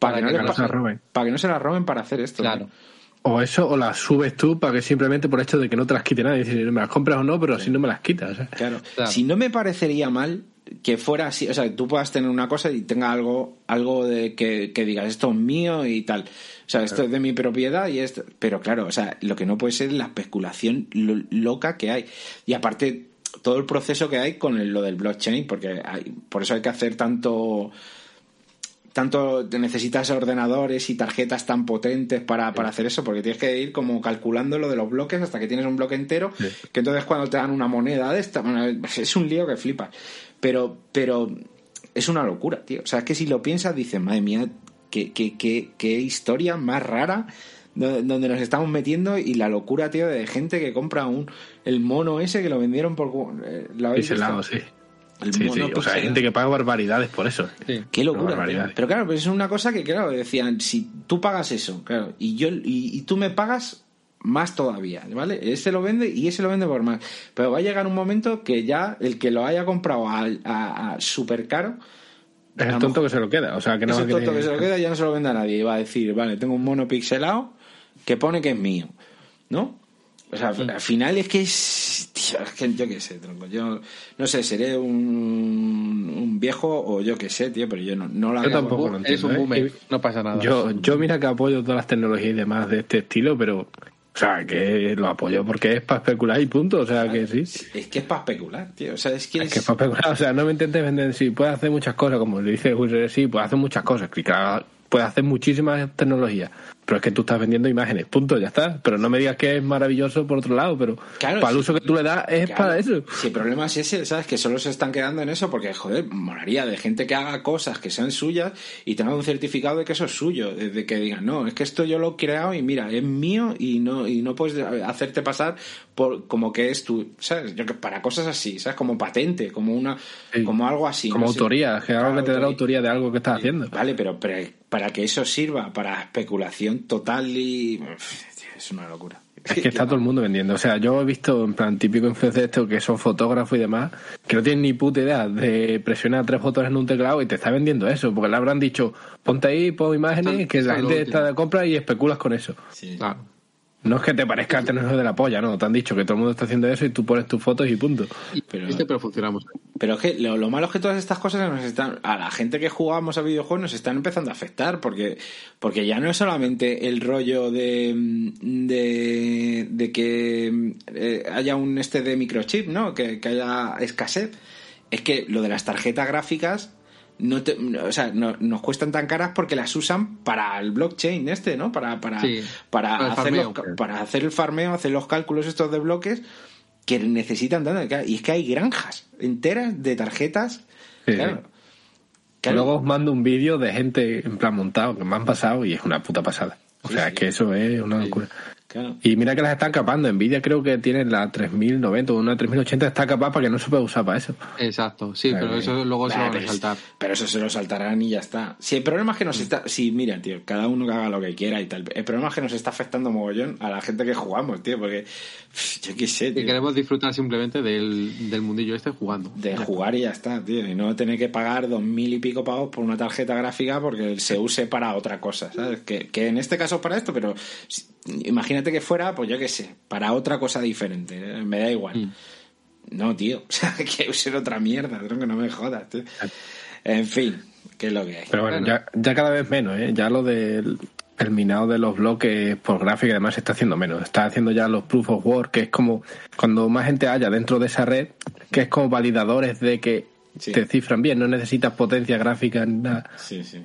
A: para,
C: Para
A: que, no
C: que
A: les
D: no
A: pa-
D: se las roben.
A: para que no se las roben para hacer esto.
C: Claro.
A: tío.
D: O eso, o las subes tú para que simplemente por hecho de que no te las quite nadie. Si me las compras o no, pero así no me las quitas. ¿eh?
A: Claro.
C: Claro.
A: Si no me parecería mal que fuera así, o sea, que tú puedas tener una cosa y tenga algo, algo de que, que digas esto es mío y tal. O sea, esto es de mi propiedad y esto. Pero claro, o sea, lo que no puede ser es la especulación lo- loca que hay. Y aparte, todo el proceso que hay con el- lo del blockchain, porque hay, por eso hay que hacer tanto tanto necesitas ordenadores y tarjetas tan potentes para, para hacer eso, porque tienes que ir como calculando lo de los bloques hasta que tienes un bloque entero, que entonces cuando te dan una moneda de esta, es un lío que flipas. Pero, pero es una locura, tío. O sea, es que si lo piensas, dices, madre mía, qué, qué, qué, qué historia más rara do- donde nos estamos metiendo y la locura, tío, de gente que compra un el mono ese que lo vendieron por... eh, ¿lo habéis
D: sí.
A: El
D: Sí,
A: mono
D: sí. O sea, hay gente que paga barbaridades por eso.
C: Sí.
A: Qué locura. Pero claro, pues es una cosa que, claro, decían, si tú pagas eso, claro, y yo y, y tú me pagas más todavía, ¿vale? Ese lo vende y ese lo vende por más. Pero va a llegar un momento que ya el que lo haya comprado a, a, a súper caro,
D: Es el tonto
A: mejor-
D: que se lo queda. O sea, que no
A: ese
D: va a
A: tonto que se lo queda ya no se lo vende a nadie. Y va a decir, vale, tengo un mono pixelado que pone que es mío, ¿no? O sea, al final es que es. Tío, es que yo qué sé, tronco. Yo no sé, seré un, un viejo o yo qué sé, tío, pero yo no, no la
D: Yo tampoco lo
C: Eres un
D: entiendo, ¿eh?
C: boomer, no pasa nada.
D: Yo, yo mira que apoyo todas las tecnologías y demás de este estilo, pero, o sea, que lo apoyo porque es para especular y punto, o sea, que sí.
A: Es que es para especular, tío. O sea, es que
D: Es
A: es.
D: que es para especular, o sea, no me intentes vender, sí, puedes hacer muchas cosas, como le dice Wizard, sí, puedes hacer muchas cosas, puedes hacer muchísimas tecnologías, pero es que tú estás vendiendo imágenes, punto, ya está. Pero no me digas que es maravilloso por otro lado, pero
A: Claro,
D: para el uso que tú le das es
A: Claro.
D: para eso.
A: Si el problema es ese, ¿sabes? Que solo se están quedando en eso porque, joder, molaría de gente que haga cosas que sean suyas y tenga un certificado de que eso es suyo. De que digan, no, es que esto yo lo he creado y mira, es mío y no, y no puedes hacerte pasar por como que es tu, ¿sabes? Yo que para cosas así, ¿sabes? Como patente, como una,
D: Sí.
A: como algo así.
D: Como
A: no
D: autoría, algo
A: Claro,
D: que te dé la autoría de algo que estás haciendo.
A: Vale, pero, pero para que eso sirva para especulación total y. Es una locura.
D: Es que está todo el mundo vendiendo. O sea, yo he visto en plan típico influencer esto que son fotógrafos y demás, que no tienen ni puta idea de presionar tres botones en un teclado y te está vendiendo eso, porque le habrán dicho, ponte ahí, pon imágenes, que la gente está de compra y especulas con eso.
A: Sí.
C: Claro.
D: No es que te parezca el tener de la polla, no. Te han dicho que todo el mundo está haciendo eso y tú pones tus fotos y punto.
A: Pero-
C: este, pero funcionamos.
A: Pero es que lo, lo malo es que todas estas cosas nos están, a la gente que jugamos a videojuegos nos están empezando a afectar, porque, porque ya no es solamente el rollo de, de, de que eh, haya un este de microchip, ¿no? Que, que haya escasez. Es que lo de las tarjetas gráficas no te, o sea, no- nos cuestan tan caras porque las usan para el blockchain este, ¿no? Para, para,
C: Sí,
A: para, hacer
C: farmeo.
A: los para hacer el farmeo, hacer los cálculos estos de bloques que necesitan tanto. Y es que hay granjas enteras de tarjetas.
D: Sí,
A: claro.
D: Luego os mando un vídeo de gente en plan montado que me han pasado y es una puta pasada. O
A: Sí,
D: sea, es que eso es una locura.
A: Claro.
D: Y mira que las están capando. Nvidia creo que tiene la 3090 o una 3080 está capaz para que no se pueda usar para eso.
C: Exacto, sí, pero eso luego se lo van a
A: pero, es-
C: saltar.
A: pero eso se lo saltarán y ya está. Sí, el problema es que nos está. Sí, mira, tío, cada uno que haga lo que quiera y tal. El problema es que nos está afectando mogollón a la gente que jugamos, tío, porque. Yo qué sé,
C: Y
A: tío.
C: queremos disfrutar simplemente del, del mundillo este jugando.
A: De
C: Ya
A: jugar y ya está, tío. Y no tener que pagar dos mil y pico pavos por una tarjeta gráfica porque se use para otra cosa, ¿sabes? Que, que en este caso es para esto, pero si- imagínate que fuera, pues yo qué sé, para otra cosa diferente. ¿eh? Me da igual.
C: Mm.
A: No, tío. O sea, que usen otra mierda, tronco, no me jodas, tío. En fin, ¿qué es lo que hay?
D: Pero bueno,
C: Bueno.
D: Ya, ya cada vez menos, ¿eh? Ya lo del el minado de los bloques por gráfica además se está haciendo menos. Está haciendo ya los proof of work, que es como cuando más gente haya dentro de esa red, que es como validadores de que
A: Sí.
D: te cifran bien, no necesitas potencia gráfica ni nada.
A: Sí, sí.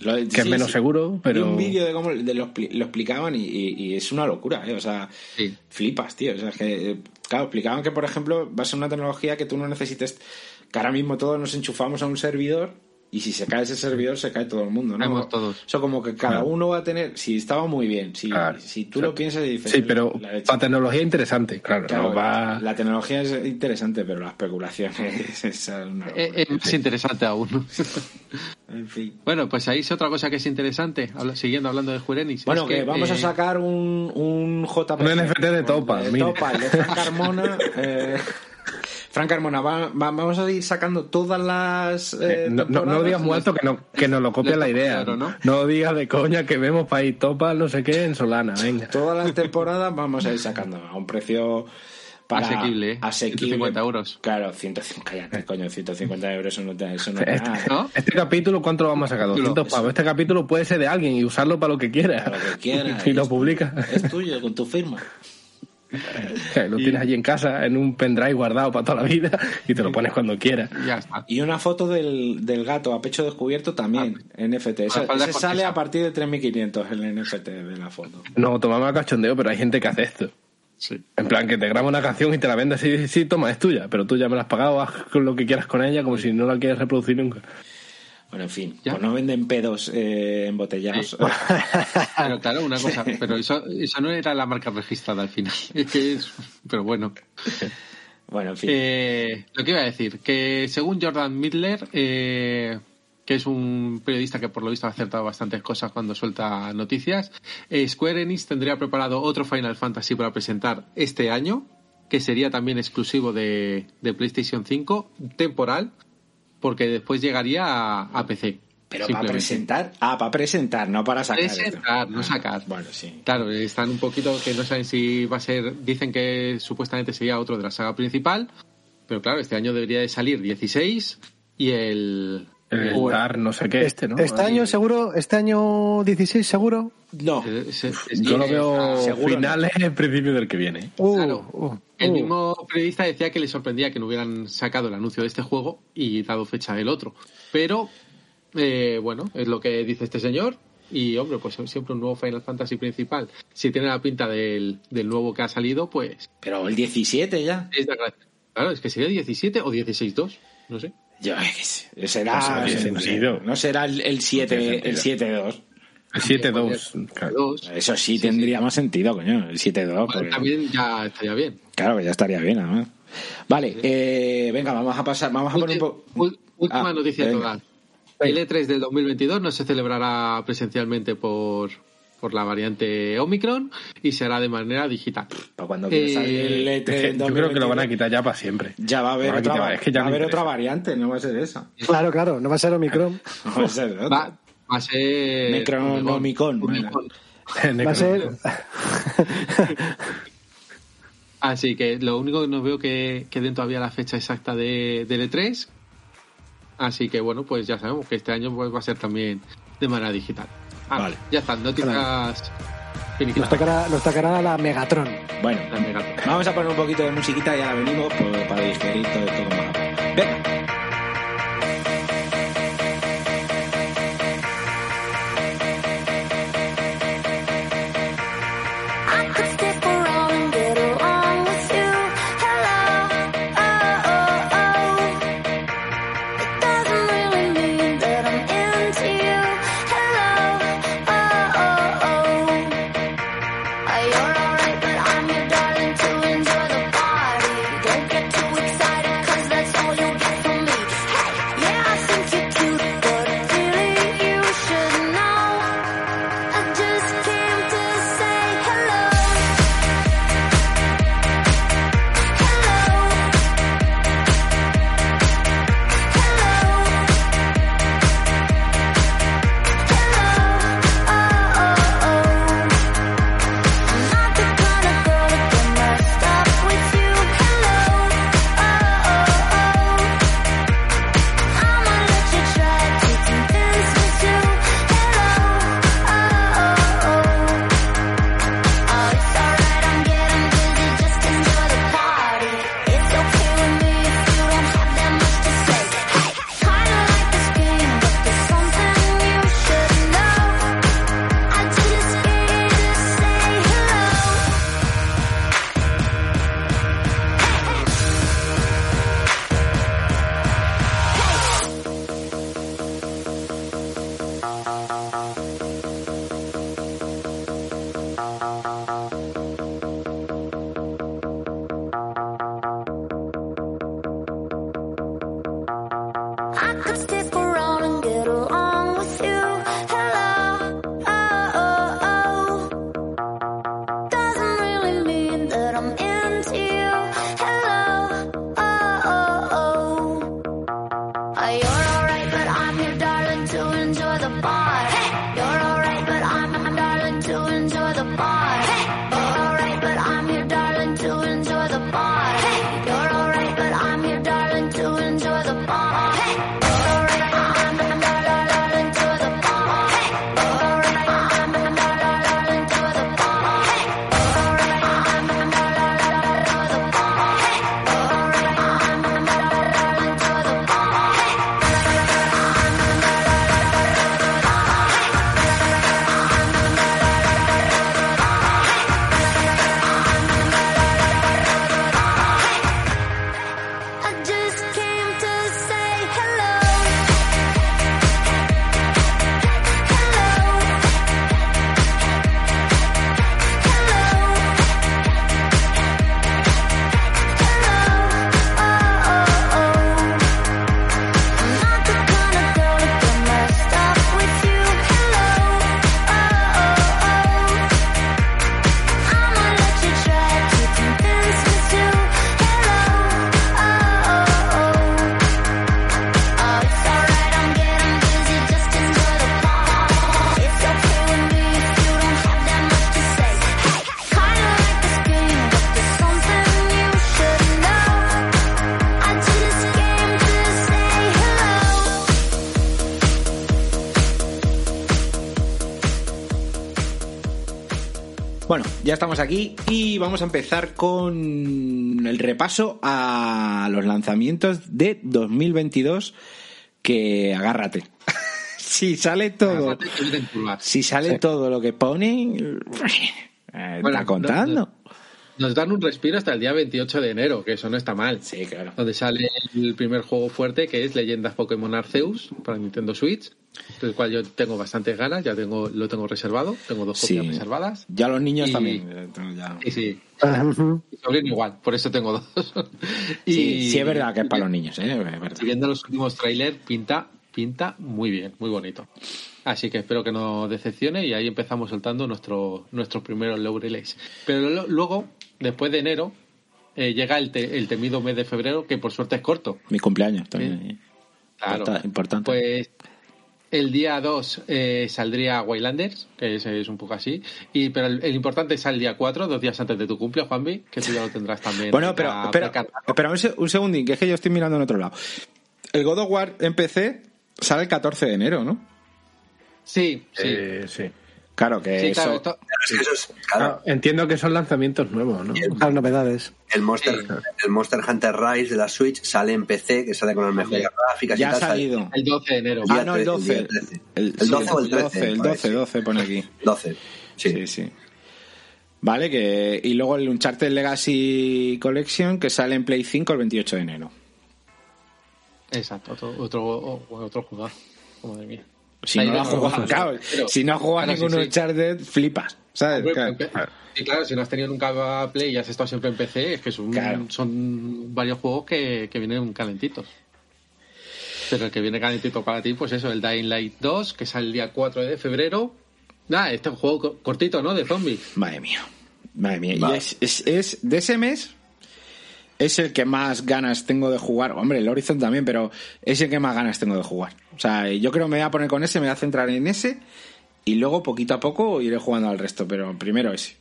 A: Lo-
D: Que es menos seguro,
A: Vi
D: pero-
A: un vídeo de cómo de lo, lo explicaban y, y- y es una locura, ¿eh? O sea,
C: Sí.
A: flipas, tío. O sea, es que, eh, claro, explicaban que, por ejemplo, va a ser una tecnología que tú no necesites, que ahora mismo todos nos enchufamos a un servidor y si se cae ese servidor, se cae todo el mundo, ¿no?
C: Caemos todos.
A: Eso como que cada
D: Claro.
A: uno va a tener, si estaba muy bien, si,
D: Claro.
A: si tú lo piensas y dices...
D: Sí, pero
A: la leche.
D: para tecnología interesante, claro,
A: Claro,
D: no va...
A: La tecnología es interesante, pero la especulación es, es una.
C: Eh, eh, es interesante aún.
A: En fin.
C: bueno, pues ahí es otra cosa que es interesante, siguiendo hablando de Square Enix.
A: Bueno, que, vamos a
C: eh,
A: sacar un, un JPG.
D: Un NFT de Topal,
A: De de Carmona. eh, Frank Carmona, va- va- vamos a ir sacando todas las. eh,
D: Eh, no, no, no lo
A: temporadas.
D: digas muy alto que, no, que nos lo copia la idea.
C: claro, ¿no?
D: ¿no? digas de coña que vemos para ir topa, no sé qué, en Solana, venga.
A: Todas las temporadas vamos a ir sacando a un precio. Para,
C: Asequible, ¿eh?
A: asequible.
C: 150 euros.
A: Claro, 150, cállate, coño, 150 euros eso no, te- eso no
D: Este,
A: nada.
C: ¿No?
D: este capítulo, ¿cuánto lo vamos a sacar? 200 pavos. Este capítulo puede ser de alguien y usarlo para lo que quiera.
A: Para lo que quieras.
D: y lo
A: Es-
D: publica.
A: Es tuyo, con tu firma.
D: lo tienes allí en casa, en un pendrive guardado para toda la vida y te lo pones cuando quieras.
C: Ya está.
A: Y una foto del, del gato a pecho descubierto también, NFT. Ese,
C: Ah, falda
A: ese
C: corteza.
A: sale a partir de 3.500 el NFT de la foto.
D: No, tomamos a cachondeo, pero hay gente que hace esto.
C: Sí.
D: En plan, que te graba una canción y te la vende así, sí, sí, toma, es tuya, pero tú ya me la has pagado, haz con lo que quieras con ella, como si no la quieres reproducir nunca.
A: Bueno, en fin,
C: ¿Ya?
A: pues no venden pedos eh, embotellados.
C: Pero claro, una cosa, pero eso, eso no era la marca registrada al final. Pero bueno.
A: bueno, en fin.
C: Eh, lo que iba a decir, que según Jordan Midler, eh, que es un periodista que por lo visto ha acertado bastantes cosas cuando suelta noticias, eh, Square Enix tendría preparado otro Final Fantasy para presentar este año, que sería también exclusivo de, de PlayStation 5, temporal, porque después llegaría a, a PC.
A: Pero para presentar. Ah, para presentar, no para sacar. esto.
C: Presentar, no
A: Ah,
C: sacar.
A: Bueno, sí.
C: Claro, están un poquito que no saben si va a ser. Dicen que supuestamente sería otro de la saga principal, pero claro, este año debería de salir 16 y el.
D: El Star, no sé qué, este, ¿no?
B: Este año seguro, este año 16 seguro.
A: No.
C: es
D: Yo lo veo
A: seguro
D: finales en principio del que viene.
B: Uh,
C: Claro.
B: uh,
C: El
B: uh.
C: mismo periodista decía que le sorprendía que no hubieran sacado el anuncio de este juego y dado fecha del otro. Pero, eh, bueno, es lo que dice este señor. Y, hombre, pues siempre un nuevo Final Fantasy principal. Si tiene la pinta del, del nuevo que ha salido, pues
A: Pero el 17 ya.
C: es de gracia. Claro, es que sería 17 o 16-2. No sé.
A: Yo, qué sé, será.
D: No tiene
A: no, sé, no será el, el 7,
D: tiene
A: el
D: sentido.
A: 7-2.
D: El 7-2. claro.
C: Dos.
A: Eso sí tendría más sentido, coño. El 7-2.
C: Bueno,
A: porque-
C: también ya estaría bien.
A: Claro, que ya estaría bien, además. Vale, eh, venga, vamos a pasar, vamos a poner un poco.
C: Última
A: Ah,
C: noticia
A: venga.
C: total. El E3 del 2022 no se celebrará presencialmente por, por la variante Omicron y será de manera digital.
A: Para cuando
C: Eh,
A: salir el E3
D: Es que
A: en
D: yo creo que lo van a
A: 2022,
D: quitar ya para siempre.
A: Ya va a haber, otra,
D: quitar, es que ya
A: va a
D: no
A: haber
D: interesa.
A: otra variante, no va a ser esa.
B: Claro, claro, no va a ser Omicron.
A: No va a ser otra.
C: Va, va a ser...
A: Necronomicon,
C: Omicron.
B: Va a ser.
C: Así que lo único que no veo que, que den todavía la fecha exacta de, del E3. Así que bueno, pues ya sabemos que este año pues, va a ser también de manera digital. Ah,
A: Vale.
C: Ya están, noticias
B: Nos
C: finiquitadas.
B: tocará, nos tocará la Megatron.
A: Bueno,
C: La Megatron.
A: vamos a poner un poquito de musiquita y ahora venimos para digerir todo esto Venga.
G: You're
A: ya estamos aquí y vamos a empezar con el repaso a los lanzamientos de 2022 que agárrate. si sale todo, si sale todo lo que pone, eh,
C: Bueno,
A: está contando.
C: no- Nos dan un respiro hasta el día 28 de enero, que eso no está mal.
A: Sí, claro.
C: Donde sale el primer juego fuerte, que es Leyendas Pokémon Arceus para Nintendo Switch, del cual yo tengo bastantes ganas, ya tengo lo tengo reservado, tengo dos
A: Sí.
C: copias reservadas.
A: Ya los niños
C: Y-
A: también. ya.
C: Y sí, mi sobrino igual, por eso tengo dos.
A: Sí, sí, es verdad que es para los niños, ¿eh? Es verdad.
C: Siguiendo los últimos trailers, pinta pinta muy bien, muy bonito. Así que espero que no decepcione y ahí empezamos soltando nuestro, nuestros primeros laureles. Pero lo- luego, después de enero, eh, llega el, te- el temido mes de febrero, que por suerte es corto.
A: Mi cumpleaños también.
C: Claro.
A: Importa- importante.
C: Pues el día 2 eh, saldría Waylanders, que es, es un poco así. Y, pero el, el importante es el día 4, dos días antes de tu cumple, Juanvi, que tú ya lo tendrás también.
A: Bueno, pero
C: precargado.
A: espera un, un segundín, que es que yo estoy mirando en otro lado. El God of War en PC sale el 14 de enero, ¿no?
C: Sí, sí.
D: Eh, sí.
A: Claro que
C: Sí,
A: eso...
C: claro, esto-
E: Claro, es que eso es- claro,
D: Ah, entiendo que son lanzamientos nuevos, ¿no?
B: Las novedades.
E: el, Monster, el Monster Hunter Rise de la Switch sale en PC, que sale con las mejores gráficas
A: Ya
E: y
A: ha
E: tal.
A: salido.
C: el 12 de enero.
A: Ah, no, el
E: tre- el
A: 12.
E: día 13.
A: El,
E: El 12 o el 13,
A: 12, el
E: por ahí,
A: 12,
E: sí.
A: 12 pone aquí.
E: 12. Sí.
A: Sí, sí. Vale, que y luego el Uncharted Legacy Collection que sale en Play 5 el 28 de enero.
C: Exacto, otro, otro, otro jugador. Madre mía.
A: Si no
C: vamos,
A: jugado,
C: vamos,
A: claro,
C: pero-
A: si no has jugado
C: claro, sí,
A: ningún
C: sí.
A: Uncharted, flipas, ¿sabes?
C: Hombre,
A: Claro.
C: sí, si no has tenido nunca Play y has estado siempre en PC, es que son, varios juegos que, que vienen calentitos. Pero el que viene calentito para ti, pues eso, el Dying Light 2, que sale el día 4 de febrero. Nada, este es un juego co- cortito, ¿no? De zombies.
A: Madre mía. Madre mía. Y es, es- de ese mes es el que más ganas tengo de jugar. Hombre, el Horizon también, pero es el que más ganas tengo de jugar. O sea, yo creo que me voy a poner con ese, me voy a centrar en ese y luego poquito a poco iré jugando al resto, pero primero ese.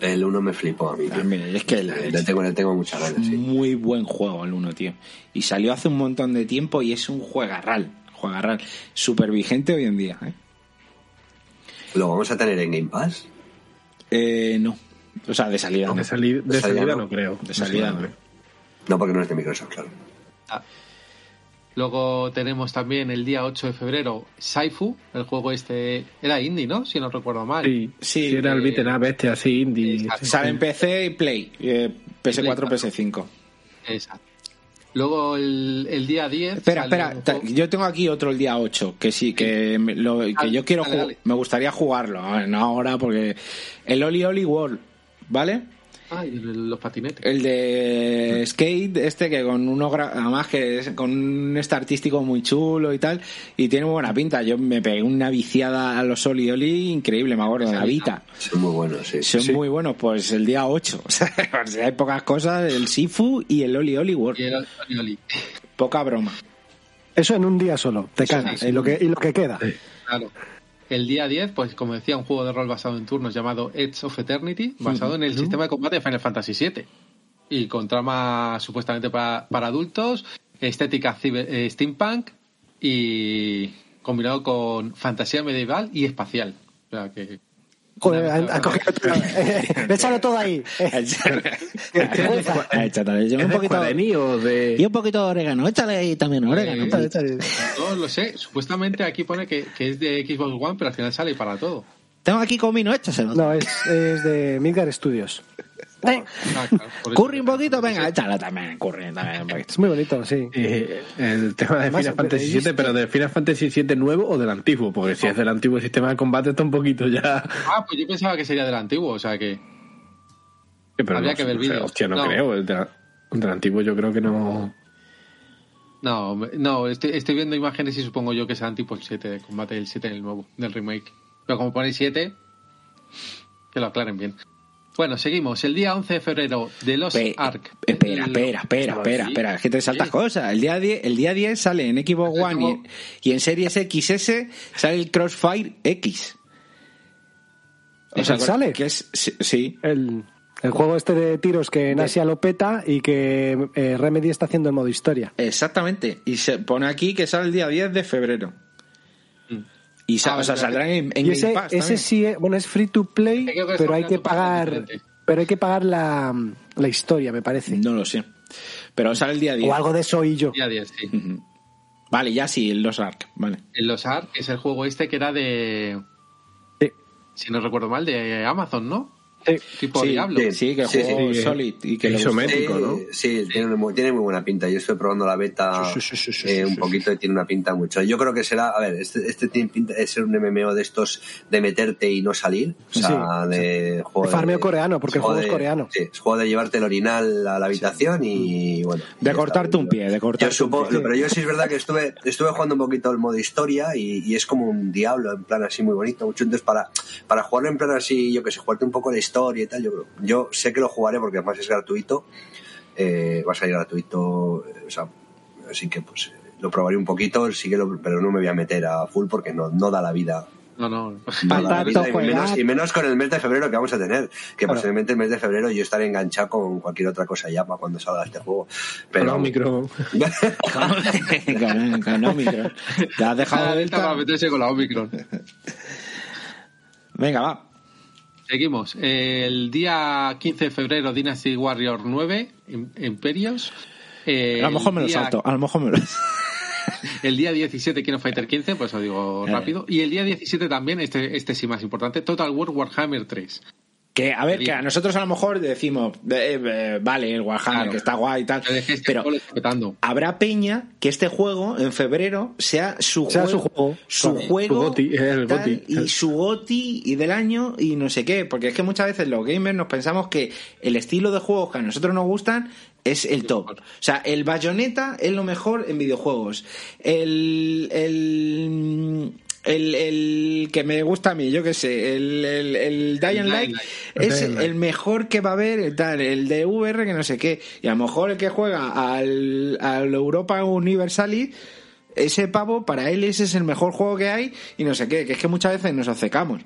E: El 1 me flipó a mí. tío.
A: También, es que
E: le, tengo, le tengo muchas ganas, sí.
A: Muy buen juego el 1, tío. Y salió hace un montón de tiempo y es un juegarral. Juegarral. Súper vigente hoy en día. ¿eh?
E: ¿Lo vamos a tener en Game Pass?
A: Eh, no. O sea, de salida.
D: De,
A: no.
D: sali- de
E: De salida
D: salida
E: no.
D: no creo.
A: De salida no.
E: No, porque no es de Microsoft, claro.
C: Ah. Luego tenemos también el día 8 de febrero Saifu, el juego este. Era indie, ¿no? Si no recuerdo mal.
D: Sí,
A: Sí,
D: sí, era el
C: eh,
D: beat'em up este así indie.
C: exacto.
D: sí.
A: Sale en PC y Play. eh, PS4,
C: Play,
A: PS5.
C: Exacto. Luego el, el día 10.
A: Espera, espera,
C: juego-
A: yo tengo aquí otro el día 8, que sí, que, lo, que
C: Dale,
A: yo quiero
C: dale,
A: ju-
C: dale.
A: me gustaría jugarlo, no ahora porque el Oli Oli World, ¿vale?
C: Ay, el- los patinetes.
A: El de skate, este que con uno, gra- además que es con un este artístico muy chulo y tal, y tiene muy buena pinta. Yo me pegué una viciada a los Oli Oli increíble, me acuerdo, en la Vita.
E: Son muy buenos, sí.
A: Son muy buenos, pues el día 8. O sea, si hay pocas cosas, el Sifu y el Oli Oli World.
C: Y el Oli Oli.
A: Poca broma.
B: Eso en un día solo, te cagas.
A: sí,
B: y, lo que, y lo que queda.
C: Claro. El día 10, pues como decía, un juego de rol basado en turnos llamado Edge of Eternity, basado en el sistema de combate de Final Fantasy VII. Y con trama supuestamente para, para adultos, estética ciber- eh, steampunk y combinado con fantasía medieval y espacial. O sea que...
B: Joder, han, han cogido todo. Échalo todo ahí.
A: Échale,
D: ¿Es
A: un
D: de
A: poquito
D: o de.?
A: y un poquito de orégano, échale ahí también orégano.
C: Eh,
A: échale.
C: No lo sé, supuestamente aquí pone que, que es de Xbox One, pero al final sale para todo.
A: Tengo aquí comino, échaselo.
B: No, es, es de Midgar Studios.
C: Ah, claro, eso.
A: Curry un poquito, venga, échale también, curry también un poquito.
B: Es muy bonito, sí.
D: Eh, el tema de
B: Además,
D: Final Fantasy. VII, pero del Final Fantasy VII nuevo o del antiguo, porque si es del antiguo sistema de combate está un poquito ya.
C: Ah, pues yo pensaba que sería del antiguo, o sea que...
D: Pero
C: Habría
D: no
C: que ver vídeos.
D: Hostia, no,
C: No.
D: creo. El, de- el del antiguo yo creo que no.
C: No, no estoy, estoy viendo imágenes y supongo yo que serán tipo el 7 de combate, el 7 del nuevo, del remake. Pero como pone 7, que lo aclaren bien. Bueno, seguimos. El día 11 de febrero de los
A: Pe-
C: Ark.
A: Espera,
C: El-
A: espera, espera, espera, espera, es que te saltas
C: Sí.
A: cosas. El día 10, el día 10 sale en Xbox One
C: tengo-
A: y, y en Series XS sale el Crossfire X. O sea,
B: ¿Sale?
A: que es sí, sí.
B: El, el juego este de tiros que en Asia lo peta y que eh, Remedy está haciendo en modo historia.
A: exactamente. Y se pone aquí que sale el día 10 de febrero. Y
C: Ah,
A: o sea,
C: vale,
A: saldrán en, en
B: y
A: Game
B: ese,
A: Pass
B: ese sí, es- bueno, es free to play, pero hay que pagar, pero hay que pagar la, la historia, me parece.
A: No lo sé. Pero sale el día 10.
B: O algo de eso y yo.
C: Día 10, sí.
A: Vale, ya sí, el Los Ark. Vale.
C: El Los Ark es el juego este que era de,
B: Sí.
C: si no recuerdo mal, de Amazon, ¿no? Tipo
A: sí,
C: Diablo.
E: Sí.
A: sí, que
E: Sí,
A: juego
D: sí.
A: Solid y que
D: Isométrico. ¿no?
E: sí, tiene, muy, tiene muy buena pinta. Yo estoy probando la beta
B: Sí, sí, sí, sí,
E: eh,
B: sí,
E: un
B: sí,
E: poquito y tiene una pinta mucho. Yo creo que será, a ver, este, este tiene pinta de ser un MMO de estos de meterte y no salir. O sea,
B: Sí,
E: de juego
B: De farmeo coreano, porque el juego es
E: de-
B: coreano.
E: Sí, es juego de llevarte el orinal a la habitación y bueno.
A: De cortarte un pie, de
E: Yo
A: cortarte un
E: supongo,
A: pie.
E: pero yo sí es verdad que estuve, estuve jugando un poquito el modo historia y, y es como un diablo, en plan así muy bonito, mucho. Entonces, para, para jugarlo en plan así, yo que sé, jugarte un poco la historia y tal, yo, yo sé que lo jugaré porque además es gratuito, eh, va a salir gratuito, eh, o sea, así que pues eh, lo probaré un poquito, sí que lo- pero no me voy a meter a full porque no, no da la vida.
C: No, no.
E: No da la
B: tanto
E: vida, y, menos, y menos con el mes de febrero que vamos a tener, que
B: Claro.
E: posiblemente el mes de febrero yo estaré enganchado con cualquier otra cosa ya para cuando salga este juego. Pero,
D: Pero micro.
A: Con- con Omicron. Te has dejado
C: Cada
A: de
C: delta para meterse con la Omicron.
A: Venga, va.
C: Seguimos. El día 15 de febrero, Dynasty Warrior 9, Im- Imperios. Eh,
A: A lo mejor me lo
C: día-
A: salto. A lo mejor me lo
C: El día 17, King of Fighter 15, pues lo digo
A: Eh.
C: rápido. Y el día 17 también, este, este sí más importante, Total War Warhammer 3.
A: Que, a ver, que a nosotros a lo mejor decimos, eh, eh, vale, el Warhammer,
C: Claro.
A: que está guay y tal,
C: Pero
A: habrá peña que este juego en febrero sea su
B: Sea
A: juego,
B: su juego,
A: su juego
D: Su goti, el
A: tal,
D: goti.
A: y su goti y del año y no sé qué, porque es que muchas veces los gamers nos pensamos que el estilo de juegos que a nosotros nos gustan es el top. O sea, el bayoneta es lo mejor en videojuegos. El el el, el que me gusta a mí, yo qué sé, el, el, el Dying Light es el mejor que va a haber, el tal, el de VR que no sé qué. Y a lo mejor el que juega al, al Europa Universalis, ese pavo, para él ese es el mejor juego que hay y no sé qué, que es que muchas veces nos obcecamos.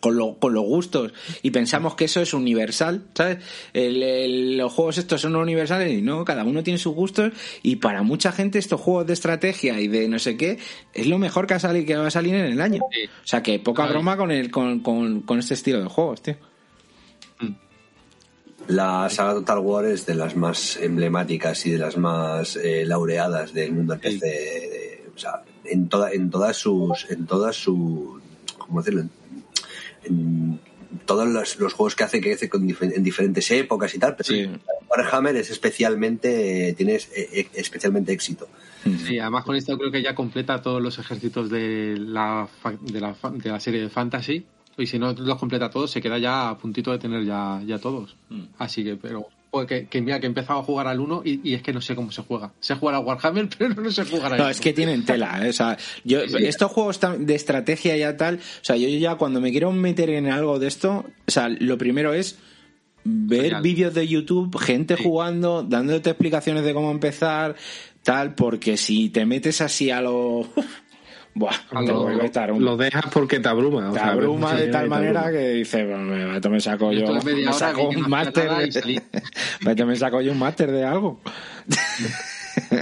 A: Con, lo- con los gustos y pensamos que eso es universal, ¿sabes? El- el- los juegos estos son universales y no, cada uno tiene sus gustos y para mucha gente estos juegos de estrategia y de no sé qué es lo mejor que, ha salido, que va a salir en el año.
C: Sí.
A: O sea que poca
C: Ay.
A: broma con, el, con, con, con este estilo de juegos, tío.
E: La saga Total War es de las más emblemáticas y de las más eh, laureadas del mundo del PC. de- o sea, en, toda, en todas sus. En todas sus. ¿Cómo decirlo? Todos los, los juegos que hace, que hace con difer- en diferentes épocas y tal. Pero
A: Sí.
E: Warhammer es especialmente. Tiene es- eh, especialmente éxito.
C: Sí, además con esto creo que ya completa todos los ejércitos de la, de la, fa- de la serie de Fantasy. Y si no los completa todos, se queda ya a puntito de tener ya, ya todos. Así que, pero. Que, que mira, que he empezado a jugar al 1 y, y es que no sé cómo se juega. Sé jugar a Warhammer, pero no sé jugar a
A: No, es que tienen tela, ¿eh? o sea, yo,
C: Sí, sí.
A: estos juegos de estrategia ya tal, o sea, yo ya cuando me quiero meter en algo de esto, o sea, lo primero es ver vídeos de YouTube, gente
C: Sí.
A: jugando, dándote explicaciones de cómo empezar, tal, porque si te metes así a lo... Buah,
C: A
A: te
C: lo-
A: vuelve tarumba.
D: Lo dejas porque te abruma. o
A: Te
D: sea,
A: abruma de tal manera
D: abruma.
A: que dices, bueno, esto me saco
C: Yo
A: me saco un máster de... Vete, me saco yo un máster de algo.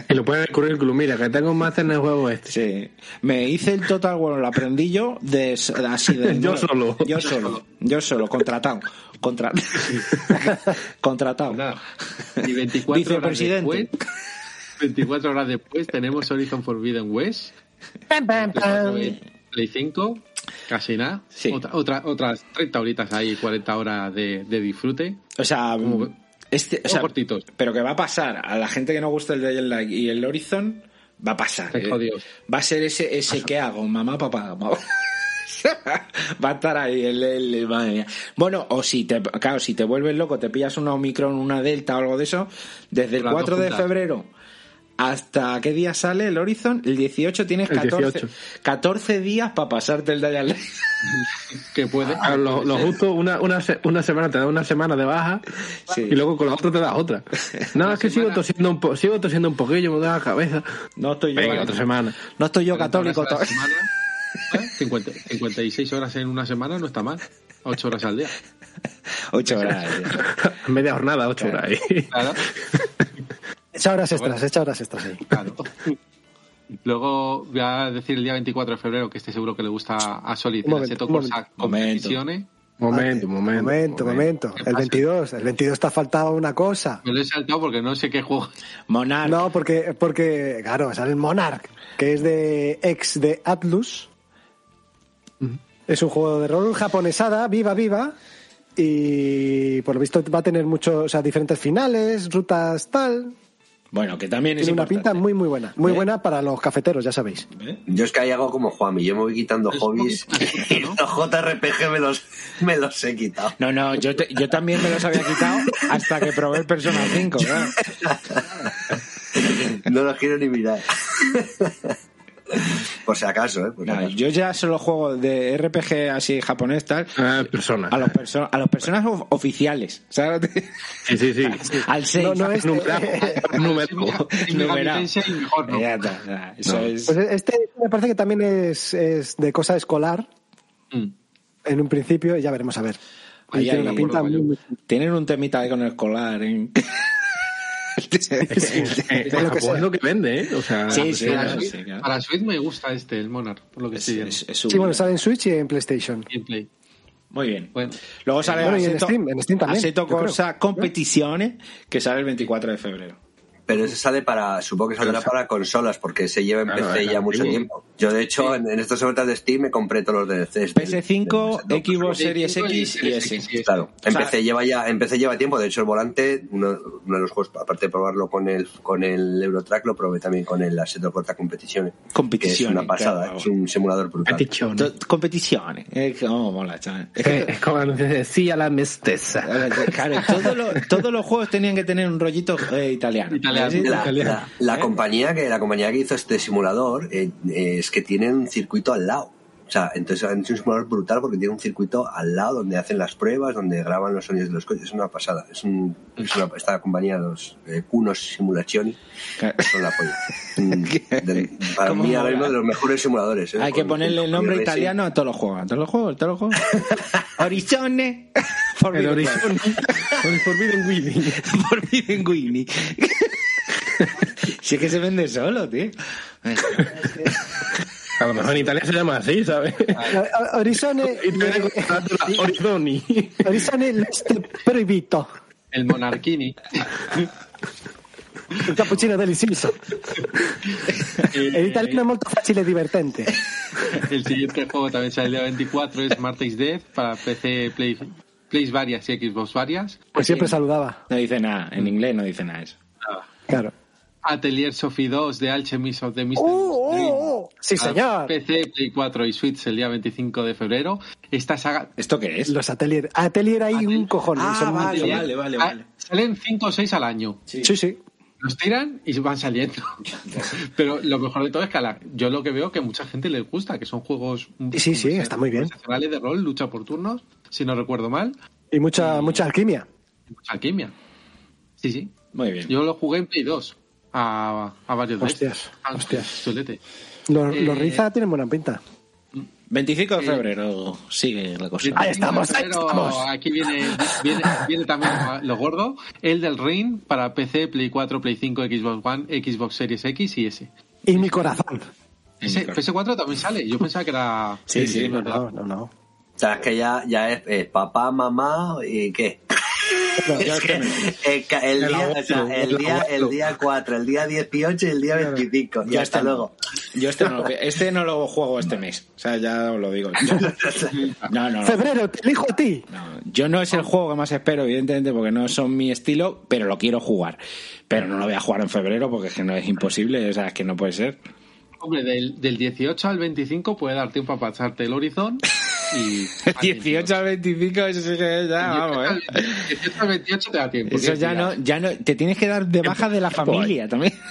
D: Y lo en el currículum, mira, que tengo un máster en el juego este.
A: Sí. Me hice el Total War, lo aprendí yo de, así de
D: Yo solo.
A: Yo solo. Yo solo, contratado. Contra... contratado.
C: Nada. Y 24 horas
A: Vicepresidente.
C: después, 24 horas después tenemos Horizon Forbidden West.
B: Pam, pam, pam.
C: Play 5, casi nada.
A: Sí.
C: Otra, otra- otras 30 horitas ahí, 40 horas de, de disfrute.
A: O sea,
C: Como-
A: este, o sea,
C: cortitos.
A: pero que va a pasar a la gente que no gusta el Dying Light y el Horizon, va a pasar. Eh.
C: jodidos.
A: Va a ser ese, ese que hago, mamá, papá. mamá. Va a estar ahí el, el- madre mía. Bueno, o si te, claro, si te vuelves loco, te pillas una Omicron, una Delta o algo de eso, desde el
C: Las dos
A: 4 de febrero hasta qué día sale el Horizon, el 18 tienes
D: El
A: 14,
D: 18.
A: 14 días para pasarte el Dying Light.
C: Que puede.
D: Ah, Lo, lo justo, una, una, una semana te da una semana de baja
A: Sí.
D: y luego con la otra te da otra. Nada, es que sigo tosiendo un, po- sigo tosiendo un poquillo, me da la cabeza.
A: No estoy yo,
D: Venga, otra semana.
A: no estoy yo
C: 40 horas
A: católico todavía.
C: ¿eh? 50 56 horas en una semana no está mal. 8 horas al día.
A: 8 horas.
D: Media jornada, ocho horas ahí.
C: Claro.
B: Echa horas extras, echa horas extras ahí.
C: Claro. Luego voy a decir el día 24 de febrero, que este seguro que le gusta a Solid,
B: Un
C: el
B: momento, un momento.
C: Corsa
A: Momento.
D: Momento, momento.
B: Momento, momento.
C: ¿Qué
B: El
C: pasa?
B: 22, el 22 te ha faltado una cosa.
C: Me lo he saltado porque no sé qué juego.
A: Monarch.
B: No, porque, porque, claro, sale el Monarch, que es de ex de Atlus. Es un juego de rol japonesada, viva, viva. y por lo visto va a tener muchos, o sea, diferentes finales, rutas tal.
A: Bueno, que también es
B: una
A: importante.
B: pinta muy muy buena, muy
A: ¿Eh?
B: buena para los cafeteros, ya sabéis.
A: ¿Eh?
E: Yo es que ahí hago como Juanmi, yo me voy quitando
C: Es
E: hobbies
C: poquito
E: y los JRPG me los, me los he quitado.
A: No, no, yo, te- yo también me los había quitado hasta que probé el Persona 5. claro.
E: No los quiero ni mirar. Por si acaso, ¿eh? Por si
A: Nada,
E: acaso.
A: yo ya solo juego de RPG así japonés tal
D: Ah, personas.
A: a los, perso- a los personas of- oficiales. ¿sabes?
D: Sí, sí, sí.
A: Al 6.
B: No, no es-
D: Numerado. Número.
C: Y Megami Tensei, mejor no.
A: Ya está, ya, eso
D: No.
A: es.
B: Pues este me parece que también es, es de cosa escolar
C: Mm.
B: en un principio y ya veremos a ver. Y
A: Ahí,
B: tiene
A: ahí,
B: una pinta muy-
A: Tienen un temita ahí con el escolar. ¿eh?
D: es lo que vende, ¿eh? O sea,
A: Sí, sí,
C: Para, Switch,
A: sí, claro.
C: para Switch me gusta este, el Monarch, por lo que
A: Es-
C: viendo.
A: es- es
B: Sí, bueno, sale en Switch y en PlayStation.
C: Gameplay.
A: Muy bien.
C: Bueno,
A: Luego sale
B: Bueno, y en Steam, en Steam también.
A: Corsa Competiciones, que sale el 24 de febrero.
E: Pero ese sale para, supongo que saldrá para consolas, porque se lleva en
D: Claro,
E: PC ya mucho tiempo. Yo, de hecho, en, en estas ofertas de Steam me compré todos los DLCs. del-
A: PS5,
E: del- del-
A: Xbox Series X y S.
E: Claro,
A: sea-
E: PC lleva ya, en PC lleva tiempo. De hecho, el volante, uno, uno de los juegos, aparte de probarlo con el, con el Eurotrack, lo probé también con el Assetto Corta.
A: Competizione,
E: Que es una pasada,
A: claro.
E: es un simulador brutal.
A: Eh, que- oh, mola, chaval. Es que-
D: Es como decía la mesteza.
A: Claro, todos los, todos los juegos tenían que tener un rollito eh, italiano.
E: La,
D: italiano.
E: la- la
A: ¿Eh?
E: compañía que la compañía que hizo este simulador eh, eh, es que tienen un circuito al lado. O sea, entonces han hecho un simulador brutal porque tiene un circuito al lado donde hacen las pruebas, donde graban los sonidos de los coches. Es una pasada. Es, un, es una, esta compañía, los eh, Simulazioni,
A: Claro.
E: son la polla. Mm, del- para
A: ¿Cómo
E: mí ahora mismo de los mejores simuladores. ¿eh?
A: Hay que
E: Con-
A: ponerle el nombre italiano a todos los juegos. A todos los juegos, a todos los juegos. Horizonte. Forbidden
D: Winnie.
A: Forbidden Winnie. si es que se vende solo, tío.
D: A lo mejor en Italia se llama así, ¿sabes?
B: Horizone,
D: Y Horizoni.
B: Horizone l'est proibito.
C: el Monarchini.
B: Un cappuccino delicioso.
C: Eh,
B: El italiano è molto facile e divertente.
C: El siguiente juego también sale el día 24 es Mart is Dead para PC, Play, Plays varias y Xbox varias.
B: Pues siempre saludaba.
A: No dice nada. En inglés no dice nada eso.
B: Claro.
C: Atelier Sophie 2 de Alchemist of the Mystery.
B: ¡Oh, oh, oh! Sí, señor.
C: PC, Play 4 y Switch el día 25 de febrero. Esta saga
A: ¿Esto qué es?
B: Los atelier. Atelier hay un cojón.
A: Ah,
B: son
A: vale,
B: muchos.
A: vale, vale,
C: ah,
A: vale.
C: salen 5 o 6 al año.
B: Sí, sí.
C: Los tiran y van saliendo. Pero lo mejor de todo es que a la- yo lo que veo que mucha gente les gusta, que son juegos
B: Sí, sí, está muy bien.
C: de rol, lucha por turnos, si no recuerdo mal,
B: Y mucha, mucha alquimia.
C: y mucha alquimia. Sí, sí.
A: Muy bien.
C: Yo lo jugué en Play 2 a, a varios de
B: Hostias.
C: Ah,
B: hostias.
C: chulete.
B: Los, los
C: Eh,
B: Riza tienen buena pinta.
A: 25 de febrero sigue la cosa.
B: Ahí estamos, ahí estamos.
C: Aquí viene, viene, viene también lo gordo. El del Ring para PC, Play 4, Play 5, Xbox One, Xbox Series X y S.
B: Y mi corazón.
C: Ese, PS4 también sale. Yo pensaba que era.
A: Sí, sí,
B: No, no, no. no.
E: O sea, es que ya, ya es, es papá, mamá y qué. Es que el, día, o sea, el, día, el día 4, el día 18 y el día 25. Y
A: Yo
E: hasta
A: este no.
E: luego.
A: Yo este no, lo, este no lo juego este mes. O sea, ya os lo digo. Yo- no, no, no.
B: Febrero, te elijo a ti.
A: No, yo no es el juego que más espero, evidentemente, porque no son mi estilo, pero lo quiero jugar. Pero no lo voy a jugar en febrero porque es que no es imposible, o sea, es que no puede ser.
C: Hombre, del, del 18 al 25 puede dar tiempo a pasarte el Horizon. Y.
A: 18 al 25, eso sí que es ya, vamos, ¿eh?
C: 18 al 28 te da tiempo.
A: Eso ya no, ya no, te tienes que dar de baja de la familia también.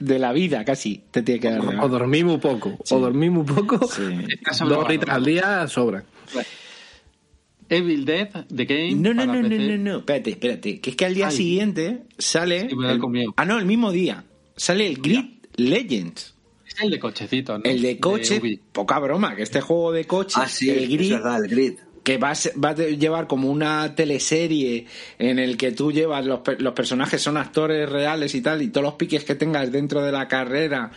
A: De la vida, casi, te tiene que dar de
D: O
A: baja.
D: dormí muy poco. O dormí muy poco.
A: Sí.
D: Dos horitas al día sobran.
C: Evil Dead, The Game.
A: No, no, no, no, no, no, espérate, espérate, que es que al día
C: Ay.
A: siguiente sale...
C: Sí,
A: el- ah, no, el mismo día, sale el Grid Legends.
C: Es el de cochecito, ¿no?
A: El de coche, poca broma, que este juego de coche,
E: Ah, sí,
A: el
E: es
A: Grid,
E: verdad, el grid.
A: que va a, ser- va a llevar como una teleserie en el que tú llevas, los, per- los personajes son actores reales y tal, y todos los piques que tengas dentro de la carrera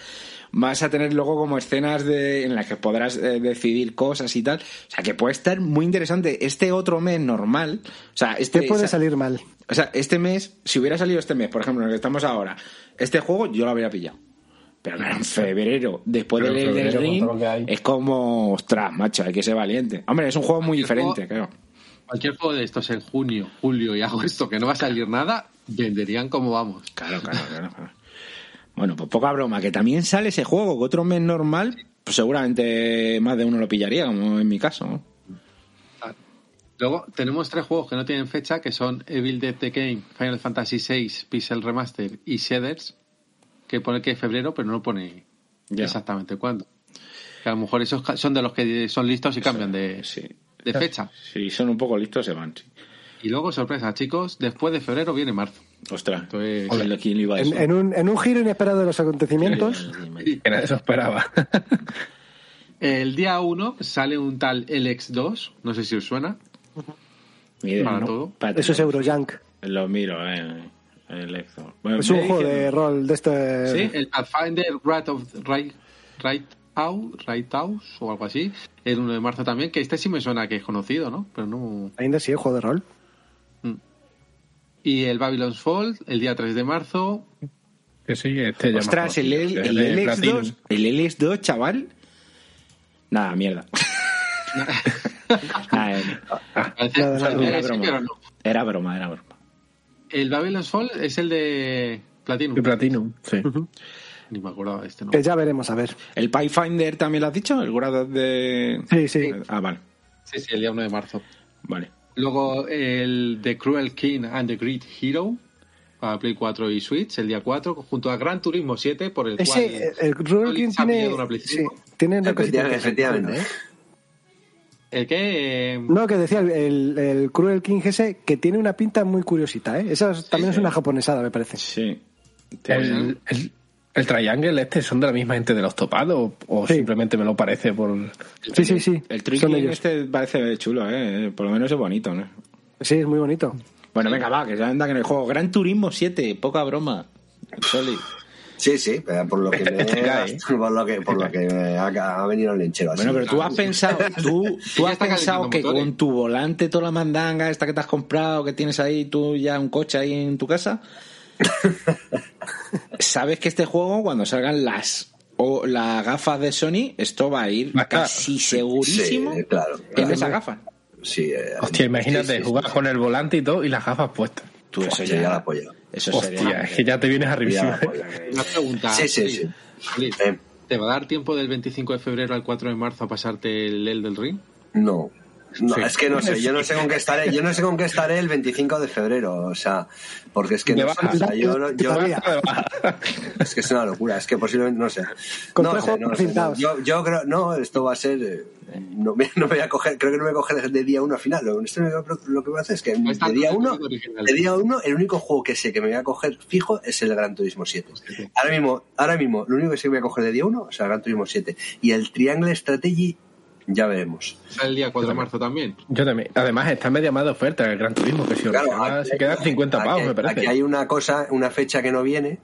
A: vas a tener luego como escenas de, en las que podrás eh, decidir cosas y tal. O sea, que puede estar muy interesante. Este otro mes normal, o sea, este...
B: Te puede
A: sa-
B: salir mal.
A: O sea, este mes, si hubiera salido este mes, por ejemplo, en el que estamos ahora, este juego yo lo habría pillado. Pero en febrero, después
D: Pero
A: del Elden
D: febrero, con
A: Ring, es como, ostras, macho, hay que ser valiente. Hombre, es un juego muy diferente, claro.
C: Cualquier juego de estos en junio, julio y agosto que no va a salir nada, venderían como vamos.
A: Claro, claro, claro. claro. Bueno, pues poca broma, que también sale ese juego, que otro mes normal, pues seguramente más de uno lo pillaría, como en mi caso. ¿no?
C: Luego tenemos tres juegos que no tienen fecha, que son Evil Dead The Game, Final Fantasy VI, Pixel Remaster y Shaders, que pone que es febrero, pero no pone
A: Ya.
C: exactamente cuándo. Que a lo mejor esos son de los que son listos y cambian de,
A: Sí.
C: de fecha.
A: Si son un poco listos, se van. sí.
C: Y luego, sorpresa, chicos, después de febrero viene marzo.
A: Ostras,
C: Entonces-
A: Ole, ¿quién le iba a
B: En,
A: eso?
B: en un, en un giro inesperado de los acontecimientos,
D: Que nadie se esperaba.
C: El día 1 sale un tal LX2, no sé si os suena. Para
A: ¿no?
C: todo.
B: Eso es Eurojunk.
A: Lo miro, eh. El Exo. Bueno,
B: Es un juego de rol de este.
C: Sí, el Pathfinder Right of Right, right Out, Right House o algo así. El 1 de marzo también, que este sí me suena que es conocido, ¿no? Pero no.
B: Ainda sí, juego de rol.
C: Y el Babylon's Fall, el día 3 de marzo.
D: Que sí, este ya
A: Ostras, el, el, el
D: de
A: LX2,
D: Platinum.
A: el LX2, chaval. Nada, mierda.
B: Nada,
A: era broma, era broma.
C: El Babylon's Fall es el de Platinum.
D: De Platinum, sí.
C: Ni me acordaba de este, ¿no?
B: Que ya veremos, a ver.
A: ¿El Pathfinder también lo has dicho? ¿El grado de...?
B: Sí, sí.
A: Ah, vale.
C: Sí, sí, el día 1 de marzo.
A: Vale.
C: Luego el The Cruel King and the Great Hero para Play 4 y Switch el día 4, junto a Gran Turismo 7, por el cual.
B: Ese, el Rural King tiene.
C: una Play
B: Sí,
C: 5.
B: tiene una
E: Efectivamente, efectivamente.
B: ¿eh?
C: El que. eh,
B: No, que decía el, el Cruel King ese que tiene una pinta muy curiosita, ¿eh? Esa es- también es una japonesada, me parece.
A: Sí.
D: El, el, el Triangle este son de la misma gente de los topados o, o
B: Sí.
D: simplemente me lo parece por...
B: Sí, sí, sí.
A: El
B: ellos.
A: este parece chulo, ¿eh? Por lo menos es bonito, ¿no?
B: Sí, es muy bonito.
A: Bueno, venga, va, que ya anda que en el juego. Gran Turismo 7, poca broma. Soli.
E: Sí, sí, pero por lo que me,
D: cae.
E: por lo que, por lo que me ha, ha venido el lenchero. así.
A: Bueno, pero tú has pensado, tú, tú has pensado que
C: motores.
A: con tu volante, toda la mandanga, esta que te has comprado, que tienes ahí tú ya un coche ahí en tu casa, sabes que este juego, cuando salgan las o las gafas de Sony, esto va a ir
D: Va a estar.
A: casi segurísimo
E: Sí, claro,
A: en
E: claro.
A: esa gafa.
E: Sí, eh,
D: Hostia, imagínate,
E: sí, sí,
D: jugar
E: sí.
D: con el volante y todo y las gafas puestas.
A: Tú eso
E: Hostia,
A: ya,
E: ya la apoyo.
A: Eso
D: Hostia,
A: sería.
D: es que ya te vienes
E: apoyo.
C: Una pregunta.
E: Sí, sí, sí. Eh,
C: ¿Te va a dar tiempo del 25 de febrero al 4 de marzo a pasarte el El del Ring?
E: No. No,
D: Sí.
E: es que no sé, yo no sé con qué estaré, yo no sé con qué estaré el 25 de febrero, o sea, porque es que no o sea, yo, no- yo-
B: Todavía.
E: Es que es una locura, es que posiblemente, no sé.
B: Con
E: no
B: tres
E: sé, no sé, no. Yo, yo creo, no, esto va a ser, eh, no me, no me voy a coger, creo que no me voy a coger de día uno a final, lo, esto lo, lo que voy a hacer es que
C: Pues
E: de día uno, de día uno, el único juego que sé que me voy a coger fijo es el Gran Turismo 7. Ahora mismo, ahora mismo, lo único que sé que voy a coger de día uno es el Gran Turismo 7. Y el Triangle Strategy, ya veremos.
C: El día 4 de marzo también.
D: Yo también. Además, está media más de oferta el Gran Turismo, que si os
E: Claro,
D: regala,
E: aquí-
D: se quedan 50
E: aquí-
D: pavos, me parece.
E: Aquí hay una cosa, una fecha que no viene,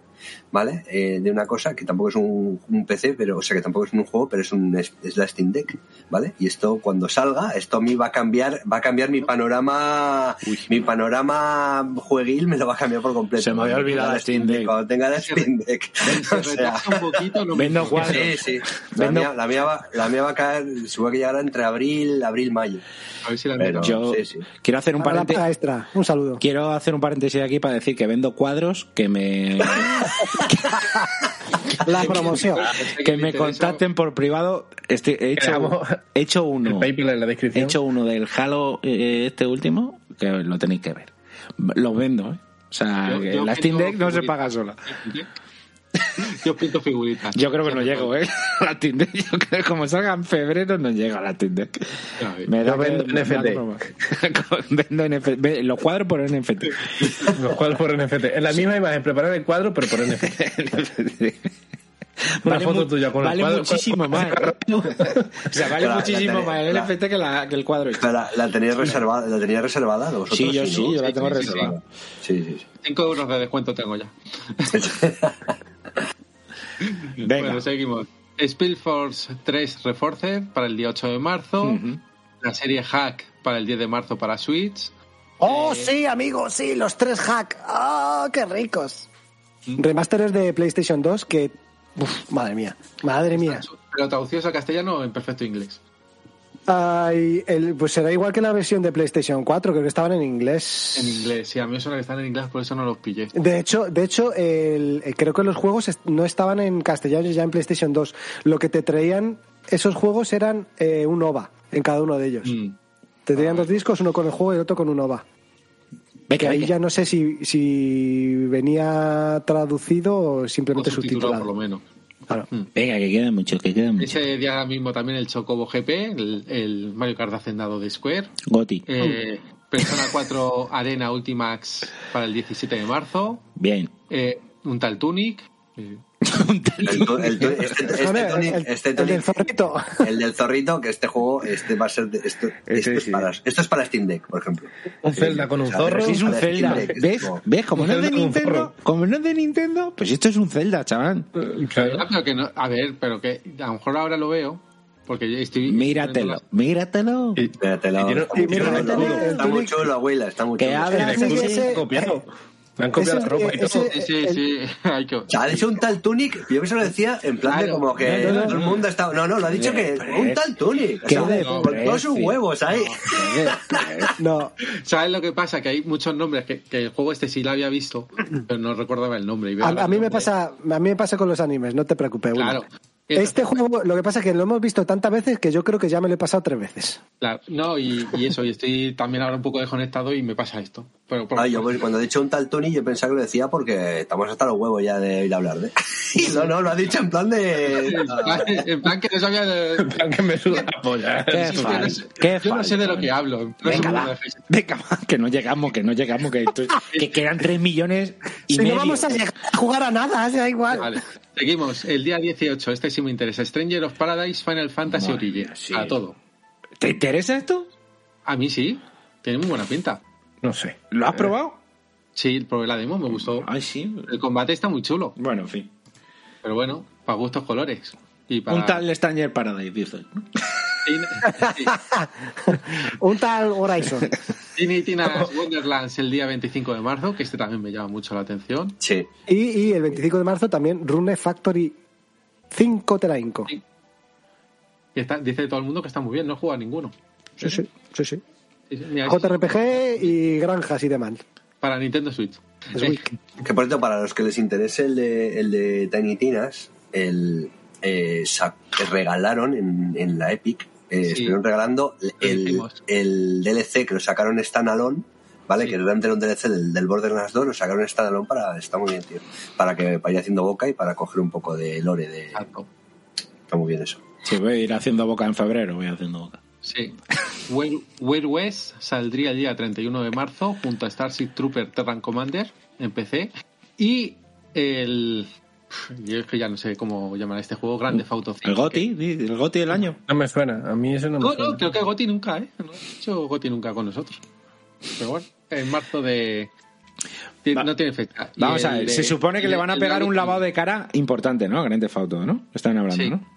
E: ¿vale? Eh, de una cosa que tampoco es un, un PC, pero, o sea, que tampoco es un juego, pero es un es, es la Steam Deck, ¿vale? Y esto cuando salga, esto a mí va a cambiar, va a cambiar mi panorama, mi panorama jueguil me lo va a cambiar por completo.
A: Se me había olvidado la Steam Deck.
E: Cuando tenga la Steam Deck.
C: Se
E: O sea,
C: retrasa un poquito, no me
A: Vendo cuadros.
E: Sí, sí. La
A: Vendo-
E: mía, la, mía va, la mía va a caer, seguro que llegará entre abril, abril, mayo.
C: A ver si la
E: Pero-
C: meto.
A: Yo
E: sí, sí.
A: quiero hacer un paréntesis.
B: extra. Un saludo.
A: Quiero hacer un paréntesis aquí para decir que vendo cuadros que me
B: La promoción.
A: que me contacten por privado. Estoy- he, hecho, he hecho
D: El
A: uno.
D: PayPal en la
A: He hecho uno del Halo eh, este último que lo tenéis que ver. Los vendo, ¿eh? O sea,
C: Yo-
A: que
C: yo
A: la Steam Deck no se paga sola.
C: Yo pinto figuritas.
A: Yo creo que no llego, ¿eh? A la Deck. Yo creo que como salga en febrero no llega a la
C: ver.
A: Me da
D: Yo vendo NFT.
A: vendo NFT. Los cuadros por NFT.
D: Los cuadros por NFT. Es la misma imagen, preparar el cuadro, pero por NFT. Una foto
A: mu-
D: tuya con el
A: vale
D: cuadro-
A: muchísimo más. ¿eh? O sea, vale muchísimo
E: la tenés-
A: más el
E: la-
A: NFT que, la, que el cuadro. este.
E: La, la tenías reservada, la tenías reservada vosotros.
A: Sí, yo sí, yo la
C: Sí,
A: tengo
C: sí, sí,
A: reservada.
E: Sí, sí, sí.
C: 5 euros de descuento tengo ya.
A: Venga.
C: Bueno, seguimos. Spillforce 3 Reforcer para el día 8 de marzo. La serie Hack para el 10 de marzo para Switch.
B: Oh, sí, amigo, sí, los tres hack. ¡Oh, qué ricos! Remasteres de PlayStation 2 que Uf, madre mía, madre mía.
C: Pero traducidos al castellano en perfecto inglés.
B: Ay, el- pues será igual que la versión de PlayStation 4, creo que estaban en inglés.
C: En inglés, sí, a mí suena que están en inglés, por eso no los pillé.
B: De hecho, de hecho el- eh, creo que los juegos est- no estaban en castellano ya en PlayStation 2. Lo que te traían esos juegos eran eh, un OVA en cada uno de ellos.
C: Mm.
B: Te traían dos discos, uno con el juego y el otro con un OVA. Que ahí ya no sé si, si venía traducido o simplemente
C: O subtitulado,
B: subtitulado.
C: por lo menos.
B: Claro.
A: Venga, que queda mucho, que queda mucho.
C: Ese día mismo también el Chocobo GP, el, el Mario Kart hacendado de Square.
A: Goti.
C: Eh, Persona 4 Arena Ultimax para el 17 de marzo.
A: Bien.
C: Eh, un tal Tunic. eh,
E: este,
B: del zorrito.
E: el del zorrito, que este juego, este va a ser, de- esto,
A: Este
E: esto, es
A: sí.
E: para, esto es para Steam Deck, por ejemplo.
D: Un Zelda con un
E: O sea,
D: zorro.
A: Sí, es un Zelda.
E: Deck,
A: ¿Ves?
E: como-
A: ¿Ves? Como no es de Nintendo, como no es de Nintendo, pues esto es un Zelda, chaval.
D: Claro.
C: pero que no, a ver, pero que a lo mejor ahora lo veo. Porque yo estoy.
A: Míratelo, míratelo.
D: Y-
E: Espératelo,
D: y tiene-
E: está muy chulo, está muy- abuela, está muy
A: Que
E: chulo.
B: ese-
D: copiado. Me han copiado la ropa y todo.
B: ese-
C: Sí, sí, sí. Hay que-
E: ha dicho un tal Tunic, yo que se lo decía en plan de como que
A: No, no, no.
E: todo el mundo está. No, no, lo ha dicho que un tal Tunic. Con todos sus huevos ahí.
B: No,
C: ¿Sabes lo que pasa? Que hay muchos nombres que, que el juego este sí lo había visto, pero no recordaba el nombre. y
B: a, mí me pasa, a mí me pasa con los animes, no te preocupes.
C: Claro.
B: Este juego, lo que pasa es que lo hemos visto tantas veces que yo creo que ya me lo he pasado tres veces.
C: Claro, no, y, y eso, y estoy también ahora un poco desconectado y me pasa esto. Pero por-
E: Ah, yo pues, cuando he dicho un tal Tunic, yo pensaba que lo decía porque estamos hasta los huevos ya de ir a hablar de. Y no, no, lo ha dicho en plan de.
C: en plan que no sabía de...
D: En plan que me suda la polla.
A: Qué
C: Sí, yo
A: fal-
C: no sé-
A: qué
C: yo no sé de lo que hablo. No
A: Venga, va. Venga, va, que no llegamos, que no llegamos, que, que quedan 3 millones y
B: si
A: medio.
B: no vamos a llegar a jugar a nada, da igual.
C: Vale. Seguimos, el día 18, este sí me interesa. Stranger of Paradise Final Fantasy
A: Madre
C: Origin.
A: mía, sí.
C: A todo.
A: ¿Te interesa esto?
C: A mí sí, tiene muy buena pinta.
D: No sé.
A: ¿Lo has probado?
C: Sí, probé la demo, me gustó.
A: Ay, sí.
C: El combate está muy chulo,
A: Bueno, en fin.
C: pero bueno, para gustos colores. Y para...
A: Un tal Stranger Paradise, dice.
C: Sí,
B: Un tal Horizon.
C: Tiny Tina's Wonderlands el día 25 de marzo, que este también me llama mucho la atención.
E: Sí.
B: Y, y el 25 de marzo también Rune Factory 5 te la inco.
C: Sí. Y está- dice todo el mundo que está muy bien, no juega ninguno.
B: Sí, sí, sí, sí.
C: Mira,
B: JRPG y granjas y demás.
C: Para Nintendo Switch.
B: Switch.
E: Que por cierto, para los que les interese el de, el de Tiny Tinas, el, eh, regalaron en, en la Epic, eh,
C: Sí.
E: estuvieron regalando el, el DLC que lo sacaron standalone, ¿vale?
C: Sí.
E: Que realmente era un DLC del, del Borderlands 2, lo sacaron standalone para, está muy bien, tío, para que vaya haciendo boca y para coger un poco de lore de, está muy bien eso.
A: Si voy a ir haciendo boca en febrero, voy haciendo boca.
C: Sí. Wild West saldría el día 31 de marzo junto a Starship Trooper Terran Commander en PC. Y el. Yo es que ya no sé cómo llamar a este juego, Grande Auto 5.
A: El Goti, el Goti del año.
D: No me suena. A mí eso no me
C: No,
D: suena.
C: no, creo que Goti nunca, ¿eh? No ha hecho Goti nunca con nosotros. Pero bueno, en marzo de.
A: Va-
C: No tiene fecha.
A: Vamos a ver,
C: de-
A: se supone que le van a pegar un lavado de cara importante, ¿no? Grande Fauto, ¿no? Están hablando,
C: Sí.
A: ¿no?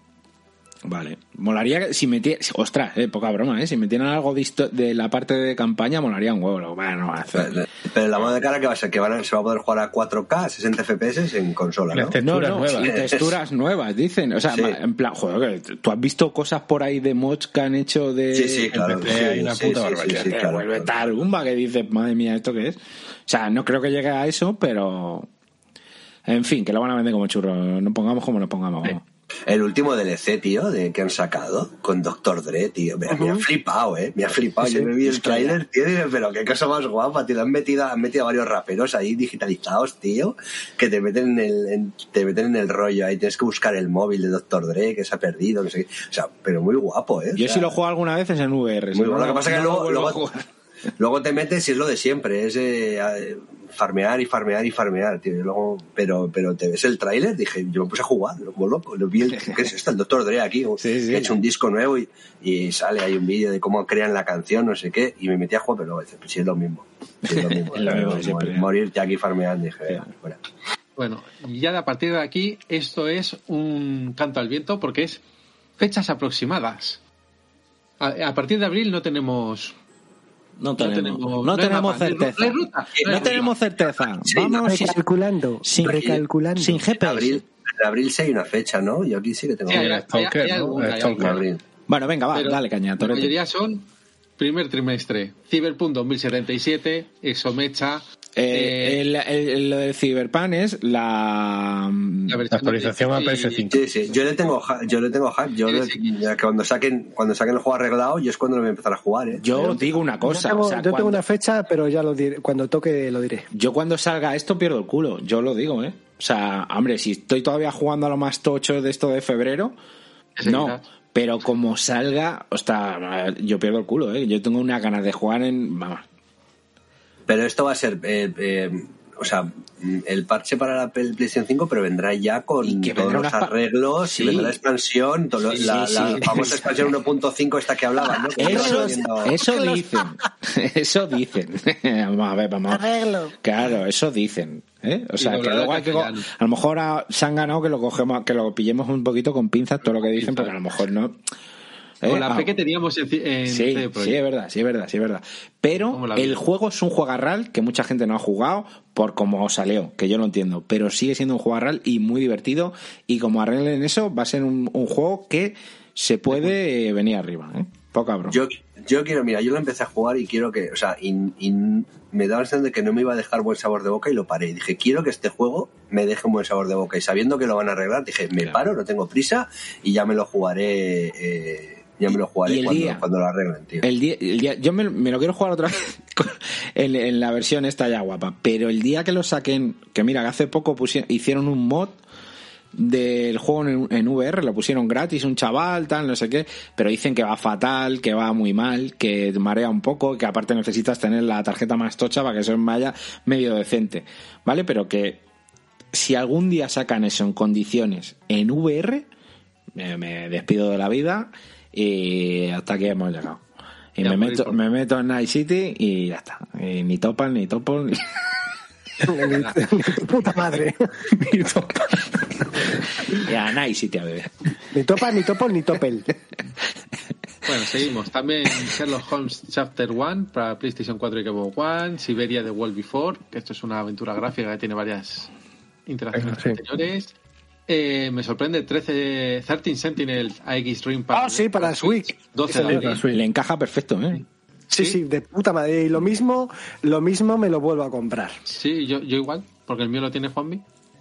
A: Vale. Molaría que si metieran... Ostras, eh, poca broma, ¿eh? Si metieran algo de, de la parte de campaña, molaría un huevo. Lo van a no hacer.
E: Pero la modo de cara que va a ser que van a- se va a poder jugar a 4K, 60 FPS en consola, ¿no?
D: Texturas
A: no, no,
D: nuevas.
A: y texturas nuevas, dicen. O sea,
E: Sí.
A: en plan, joder, que tú has visto cosas por ahí de mods que han hecho de...
E: Sí, sí, claro. Sí,
D: hay una
E: sí,
D: puta barbaridad.
E: sí,
A: que
E: claro,
A: vuelve
E: claro.
A: tal bomba que dices, madre mía, ¿esto qué es? O sea, no creo que llegue a eso, pero... En fin, que lo van a vender como churro. No pongamos como lo pongamos. vamos.
E: El último DLC, tío, de que han sacado con Doctor Dre, tío. Me, me ha flipado, eh. Me ha flipado. Yo me vi el tráiler, tío, y dije, pero qué cosa más guapa, tío. Han metido, han metido a varios raperos ahí digitalizados, tío, que te meten en el, en- te meten en el rollo ahí. Tienes que buscar el móvil de Doctor Dre, que se ha perdido, no sé qué. O sea, pero muy guapo, eh. O
A: Yo
E: sea,
A: si lo juego alguna vez es en VR.
E: Muy
A: no,
E: bueno. Lo que pasa es que
A: no
E: luego, luego, te metes y es lo de siempre, es eh, farmear y farmear y farmear, tío. Y luego, pero, pero te ves el tráiler, dije, yo me puse a jugar, lo como loco, lo vi el, ¿qué es esto? El Doctor Dre aquí,
A: Sí, sí.
E: que ha hecho un disco nuevo y, y sale ahí un vídeo de cómo crean la canción, no sé qué, y me metí a jugar, pero luego dice, pues sí es lo mismo. Sí, es lo mismo.
A: Es lo mismo siempre.
E: Morirte aquí farmeando, dije, "Venga, fuera.
C: Bueno, ya de a partir de aquí, esto es un canto al viento porque es fechas aproximadas. A, a partir de abril no tenemos.
A: No tenemos, no tenemos certeza.
C: no
A: tenemos certeza. Vamos
B: Recalculando,
A: sin,
B: recalculando.
A: sin GPS.
E: Abril, en abril sí hay una fecha, ¿no? Yo aquí sí que tengo
C: Sí, hay-
D: Stalker,
C: hay.
A: Bueno, venga, va,
C: Pero
A: dale caña,
C: La
A: Torete.
C: mayoría son primer trimestre. Cyberpunk 2077, Exomecha.
A: Eh,
C: eh,
A: el, el- el- lo del Cyberpunk es la...
C: la versión
D: La actualización a
C: de-
D: PS5.
E: Sí, sí, yo le tengo, yo le tengo hack. Yo le-
C: sí.
E: ya que cuando saquen, cuando saquen el juego arreglado, yo es cuando lo voy a empezar a jugar, ¿eh?
A: Yo
E: Pero-
A: digo una
B: Yo
A: cosa,
B: tengo,
A: o sea,
B: yo tengo
A: cuando-
B: una fecha, pero ya lo diré. Cuando toque lo diré.
A: Yo cuando salga esto pierdo el culo, yo lo digo, ¿eh? O sea, hombre, si estoy todavía jugando a lo más tocho de esto de febrero, no.
C: quizás.
A: Pero como salga, hostia, yo pierdo el culo, ¿eh? Yo tengo unas ganas de jugar en... Vamos.
E: Pero esto va a ser, eh, eh, o sea, el parche para la Play- PlayStation 5, pero vendrá ya con
A: Y que
E: todos los arreglos
A: Sí.
E: y vendrá la expansión, todo lo-
A: Sí,
E: la,
A: sí,
E: la famosa expansión 1.5 esta que hablaba, ¿no? Que
A: Eso,
E: estaba viendo-
A: eso dicen. Eso dicen. vamos a ver, vamos.
B: Arreglo.
A: Claro, eso dicen. ¿eh? O sea, que luego hay que. A lo mejor a- se han ganado que lo cogemos, que lo pillemos un poquito con pinzas todo lo que dicen, porque a lo mejor no. ¿Eh?
C: Con la
A: Ah,
C: fe que teníamos en, en
A: Sí,
C: CD
A: sí, es verdad, sí, es verdad, sí, es verdad. Pero
C: ¿Cómo la
A: el juego es un juegarral que mucha gente no ha jugado por cómo salió, que yo lo entiendo. Pero sigue siendo un juegarral y muy divertido. Y como arreglen eso, va a ser un, un juego que se puede eh, venir arriba. ¿eh? Poca broma.
E: Yo, yo quiero, mira, yo lo empecé a jugar y quiero que, o sea, y, y me daba la sensación de que no me iba a dejar buen sabor de boca y lo paré. Y dije, quiero que este juego me deje un buen sabor de boca. Y sabiendo que lo van a arreglar, dije, me
A: Claro.
E: paro, no tengo prisa y ya me lo jugaré, eh, ya me lo jugaré
A: el
E: cuando,
A: día-
E: cuando lo arreglen, tío.
A: El día, el día- yo me, me lo quiero jugar otra vez en, en la versión esta ya guapa. Pero el día que lo saquen, que mira, que hace poco pusieron, hicieron un mod del juego en, en VR, lo pusieron gratis, un chaval, tal, no sé qué, pero dicen que va fatal, que va muy mal, que marea un poco, que aparte necesitas tener la tarjeta más tocha para que eso vaya medio decente, ¿vale? Pero que si algún día sacan eso en condiciones en VR, me, me despido de la vida y hasta aquí hemos llegado. Y
C: Ya,
A: me meto,
C: por-
A: me meto en Night City y ya está. Y ni topan, ni topo, ni...
B: Tu puta madre.
A: y a Night City a beber.
B: Ni topa, ni topo, ni topel.
C: Bueno, seguimos. También Sherlock Holmes Chapter 1 para PlayStation 4 y Xbox One, Siberia The World Before, que esto es una aventura gráfica que tiene varias interacciones
D: sí.
C: anteriores. Eh, me sorprende 13 13 Sentinels AX Dream para
B: Ah, sí, para Switch.
C: 12 de
B: Excelente.
C: abril.
D: Switch.
A: Le encaja perfecto, ¿eh?
B: Sí,
C: Sí.
B: sí, de puta madre. Y lo mismo, lo mismo me lo vuelvo a comprar.
C: Sí, yo, yo igual, porque el mío lo tiene Juanmi.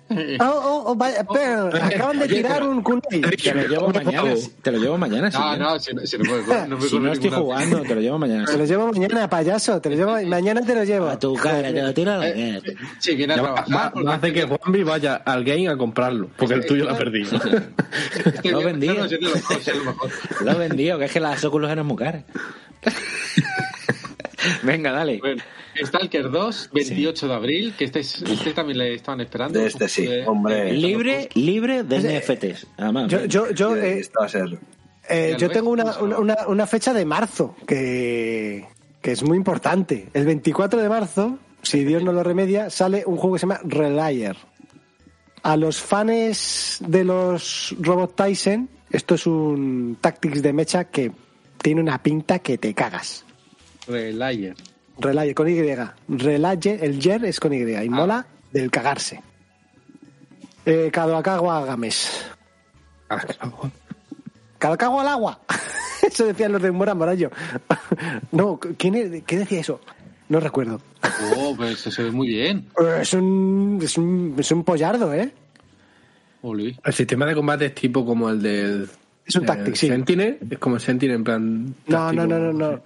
B: Oh, oh, oh, vaya, pero acaban de
A: Oye,
B: tirar
A: pero-
B: un kunai.
A: Te lo llevo mañana. Te lo llevo mañana.
C: No,
A: ¿eh?
C: no, si no, si no, me, no me
A: Si no estoy
C: ninguna-
A: jugando, te lo llevo mañana.
B: Te lo llevo mañana, payaso. Te lo llevo, mañana te lo llevo.
A: A tu cara, te lo tiro a la cara.
C: Sí, viene a trabajar.
D: va- va a hacer que Juanvi vaya al game a comprarlo, porque el tuyo lo ha perdido.
A: Lo
C: si de lo si
A: vendido, que es que las Oculus eran muy caras. Venga, dale.
C: Bueno, Stalker 2, 28 de abril, que este, es- este también le estaban esperando.
E: De este sí,
C: Eh,
E: hombre.
A: Libre, libre de NFTs. Además,
B: Yo, yo, yo,
E: Sí,
B: eh,
E: esto va a ser.
B: eh, yo tengo
C: pues,
B: una, una- una fecha de marzo que, que es muy importante. El 24 de marzo, si Dios no lo remedia, sale un juego que se llama Relayer. A los fans de los Robot Tyson, esto es un Tactics de mecha que tiene una pinta que te cagas.
C: Relayer.
B: Relayer con Y. Relayer, el Yer es con Y. Y mola del cagarse. Eh, Kadoakawa Games. Calcago al agua. Eso decían los de Mora Morallo. No, ¿quién es- ¿qué decía eso? No recuerdo.
C: Oh, pues se ve muy bien.
B: Eh, Es un, es un, es un pollardo, ¿eh?
C: Oli.
D: El sistema de combate es tipo como el del.
B: Es un
D: el
B: Tactics, sí.
D: Sentinel, es como el Sentinel en plan.
B: No, no, no, no, no.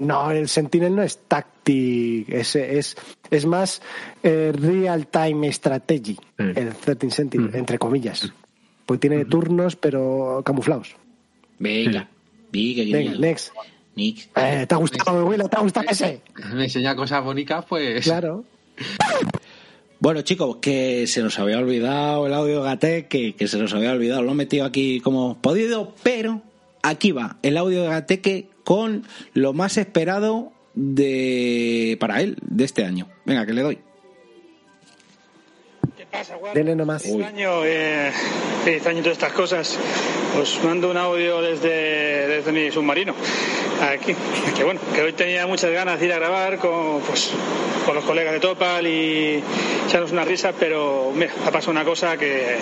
B: No, el Sentinel no es Tactic. Es, es, es más eh, Real Time Strategy. El 13 Sentinel,
D: Mm.
B: entre comillas. Pues tiene turnos, pero camuflados.
A: Venga. Venga,
B: next.
A: Nix.
B: Eh, ¿Te ha gustado, Will? ¿Te ha gustado ese?
C: Me enseña cosas bonitas, pues.
B: Claro.
A: Bueno, chicos, que se nos había olvidado el audio de Gatek, que, que se nos había olvidado. Lo he metido aquí como podido, pero aquí va el audio de Gateque con lo más esperado de para él de este año. Venga, que le doy.
B: Dele nomás.
H: Feliz año, eh, feliz año y todas estas cosas. Os mando un audio desde, desde mi submarino. Aquí, que bueno, que hoy tenía muchas ganas de ir a grabar con, pues, con los colegas de Topal y echarnos una risa, pero mira, ha pasado una cosa que,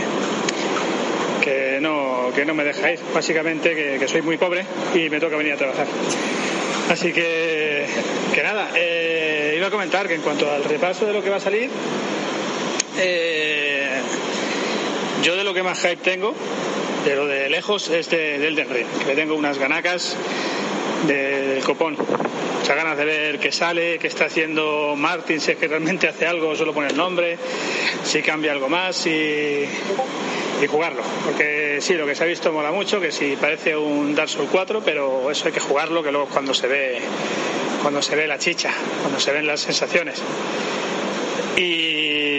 H: no, que no me deja ir. Básicamente que, que soy muy pobre y me toca venir a trabajar. Así que, que nada, eh, iba a comentar que en cuanto al repaso de lo que va a salir, eh, yo de lo que más hype tengo, de lo de lejos, es de, del Elden Ring, le tengo unas ganacas de- del copón. Muchas ganas de ver qué sale, qué está haciendo Martin, si es que realmente hace algo, solo pone el nombre, si cambia algo más y, jugarlo. Porque sí, lo que se ha visto mola mucho, que si parece un Dark Souls 4, pero eso hay que jugarlo, que luego cuando se ve, cuando se ve la chicha, cuando se ven las sensaciones. Y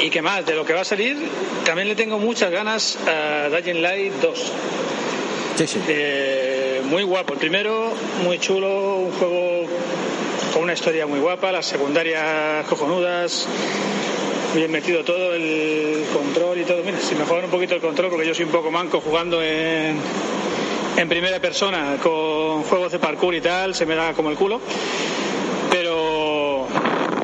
H: y qué más, de lo que va a salir, también le tengo muchas ganas a Dying Light 2.
A: Sí, sí.
H: Eh, muy guapo. El primero, muy chulo, un juego con una historia muy guapa, las secundarias cojonudas, bien metido todo, el control y todo. Mira, si mejoran un poquito el control, porque yo soy un poco manco jugando en, en primera persona con juegos de parkour y tal, se me da como el culo.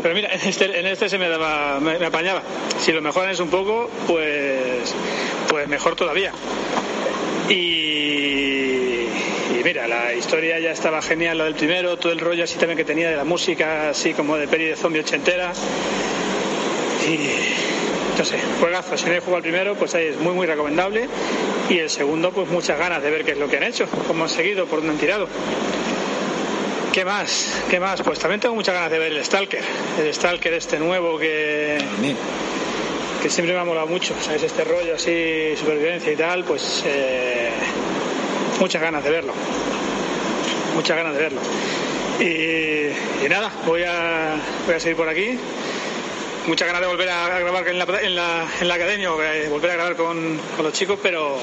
H: Pero, mira, en este, en este se me daba, me, apañaba. Si lo mejoran es un poco, pues, pues mejor todavía. Y, mira, la historia ya estaba genial, lo del primero, todo el rollo así también que tenía de la música, así como de peli de zombie ochentera. Y no sé, juegazo. Si no he jugado al primero, pues ahí es muy, muy recomendable. Y el segundo, pues muchas ganas de ver qué es lo que han hecho, cómo han seguido, por dónde han tirado. ¿Qué más? ¿Qué más? Pues también tengo muchas ganas de ver el Stalker. El Stalker este nuevo que, que siempre me ha molado mucho, ¿sabes? Este rollo así, supervivencia y tal, pues eh, muchas ganas de verlo. Muchas ganas de verlo. Y, y nada, voy a, voy a seguir por aquí. Muchas ganas de volver a grabar en la, en la, en la academia, volver a grabar con, con los chicos, pero,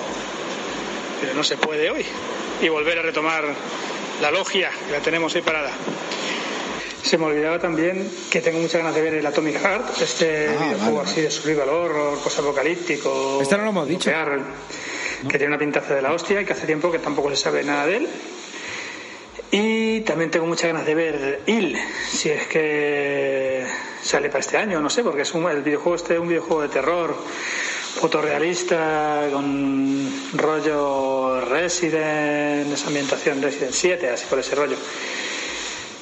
H: pero no se puede hoy. Y volver a retomar la logia, que la tenemos ahí parada. Se me olvidaba también que tengo muchas ganas de ver el Atomic Heart, este
A: Ah,
H: videojuego
A: vale,
H: así de survival horror, post-apocalíptico.
A: Este no lo hemos dicho.
H: nuclear, Que tiene una pintaza de la hostia y que hace tiempo que tampoco se sabe nada de él. Y también tengo muchas ganas de ver Il, si es que sale para este año, no sé, porque es un, el videojuego este es un videojuego de terror fotorrealista con rollo Resident, esa ambientación Resident 7, así por ese rollo.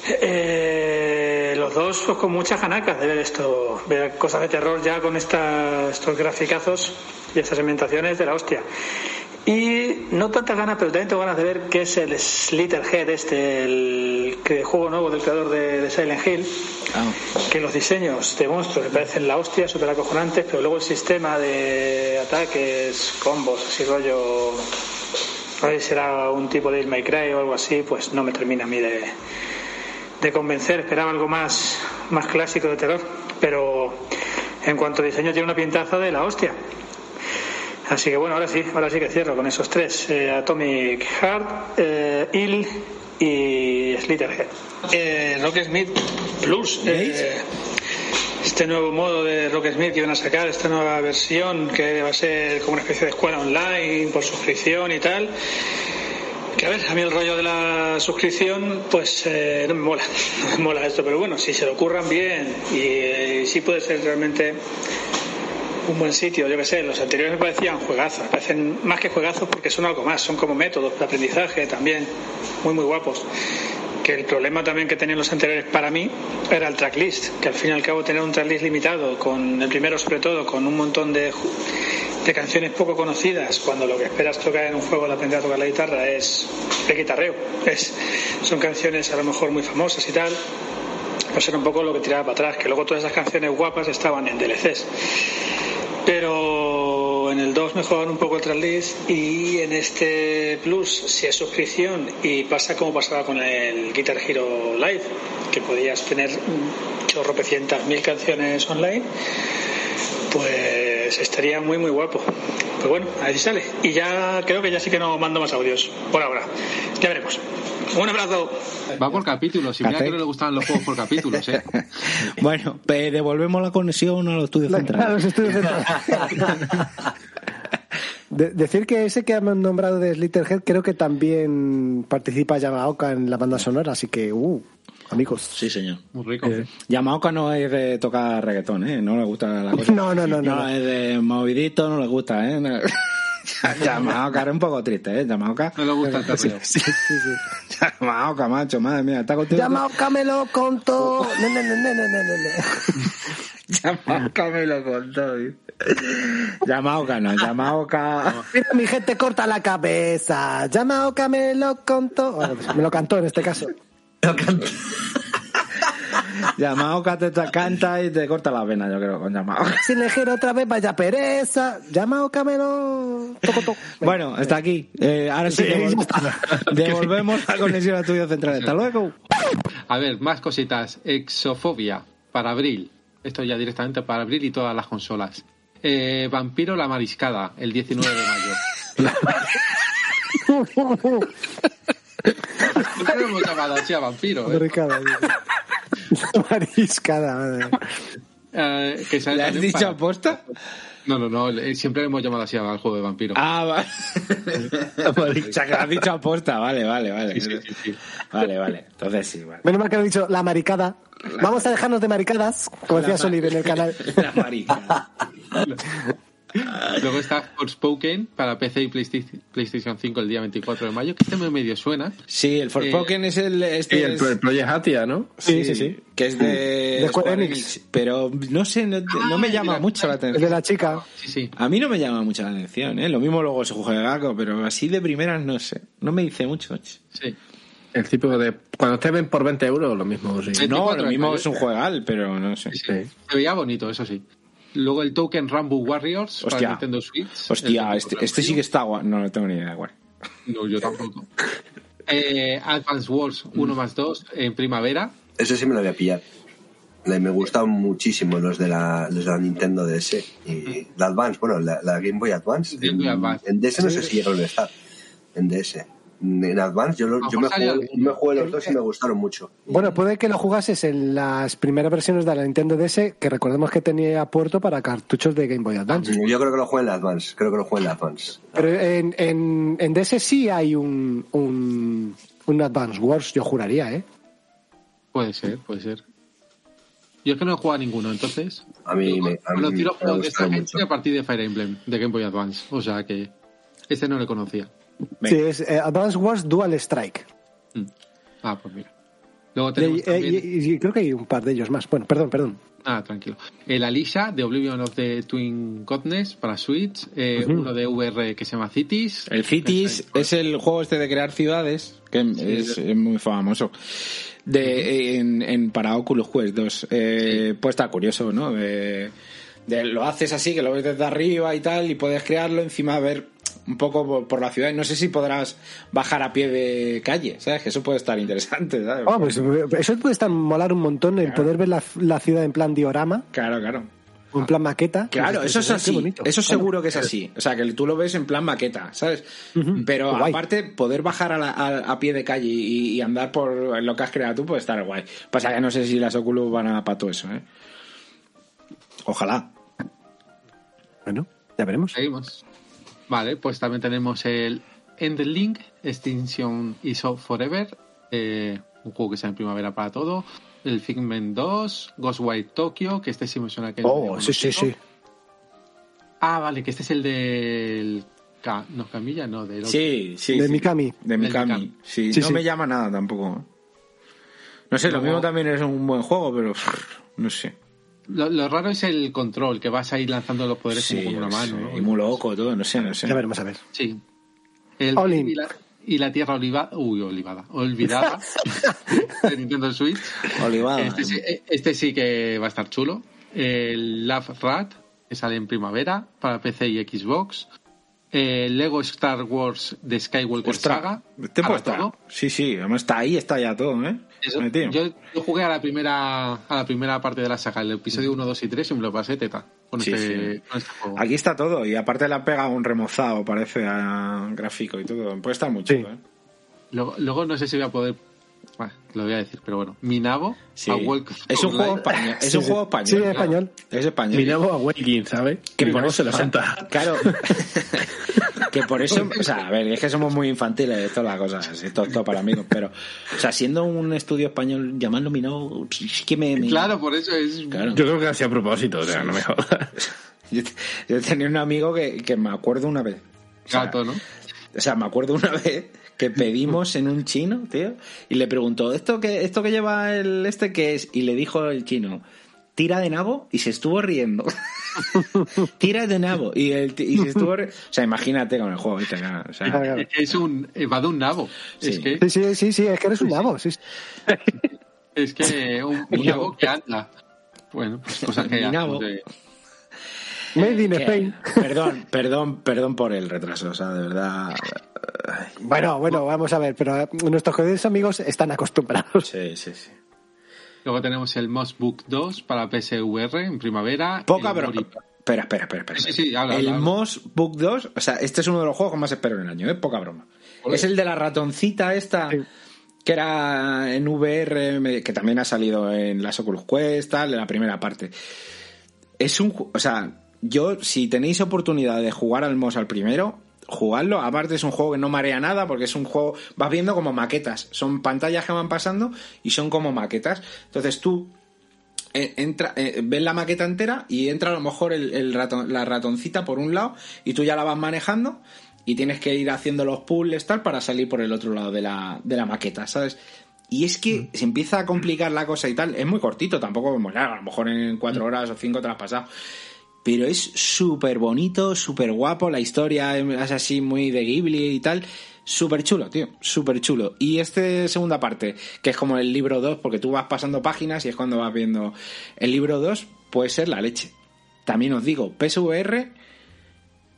H: Eh, los dos pues, con muchas ganacas de ver esto, ver cosas de terror ya con esta- estos graficazos y estas ambientaciones de la hostia. Y no tantas ganas, pero también tengo ganas de ver qué es el Slitterhead, este, el que- juego nuevo del creador de, de Silent Hill,
A: Ah,
H: que los diseños de monstruos me parecen la hostia, súper acojonantes, pero luego el sistema de ataques, combos, así rollo, no sé si será un tipo de My Cry o algo así, pues no me termina a mí de, de convencer. Esperaba algo más, más clásico de terror, pero en cuanto a diseño tiene una pintaza de la hostia. Así que bueno, ahora sí, ahora sí que cierro con esos tres: eh, Atomic Heart, eh, Il y Slitterhead. Eh, Rocksmith Plus. eh, este nuevo modo de Rocksmith que van a sacar, esta nueva versión que va a ser como una especie de escuela online por suscripción y tal. Que a ver, a mí el rollo de la suscripción, pues eh, no me mola, no me mola esto, pero bueno, si se lo ocurran bien y eh, sí puede ser realmente un buen sitio, yo que sé, los anteriores me parecían juegazos, me parecen más que juegazos porque son algo más, son como métodos de aprendizaje también, muy muy guapos. Que el problema también que tenían los anteriores para mí era el tracklist, que al fin y al cabo tener un tracklist limitado, con el primero sobre todo, con un montón de, de canciones poco conocidas, cuando lo que esperas tocar en un juego de aprender a tocar la guitarra es de guitarreo, es, son canciones a lo mejor muy famosas y tal, pues era un poco lo que tiraba para atrás, que luego todas esas canciones guapas estaban en DLCs. Pero en el 2 mejoran un poco el tracklist y en este Plus, si es suscripción y pasa como pasaba con el Guitar Hero Live, que podías tener un chorro mil canciones online, pues estaría muy muy guapo. Pues bueno, a ver si sale. Y ya creo que ya sí que no mando más audios, por ahora. Ya veremos. Un abrazo.
C: Va por capítulos. Y mira que no le gustaban los juegos por capítulos, ¿eh?
A: Bueno, pues devolvemos la conexión a los estudios
B: A
A: centrales.
B: los estudios centrales. De- decir que ese que han nombrado de Slitterhead creo que también participa Yamaoka en la banda sonora, así que uh, amigos.
A: Sí, señor.
C: Muy rico.
D: Eh,
A: Yamaoka no es de tocar reggaetón, ¿eh? No le gusta la cosa.
B: No, no, no, no.
A: No, es de movidito, no le gusta, ¿eh? No. Yamaoka era un poco triste, ¿eh? Yamaoka.
C: No le gusta el.
B: Sí, sí, sí.
A: Yamaoka, macho, madre mía. Está contigo.
B: Yamaoka me lo contó. Ne, ne, ne, ne, ne, ne.
A: Yamaoka me lo contó. dice. Yamaoka no, Yamaoka.
B: Mira, mi gente corta la cabeza. Yamaoka me lo contó. Bueno, pues me lo cantó en este caso.
A: Yamaoka te te canta y te corta la vena, yo creo, con Yamaoka.
B: Si le giro otra vez, vaya pereza. Yamaoka me lo tocó.
A: Bueno, está aquí. Eh, ahora sí,
B: Sí,
A: devol-
B: ya
A: devolvemos la conexión a estudio central. Hasta luego.
C: A ver, más cositas. Exofobia para abril. Esto ya directamente para abril y todas las consolas. Eh, Vampiro la mariscada, el 19 de mayo. ¿Por qué no hemos llamado así a Vampiro? eh?
B: Mariscada, madre.
C: Eh, que
A: ¿Le has dicho aposta?
C: No, no, no. Siempre le hemos llamado así al juego de Vampiro.
A: Ah, vale. o sea, que lo has dicho aposta. Vale, vale, vale.
C: Sí, sí, sí, sí.
A: Vale, vale. Entonces sí, vale.
B: Menos mal que lo he dicho la maricada. Vamos a dejarnos de maricadas, como decía Soliver en el canal.
A: La marica.
C: Luego está Forspoken para PC y PlayStation, PlayStation 5 el día 24 de mayo, que este me medio suena.
A: Sí, el Forspoken es el... Este
D: y el,
A: es-
D: el Project Hatia, ¿no?
B: Sí, sí, sí.
A: Que es de,
B: De Square Enix.
A: Pero no sé, no, no me
C: Ah,
A: llama mucho la
B: El de
A: atención.
B: la chica.
C: Sí, sí.
A: A mí no me llama mucho la atención, ¿eh? Lo mismo luego se juega Gaco, pero así de primeras no sé. No me dice mucho.
C: sí.
D: El tipo de. Cuando te ven por 20 euros, lo mismo, sí.
C: Sí.
A: No,
C: 24
A: lo mismo
C: de
A: es un juegal, pero no sé.
C: Sí, sí. Se veía bonito, eso sí. Luego el token Rambo Warriors
A: Hostia.
C: para Nintendo Switch.
A: Hostia, este, este sí que está guay. No, no tengo ni idea, guay.
C: No, yo tampoco. Eh, Advance Wars 1 más 2 en primavera.
E: Ese sí me lo voy a pillar. Me gustan muchísimo los de la, los de la Nintendo DS. Y la Advance, bueno, la, la Game Boy Advance.
C: Game Boy
E: en,
C: Advance.
E: en DS no sé si llegaron a estar. En DS. En Advance yo, lo- yo me, jugué,
C: alguno.
E: me jugué los dos y me gustaron mucho.
B: Bueno, puede que lo jugases en las primeras versiones de la Nintendo DS, que recordemos que tenía puerto para cartuchos de Game Boy Advance.
E: Yo creo que lo jugué en la Advance. Creo que lo jugué en la Advance.
B: Pero en, en, en DS sí hay un, un, un Advance Wars, yo juraría, ¿eh?
C: Puede ser, puede ser. Yo es que no he jugado a ninguno, entonces.
E: A mí me- a mí
C: los de esta gente a partir de Fire Emblem, de Game Boy Advance. O sea que este no le conocía.
A: Venga.
B: Sí, es eh, Advance Wars Dual Strike.
C: Mm. Ah, pues mira. Luego tenemos
B: eh,
C: también...
B: y- y creo que hay un par de ellos más. Bueno, perdón, perdón.
C: Ah, tranquilo. El Alicia de Oblivion of the Twin Godness para Switch. eh, Uno de VR que se llama Cities.
A: El Cities es el juego este de crear ciudades, que es, es muy famoso. De, en, en para Oculus Quest 2. Eh, Pues está curioso, ¿no? De, de- lo haces así, que lo ves desde arriba y tal, y puedes crearlo, encima ver un poco por, por la ciudad. No sé si podrás bajar a pie de calle, ¿sabes? Que eso puede estar interesante, ¿sabes?
B: Pues, eso puede estar molar un montón, el poder ver la, la ciudad en plan diorama,
A: Claro, claro.
B: o en plan maqueta.
A: Claro,
B: Pues,
A: eso es
B: qué
A: así.
B: bonito.
A: Eso
B: Claro.
A: seguro que es así. O sea, que tú lo ves en plan maqueta, ¿sabes? Pero
B: guay.
A: aparte, poder bajar a, la- a- a pie de calle y, y andar por lo que has creado tú puede estar guay. Pasa que no sé si las Oculus van a para todo eso, ¿eh? Ojalá.
B: Bueno, ya veremos.
C: Seguimos. Vale, pues también tenemos el Endlink, Extinction is of Forever, eh, un juego que sale en primavera para todo. El Figment 2, Ghostwire Tokyo, que este sí me suena que
B: Oh, sí, sí, sí.
C: Ah, vale, que este es el del. Ca- No, Camilla, no, del. otro.
A: Sí, sí.
B: De
A: sí.
B: Mikami.
A: De Mikami.
C: Mikami.
A: Sí,
B: Sí,
A: no
B: sí.
A: me llama nada tampoco. No sé, lo mismo también es un buen juego, pero no sé.
C: Lo, lo raro es el control, que vas a ir lanzando los poderes
A: Sí,
C: como con una
A: no
C: mano.
A: Y muy loco todo, no sé, no sé.
B: Ya veremos a ver.
C: Sí. El y, la, y la tierra olivada. Uy, olivada. Olvidada. de Nintendo Switch.
A: Olivada.
C: Este, sí- este sí que va a estar chulo. El Love Rat, que sale en primavera para PC y Xbox. El Lego Star Wars de Skywalker
A: Ostras,
C: Saga.
A: este puede estar.
C: todo.
A: Sí, sí, además está ahí, está ya todo, ¿eh?
C: Eso, yo, yo jugué a la primera a la primera parte de la saga, el episodio 1, 2 y 3 y me lo pasé teta con,
A: Sí,
C: este,
A: sí.
C: con este juego.
A: Aquí está todo, y aparte le ha pegado un remozado, parece, a gráfico y todo. Puede estar mucho,
B: Sí.
A: ¿eh?
C: Luego, luego no sé si voy a poder. Bueno, lo voy a decir, pero bueno. Minabo,
A: Sí.
C: a
A: Es un juego español. Es
B: Sí,
A: un juego español.
B: Sí,
A: claro.
B: español.
A: Es español.
D: Minabo Awakening, ¿sabes? Que
A: por
D: Minabo
A: eso,
D: se
A: o sea,
D: levanta.
A: Claro. Que por eso, o sea, a ver, es que somos muy infantiles de todas las cosas, esto es todo para amigos, pero, o sea, siendo un estudio español, llamarlo Minot, es que me... me-
C: Claro, por eso es.
A: Claro.
D: Yo creo que hacía a propósito, o sea, no me jodas.
A: Yo, yo tenía un amigo que, que me acuerdo una vez. O sea,
C: Gato, ¿no?
A: O sea, me acuerdo una vez que pedimos en un chino, tío, y le preguntó, ¿esto que, esto que lleva el este qué es? Y le dijo el chino, tira de nabo, y se estuvo riendo. tira de nabo. Y, el, y se estuvo O sea, imagínate con el juego, ¿viste? O sea.
C: Es un. Va de un nabo.
A: Sí.
C: Es que.
B: Sí, sí, sí, sí, es que eres un nabo. Sí.
C: Es que un, un nabo que anda. Bueno, pues cosas que
A: nabo.
C: de-
B: Made in
A: que-
B: Spain.
A: perdón, perdón, perdón por el retraso, o sea, de verdad. Ay,
B: Bueno, bueno, vamos a ver, pero eh, nuestros queridos amigos están acostumbrados.
A: Sí, sí, sí.
C: Luego tenemos el Moss Book 2 para PSVR en primavera.
A: Poca broma. Espera, espera, espera. espera.
C: Sí, sí, habla,
A: el
C: habla, habla.
A: Moss Book 2, o sea, este es uno de los juegos que más espero en el año, ¿eh? Poca broma. Es el de la ratoncita esta,
B: Sí.
A: que era en VR, que también ha salido en las Oculus Quest, tal, en la primera parte. Es un... O sea, yo, si tenéis oportunidad de jugar al Moss al primero, jugadlo. Aparte es un juego que no marea nada, porque es un juego... Vas viendo como maquetas. Son pantallas que van pasando y son como maquetas. Entonces tú eh, entra, eh, ves la maqueta entera y entra a lo mejor el, el ratón- la ratoncita por un lado y tú ya la vas manejando y tienes que ir haciendo los puzzles tal para salir por el otro lado de la, de la maqueta, ¿sabes? Y es que se empieza a complicar la cosa y tal. Es muy cortito, tampoco es muy largo. A lo mejor en cuatro horas o cinco te lo has pasado. Pero es súper bonito, súper guapo. La historia es así muy de Ghibli y tal. Súper chulo, tío. Súper chulo. Y este segunda parte, que es como el libro 2, porque tú vas pasando páginas y es cuando vas viendo el libro 2, puede ser la leche. También os digo, PSVR.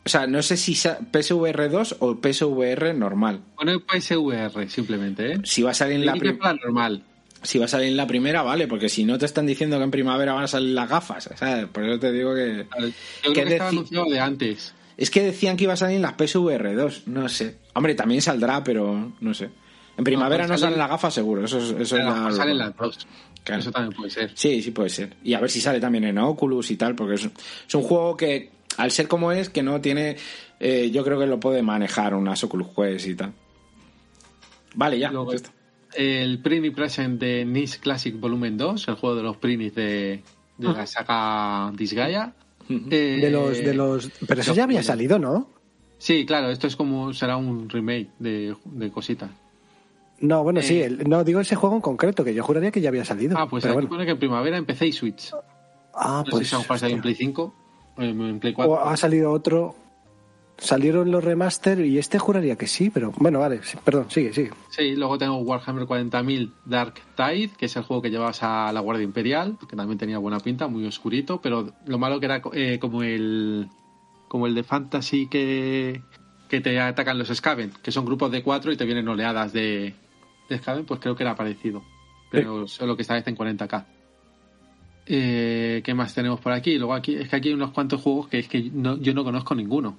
A: O sea, no sé si PSVR 2 o PSVR normal.
C: Pone PSVR simplemente, ¿eh?
A: Si va a salir en la
C: Tiene que
A: prim-
C: plan normal.
A: Si va a salir en la primera, vale, porque si no te están diciendo que en primavera van a salir las gafas, ¿sabes? Por eso te digo que...
C: Yo
A: ¿Qué
C: creo que estaba anunciado de antes.
A: Es que decían que iba a salir en las PSVR 2, no sé. Hombre, también saldrá, pero no sé. En primavera no,
C: pues
A: salen las gafas seguro, eso es... Eso
C: A lo
A: ya
C: mejor
A: lo-
C: salen las dos.
A: Claro.
C: Eso también puede ser.
A: Sí, sí puede ser. Y a ver si sale también en Oculus y tal, porque es, es un juego que, al ser como es, que no tiene... eh, yo creo que lo puede manejar unas Oculus Quest y tal. Vale, ya.
C: Luego,
A: ya está.
C: El Prini Present de Nice Classic Volumen 2, el juego de los Prinis de, de la saga Disgaea. Eh,
B: De los, de los. Pero eso ya había salido, ¿no?
C: Sí, claro, esto es como será un remake de, de cositas.
B: No, bueno, sí.
C: Eh.
B: el- no, digo ese juego en concreto, que yo juraría que ya había salido.
C: Ah, pues
B: pero
C: aquí
B: bueno.
C: pone que en primavera en PC y Switch.
B: Ah,
C: No
B: pues.
C: sé si a lo mejor salió en Play 5 o en en Play 4.
B: o ha salido otro. Salieron los remaster y este juraría que sí, pero bueno, vale, perdón, sigue, sigue.
C: Sí, luego tengo Warhammer 40.000 Dark Tide, que es el juego que llevabas a la Guardia Imperial, que también tenía buena pinta, muy oscurito, pero lo malo que era eh, como el como el de Fantasy que, que te atacan los Skaven, que son grupos de cuatro y te vienen oleadas de, de Skaven, pues creo que era parecido, pero solo que esta vez en 40k. Eh, ¿Qué más tenemos por aquí? Luego aquí es que aquí hay unos cuantos juegos que es que no- yo no conozco ninguno.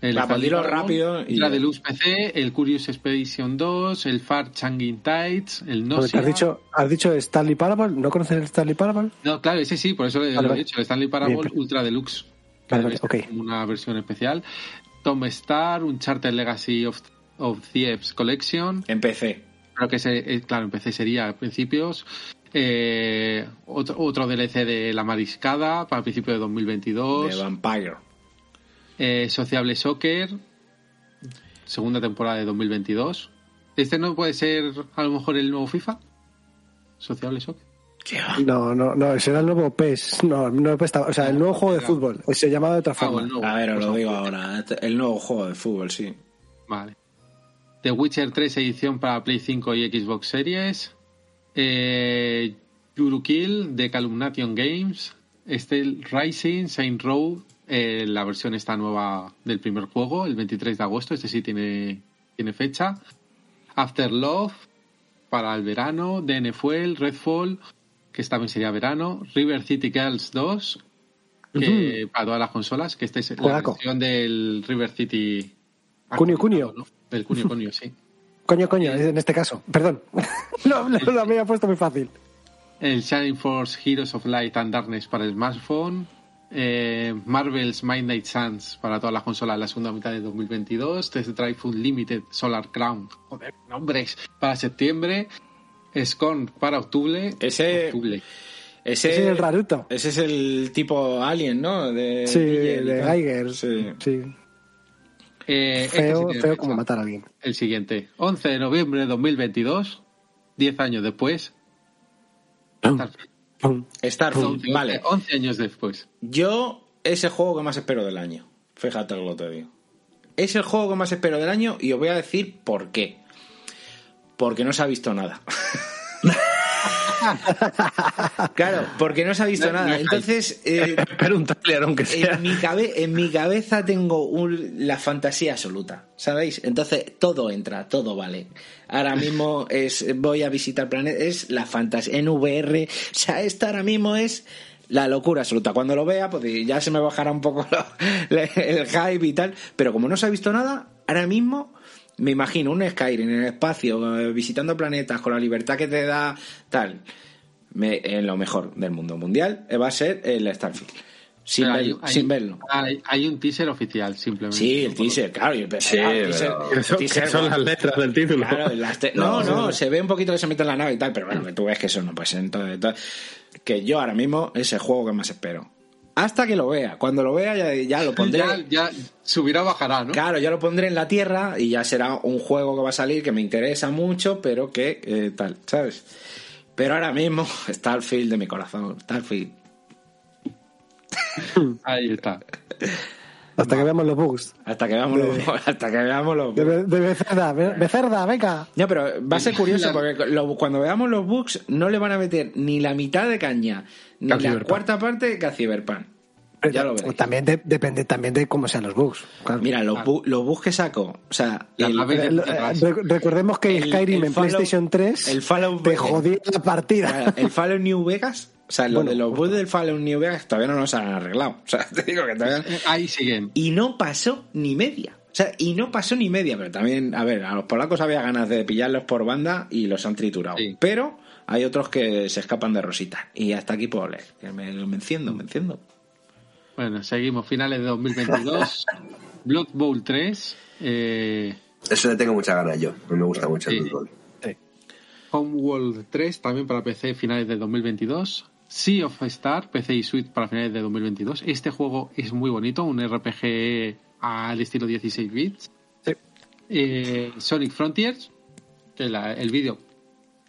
C: El
A: Va, pues rápido y-
C: Ultra Deluxe PC, el Curious Expedition 2, el Far Changing Tides, el Nausea.
B: has dicho, has dicho Stanley Parable, ¿no conoces el Stanley Parable?
C: No, claro, ese sí, por eso le-
B: Vale,
C: lo he dicho, el Stanley Parable
B: Bien, pero-
C: Ultra Deluxe.
B: Vale,
C: que
B: vale,
C: es
B: ok.
C: como Una versión especial. Tom Star, un Charter Legacy of, of Thieves Collection.
A: En PC.
C: Creo que ese, eh, claro, empecé sería a principios. Eh, otro, otro DLC de La Mariscada para principios de 2022.
A: De Vampire.
C: Eh, Sociable Soccer, segunda temporada de 2022. ¿Este no puede ser a lo mejor el nuevo FIFA? Sociable Soccer.
B: No, no, no, ese era el nuevo PES. No, no estaba, o sea, el nuevo juego de fútbol. Se llamaba de otra
C: Ah,
B: forma.
C: o el nuevo.
A: A ver, os
C: Pues
A: lo digo ahora. Este- El nuevo juego de fútbol, sí.
C: Vale. The Witcher 3 edición para Play 5 y Xbox Series. Eh, Kill de Calumnation Games. Steel Rising, Saint Row, eh, la versión esta nueva del primer juego, el 23 de agosto. Este sí tiene, tiene fecha. After Love para el verano. DNFL, Redfall, que esta también sería verano. River City Girls 2, que para todas las consolas, que este es la versión del River City.
B: Cunio, cunio.
C: ¿no? Del Cunio Cunio, sí.
B: Coño, coño, en este caso. Perdón. no, no, lo había puesto muy fácil.
C: El Shining Force Heroes of Light and Darkness para el smartphone. Eh, Marvel's Midnight Suns para todas las consolas en la segunda mitad de 2022. Test Drive Unlimited Solar Crown. Joder, nombres. Para septiembre. Scorn para octubre.
A: Ese-
C: Octubre.
A: Ese,
B: Ese es el raruto.
A: Ese es el tipo Alien, ¿no? De
B: Sí, de
A: tal.
B: Geiger.
A: Sí.
B: Sí.
C: Eh, este sí
B: Feo,
C: tiene
B: feo
C: fecha.
B: como matar a alguien.
C: El siguiente. 11 de noviembre de 2022. 10 años después. Starfield.
A: Starfield,
C: 11,
A: vale.
C: 11 años después.
A: Yo es el juego que más espero del año. Fíjate lo que te digo. Es el juego que más espero del año y os voy a decir por qué. Porque no se ha visto nada. claro, porque no se ha visto
C: No-
A: nada. Entonces, eh,
D: Espera un trailer, aunque sea.
A: en mi, cabe- en mi cabeza tengo un- la fantasía absoluta, ¿sabéis? Entonces todo entra, todo vale. Ahora mismo es voy a visitar planetas, es la fantasía en VR, o sea, esto ahora mismo es la locura absoluta. Cuando lo vea, pues ya se me bajará un poco lo- el hype y tal, pero como no se ha visto nada, ahora mismo me imagino un Skyrim en el espacio, eh, visitando planetas con la libertad que te da tal. Me, en lo mejor del mundo mundial eh, va a ser el Starfield. Sin, verlo, sin verlo.
C: Hay, hay un teaser oficial, simplemente.
A: Sí, el teaser, claro. Y el,
E: Sí,
A: el teaser-
E: pero-
A: el
D: Eso-
A: teaser,
D: que son
A: bueno,
D: las letras del título.
A: Claro, las te- no, no, se ve un poquito que se mete en la nave y tal, pero bueno, que tú ves que eso no puede ser. Entonces, entonces, que yo ahora mismo es el juego que más espero. Hasta que lo vea. Cuando lo vea ya, ya lo pondré.
C: Ya, ya subirá o bajará, ¿no?
A: Claro, ya lo pondré en la tierra y ya será un juego que va a salir que me interesa mucho, pero que eh, tal, ¿sabes? Pero ahora mismo, Starfield de mi corazón, Starfield.
C: Ahí está.
B: Hasta que veamos los bugs.
A: Hasta que veamos los, hasta que veamos los
B: De, Be- de Becerda, Be- Becerda, venga.
A: No, pero va a ser curioso porque lo- cuando veamos los bugs no le van a meter ni la mitad de caña, ni la
D: Cyberpunk.
A: cuarta parte que a Cyberpunk. Ya lo veréis.
B: También de- depende también de cómo sean los bugs. claro.
A: Mira, los, bu- los bugs que saco, o sea, el,
C: de-
B: Eh, recordemos que
A: el-
B: Skyrim
A: el
B: en
A: Fallout-
B: PlayStation 3
A: el Fallout-
B: te jodía la partida.
A: El Fallout New Vegas, o sea, lo
B: Bueno,
A: de los bugs del Fallout New Vegas todavía no nos han arreglado. O sea, te digo que todavía...
C: Eh, Ahí siguen.
A: Y no pasó ni media. O sea, y no pasó ni media, pero también, a ver, a los polacos había ganas de pillarlos por banda y los han triturado.
C: Sí.
A: Pero hay otros que se escapan de rosita. Y hasta aquí puedo leer. Que me, me enciendo, me enciendo.
C: Bueno, seguimos. Finales de 2022. Blood Bowl 3. Eh,
E: Eso le tengo muchas ganas yo. Me gusta mucho el
C: Sí.
E: fútbol.
C: Homeworld 3 también para PC finales de 2022. Sea of Star, PC y Suite para finales de 2022. Este juego es muy bonito, un RPG al estilo 16 bits.
B: Sí.
C: Eh, Sonic Frontiers, que la- el vídeo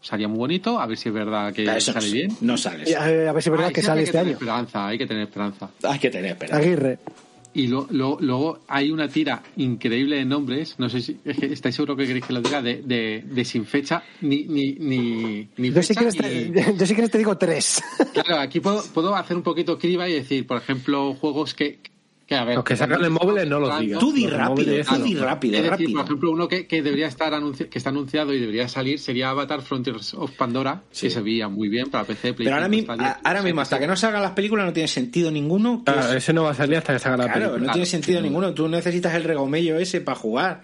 C: salía muy bonito, a ver si es verdad que
A: eso
C: sale bien.
A: no sale.
B: Eh, a ver si es verdad que sale
C: hay
B: este
C: tener
B: año.
C: Esperanza, hay que tener esperanza.
A: Hay que tener esperanza.
B: Aguirre.
C: Y lo- lo- luego hay una tira increíble de nombres, no sé si es que estáis seguro que queréis que lo diga, de, de, de sin fecha, ni, ni, ni, ni
B: Yo si, quieres
C: ni-
B: te, yo si quieres te digo tres.
C: Claro, aquí puedo, puedo hacer un poquito criba y decir, por ejemplo, juegos que, que a ver...
D: Los que sacan en móviles no los digas.
A: Tú di rápido, tú di
D: claro.
A: rápido,
C: Es decir, por ejemplo, uno que, que debería estar anunci- que está anunciado y debería salir sería Avatar Frontiers of Pandora,
A: Sí.
C: que se veía muy bien para PC,
A: Pero ahora, mismo, ahora mismo, hasta que no salgan las películas, no tiene sentido ninguno. es-
D: ese no va a salir hasta que salga la
A: Claro,
D: película.
A: no tiene sentido ninguno. Tú necesitas el regomello ese para jugar.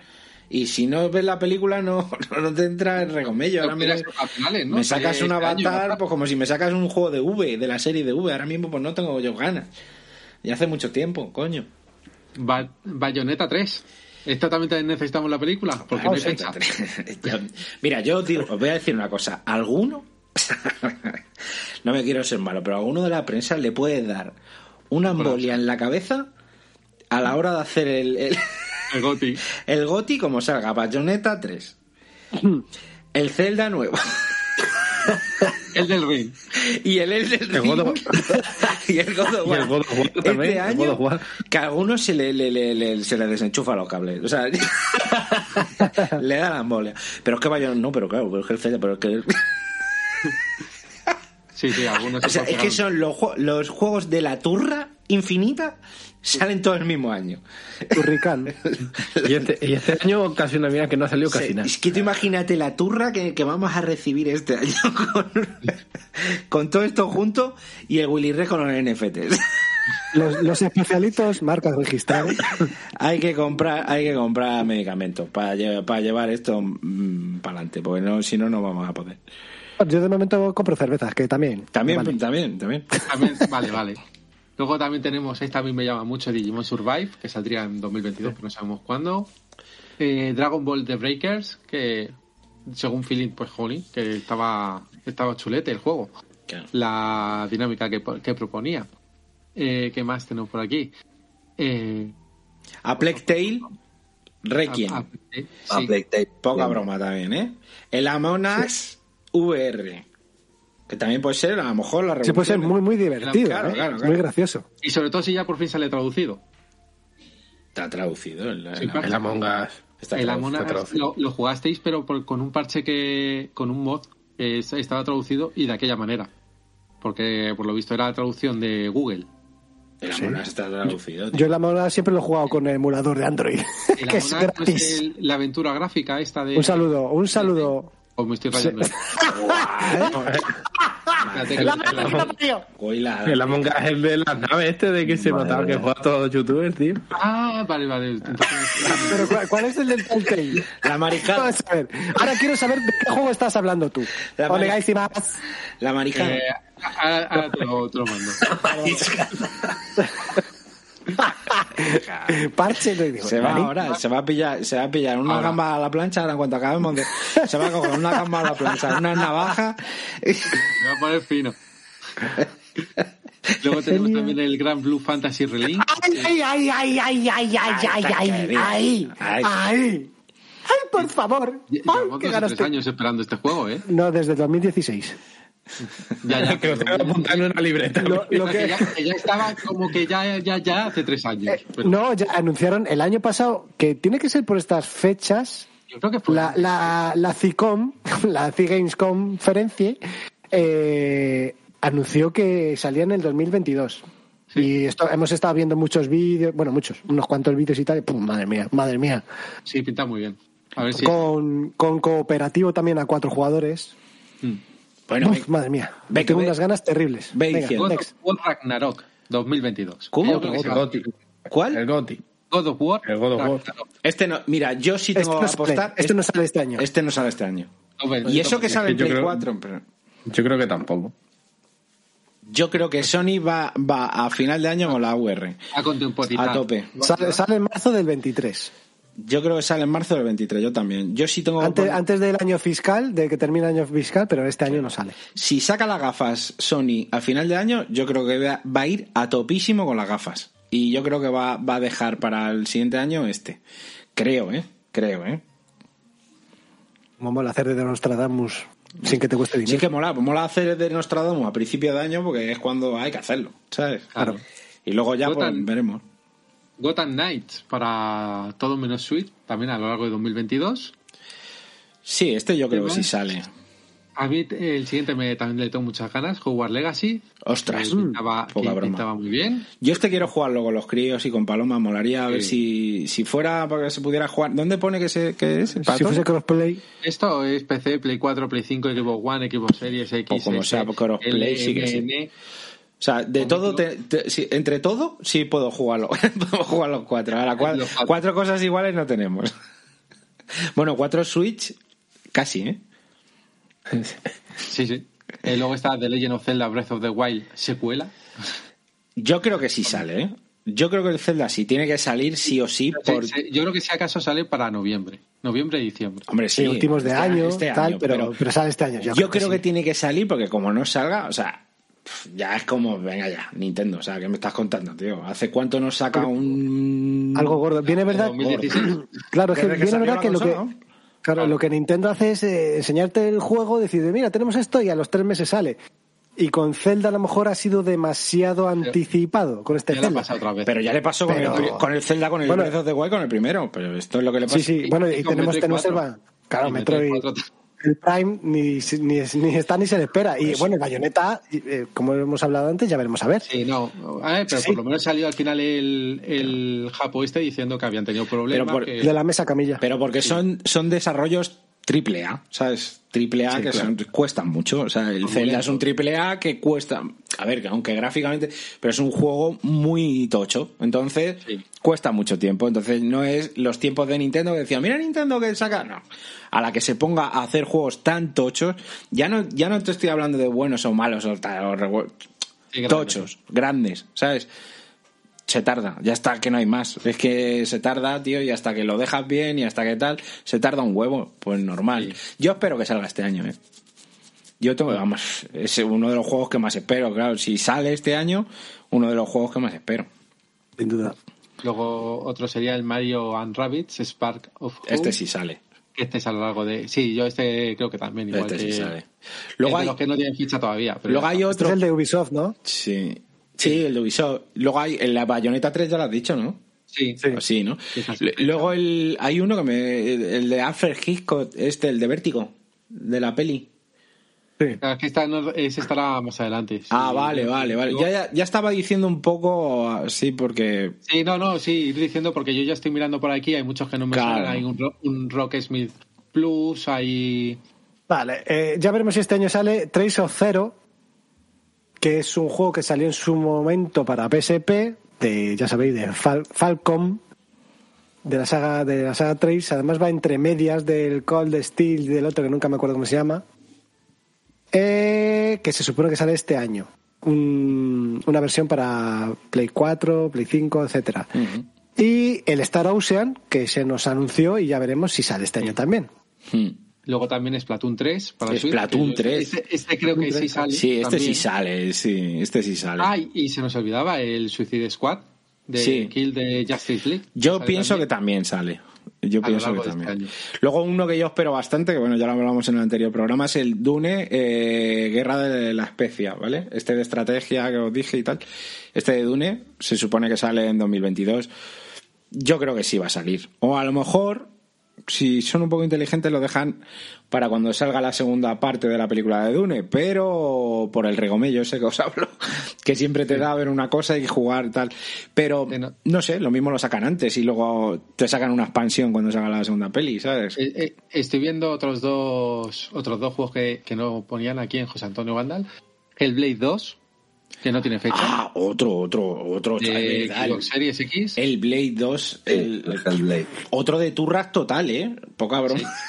A: Y si no ves la película, no, no te entra el regomello. Ahora me,
C: a finales, ¿no?
A: me sacas un
C: este año.
A: avatar, pues como si me sacas un juego de V, de la serie de V. Ahora mismo, pues no tengo yo ganas. Y hace mucho tiempo, coño.
C: Ba- Bayonetta 3. ¿Esta también necesitamos la película? Porque no fecha.
A: Mira, yo os, digo- os voy a decir una cosa. ¿Alguno? no me quiero ser malo, pero a alguno de la prensa le puede dar una embolia en la cabeza a la hora de hacer el, el,
C: El Goti.
A: el Goti como salga. Bayonetta 3. El Zelda nuevo.
C: El del Ring.
A: Y el
D: El God of-
A: Ring. y el God of
D: Y
A: War.
D: el God of War también,
A: Este
D: el
A: año,
D: God of War.
A: que a algunos se le, le, le- le- se le desenchufa los cables. O sea, le da la embolia. Pero es que Bayonetta no, pero claro, pero es que el Zelda, pero es que...
C: Sí, sí, algunos
A: O sea,
C: se
A: es que son los juegos de la turra infinita salen todo el mismo año.
B: Turricán.
D: Y este, y este año casi una mira que no ha salido casi
A: Sí,
D: nada.
A: Es que tú imagínate la turra que, que vamos a recibir este año con, con todo esto junto y el Willy Rex con los NFTs.
B: Los, los especialitos, marcas registradas.
A: hay que comprar, hay que comprar medicamentos para, lle- para llevar esto para adelante, porque no, si no, no vamos a poder.
B: Yo de momento compro cervezas, que también.
A: También,
B: Vale.
A: también, también.
C: También- vale, vale. Luego también tenemos, esta a mí me llama mucho Digimon Survive, que saldría en 2022, pero no sabemos cuándo. Eh, Dragon Ball The Breakers, que según Feeling, pues jolín, que estaba, estaba chulete el juego.
A: Claro.
C: La dinámica que, que proponía. Eh, ¿Qué más tenemos por aquí? Eh,
A: A Plague Tale, Requiem.
C: eh,
E: A
C: sí.
E: Plague Tale.
A: Poca broma también, ¿eh? El Among Us VR. Que también puede ser, a lo mejor, la
B: Sí, puede ser
A: revolución.
B: muy, muy divertido.
A: Claro,
B: ¿eh?
A: claro, claro.
B: Muy gracioso.
C: Y sobre todo si ya por fin sale traducido.
A: Está traducido. El,
C: Sí,
A: el-.
D: El Among Us.
A: está
C: el. Among
D: está
C: Us
D: traducido.
C: lo, lo jugasteis, pero por- con un parche que. con un mod que estaba traducido y de aquella manera. Porque por lo visto era la traducción de Google.
A: El Among Us está traducido. tío.
B: Yo la moneda siempre lo he jugado con el emulador de Android,
C: El
B: que es
C: Among Us, pues,
B: gratis.
C: el- la aventura gráfica esta de.
B: Un saludo, un saludo.
C: O me estoy que
B: La madre que lo parió.
A: Hoy la-
D: El Among Us es el de las naves este de que se
E: Madre
D: notaba que
E: mía.
D: juega todos los youtubers, tío.
C: Ah, vale, vale. Entonces,
B: Pero ¿cuál, cuál es el del Telltale?
A: La maricada.
B: Vamos a ver. Ahora quiero saber de qué juego estás hablando tú.
A: La
B: Onegáis y más.
A: La maricada.
C: eh, ahora, ahora te, lo, te lo mando.
B: Parche, no digo.
A: Se va
B: ¿vale?
A: ahora, se va a pillar, se va a pillar una
C: Ahora.
A: gamba a la plancha, ahora en cuanto acabemos de, se va a coger una gamba a la plancha, una navaja,
C: Me voy a poner fino. Luego tenemos también el Grand Blue Fantasy Relink.
B: Ay, ay, ay, ay, ay, ay, ay, ay, ay, ay,
A: Ay.
B: ay. Ay, por favor. Ay,
C: Llevamos tres años esperando este juego, ¿eh?
B: No, desde 2016.
C: Ya, ya.
D: que lo tengo que apuntar en una libreta.
B: Lo, lo
C: que...
B: que...
C: ya, ya estaba como que ya, ya, ya hace tres años. Pero
B: No, ya anunciaron el año pasado que tiene que ser por estas fechas
C: yo creo que fue.
B: la, la, la CICOM, la C-Games Conference, eh, anunció que salía en el 2022. Y esto hemos estado viendo muchos vídeos, bueno, muchos, unos cuantos vídeos y tal, y pum, madre mía, madre mía.
C: Sí, pinta muy bien. A ver si.
B: Con, con cooperativo también a cuatro jugadores.
C: Mm.
A: Bueno,
B: Uf, madre mía,
A: ve-
B: tengo
A: ve-
B: unas ganas terribles.
A: ve
B: Venga.
C: God
B: next.
C: of War Ragnarok 2022.
A: ¿Cómo?
D: El Goti.
A: ¿cuál?
D: El Goti.
C: God of War.
D: El God of War.
A: Este no, mira, yo sí
B: Este
A: tengo
B: no,
A: que
B: sale,
A: apostar.
B: este no sale este año.
A: Este no sale este año.
C: No,
A: Y eso que sale en Play
D: creo-
A: 4, pero
D: Yo creo que tampoco.
A: yo creo que Sony va, va a final de año con la UR.
C: A contemporizar.
A: A tope.
B: Sale, sale en marzo del 23.
A: Yo creo que sale en marzo del 23, yo también. Yo sí tengo que
B: Antes,
A: poner-
B: antes del año fiscal, de que termine el año fiscal, pero este año no sale.
A: Si saca las gafas Sony a final de año, yo creo que va a ir a topísimo con las gafas. Y yo creo que va, va a dejar para el siguiente año este. Creo, ¿eh? Creo, ¿eh?
B: Como mola hacer de Nostradamus sin que te cueste dinero.
A: Sí que mola, mola hacer de Nostradamus a principio de año porque es cuando hay que hacerlo, ¿sabes?
C: Claro.
A: Y luego ya pues, veremos.
C: Gotham Knights para todo menos Suite, también a lo largo de 2022.
A: Sí, este yo creo que
C: ¿Qué
A: sí sale.
C: A mí eh, el siguiente me, también le tengo muchas ganas, Hogwarts Legacy.
A: Ostras,
C: que pintaba,
A: poca
C: que
A: broma.
C: pintaba muy bien.
A: Yo este quiero jugarlo con los críos y con Paloma. Molaría a ver si, si fuera para que se pudiera jugar. ¿Dónde pone que, se, que es? ¿Para
B: Si fuese crossplay,
C: Esto es PC, Play 4, Play 5, Xbox One, Xbox Series X,
A: O como sea, crossplay, sí que sí. O sea, de todo, te- entre todo, sí puedo jugarlo. puedo jugar los cuatro. Ahora,
C: cuatro.
A: cuatro cosas iguales no tenemos. bueno, cuatro Switch, casi, ¿eh?
C: Sí, sí. Eh, luego está The Legend of Zelda Breath of the Wild secuela.
A: Yo creo que sí sale, ¿eh? Yo creo que el Zelda sí tiene que salir sí o sí. Por...
C: Sí, sí, Yo creo que si acaso sale para noviembre. Noviembre y diciembre.
A: Hombre, sí.
B: sí, últimos de
A: este-
B: año,
A: este
B: tal, pero, pero, sale este año.
A: Yo, creo que,
B: sí.
A: tiene que salir porque como no salga, o sea, ya es como, venga ya, Nintendo, o sea, ¿qué me estás contando, tío? ¿Hace cuánto nos saca un...
B: Algo gordo. Viene verdad.
C: 2016.
B: Claro, es que
A: que
B: viene
A: salió
B: verdad que lo que. Claro, lo que Nintendo hace es eh, enseñarte el juego, decir, mira, tenemos esto y a los tres meses sale. Y con Zelda a lo mejor ha sido demasiado anticipado con este
C: Ya la
B: Zelda.
C: pasa otra vez.
A: Pero ya le pasó con, el, con el Zelda, con el
B: Bueno.
A: Breath of the Wild, con el primero. Pero esto es lo que le pasa.
B: Sí, sí, bueno, y tenemos, tenemos el,
C: 4.
B: va- claro,
C: Y
B: Metroid,
C: Metroid 4.
B: El Prime ni, ni, ni está ni se le espera. Y bueno, el Bayonetta, eh, como hemos hablado antes, ya veremos a ver.
C: Sí, no. A ver, pero
B: Sí.
C: por lo menos salió al final el, el Japo este diciendo que habían tenido problemas.
A: por-
C: que-
B: De la mesa camilla.
A: Pero porque son, son desarrollos triple A, ¿sabes? Triple A
B: Sí,
A: que
B: claro.
A: son- cuestan mucho. O sea, el Zelda es un triple A que cuesta. A ver, que aunque gráficamente. Pero es un juego muy tocho. Entonces,
C: Sí.
A: cuesta mucho tiempo. Entonces, no es los tiempos de Nintendo que decían, mira Nintendo que saca. No. A la que se ponga a hacer juegos tan tochos, ya no, ya no te estoy hablando de buenos o malos o tal. tochos, grandes, ¿sabes? Se tarda, ya está, que no hay más. Es que se tarda, tío, y hasta que lo dejas bien y hasta que tal, se tarda un huevo. Pues normal. Yo espero que salga este año, ¿eh? Yo tengo, vamos, es uno de los juegos que más espero, claro. Si sale este año, uno de los juegos que más espero.
B: Sin duda.
C: Luego otro sería el Mario and Rabbids Spark of Hope.
A: Este sí sale.
C: Este es a lo largo de... Sí, yo este creo que también. Igual
A: Este sí
C: que...
A: sale.
C: Luego de
A: hay,
C: los que no tienen ficha todavía. Pero
A: luego hay
C: está.
B: Este
A: otro.
B: es el de Ubisoft, ¿no?
A: Sí. Sí, el de Ubisoft. Luego hay en la Bayonetta 3 ya lo has dicho, ¿no?
C: Sí,
B: Sí.
A: O Sí, ¿no?
C: Sí, sí, sí.
A: Luego el, hay uno que me. El de Alfred Hitchcock, este, el de Vértigo, de la peli.
B: Sí.
C: Aquí está, no, ese estará más adelante. sí.
A: Ah, vale, vale, vale. Ya, ya, ya estaba diciendo un poco así porque.
C: Sí, no, no, sí, ir diciendo porque yo ya estoy mirando por aquí, hay muchos que no me
A: Claro.
C: hay un, un Rocksmith Plus, hay...
B: Vale, eh, ya veremos si este año sale Trace of Zero, que es un juego que salió en su momento para PSP, de, ya sabéis, de Fal- Falcom, de la saga de la saga Trace. Además va entre medias del Cold Steel y del otro que nunca me acuerdo cómo se llama. Eh, que se supone que sale este año. Un- una versión para Play 4, Play 5, etcétera. Y el Star Ocean, que se nos anunció y ya veremos si sale este año también.
C: Luego también Splatoon 3 para Switch,
A: Splatoon
C: que yo-
A: 3.
C: Este, este creo que sí sale.
A: Sí, este
C: también.
A: sí sale, sí, este sí sale.
C: Ah, y, y se nos olvidaba el Suicide Squad de
A: Sí.
C: Kill de Justice League.
A: Yo pienso que
C: también.
A: sale. Yo
C: A
A: pienso que
C: este
A: también. Luego uno que yo espero bastante, que bueno, ya lo hablamos en el anterior programa, es el Dune eh, Guerra de la Especia, ¿vale? Este de estrategia que os dije y tal. Este de Dune se supone que sale en 2022. Yo creo que sí va a salir. O a lo mejor, si son un poco inteligentes, lo dejan para cuando salga la segunda parte de la película de Dune, pero por el regomello ese que os hablo, que siempre te da a ver una cosa y jugar tal. Pero
C: Sí, no.
A: no sé, lo mismo lo sacan antes y luego te sacan una expansión cuando salga la segunda peli, ¿sabes?
C: Eh, eh, estoy viendo otros dos otros dos juegos que, que no ponían aquí en José Antonio Vandal. El Blade 2, que no tiene fecha.
A: Ah, otro, otro, otro.
C: de Xbox Series X.
A: el Blade 2, el,
E: El Hellblade.
A: otro de Turras total, ¿eh? Poca broma.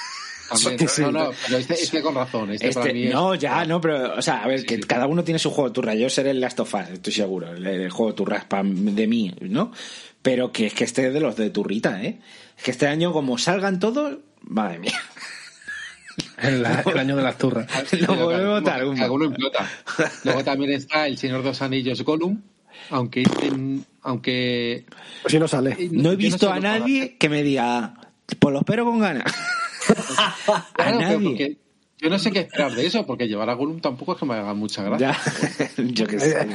C: También. No, no, pero este, este con razón. Este,
A: Este-
C: para mí es-
A: no, ya, no, pero, o sea, a ver,
C: Sí,
A: que
C: sí.
A: cada uno tiene su juego de turras. Yo seré el Last of Us, estoy seguro, el, el juego de turras pa- de mí, ¿no? Pero que es que este es de los de turrita, ¿eh? Es que este año, como salgan todos, madre mía.
D: El, el año de las turras.
A: No
C: Pero
A: volvemos a
C: alguno- implota. Luego también está El Señor de los Anillos Gollum, aunque aunque
B: Pues si no sale.
A: No he visto a
C: lo-
A: nadie que me diga, pues lo espero con ganas. a
C: Claro, pero
A: nadie.
C: Yo no sé qué esperar de eso, porque llevar a Gollum tampoco es que me haga mucha gracia.
A: Ya, yo qué sé.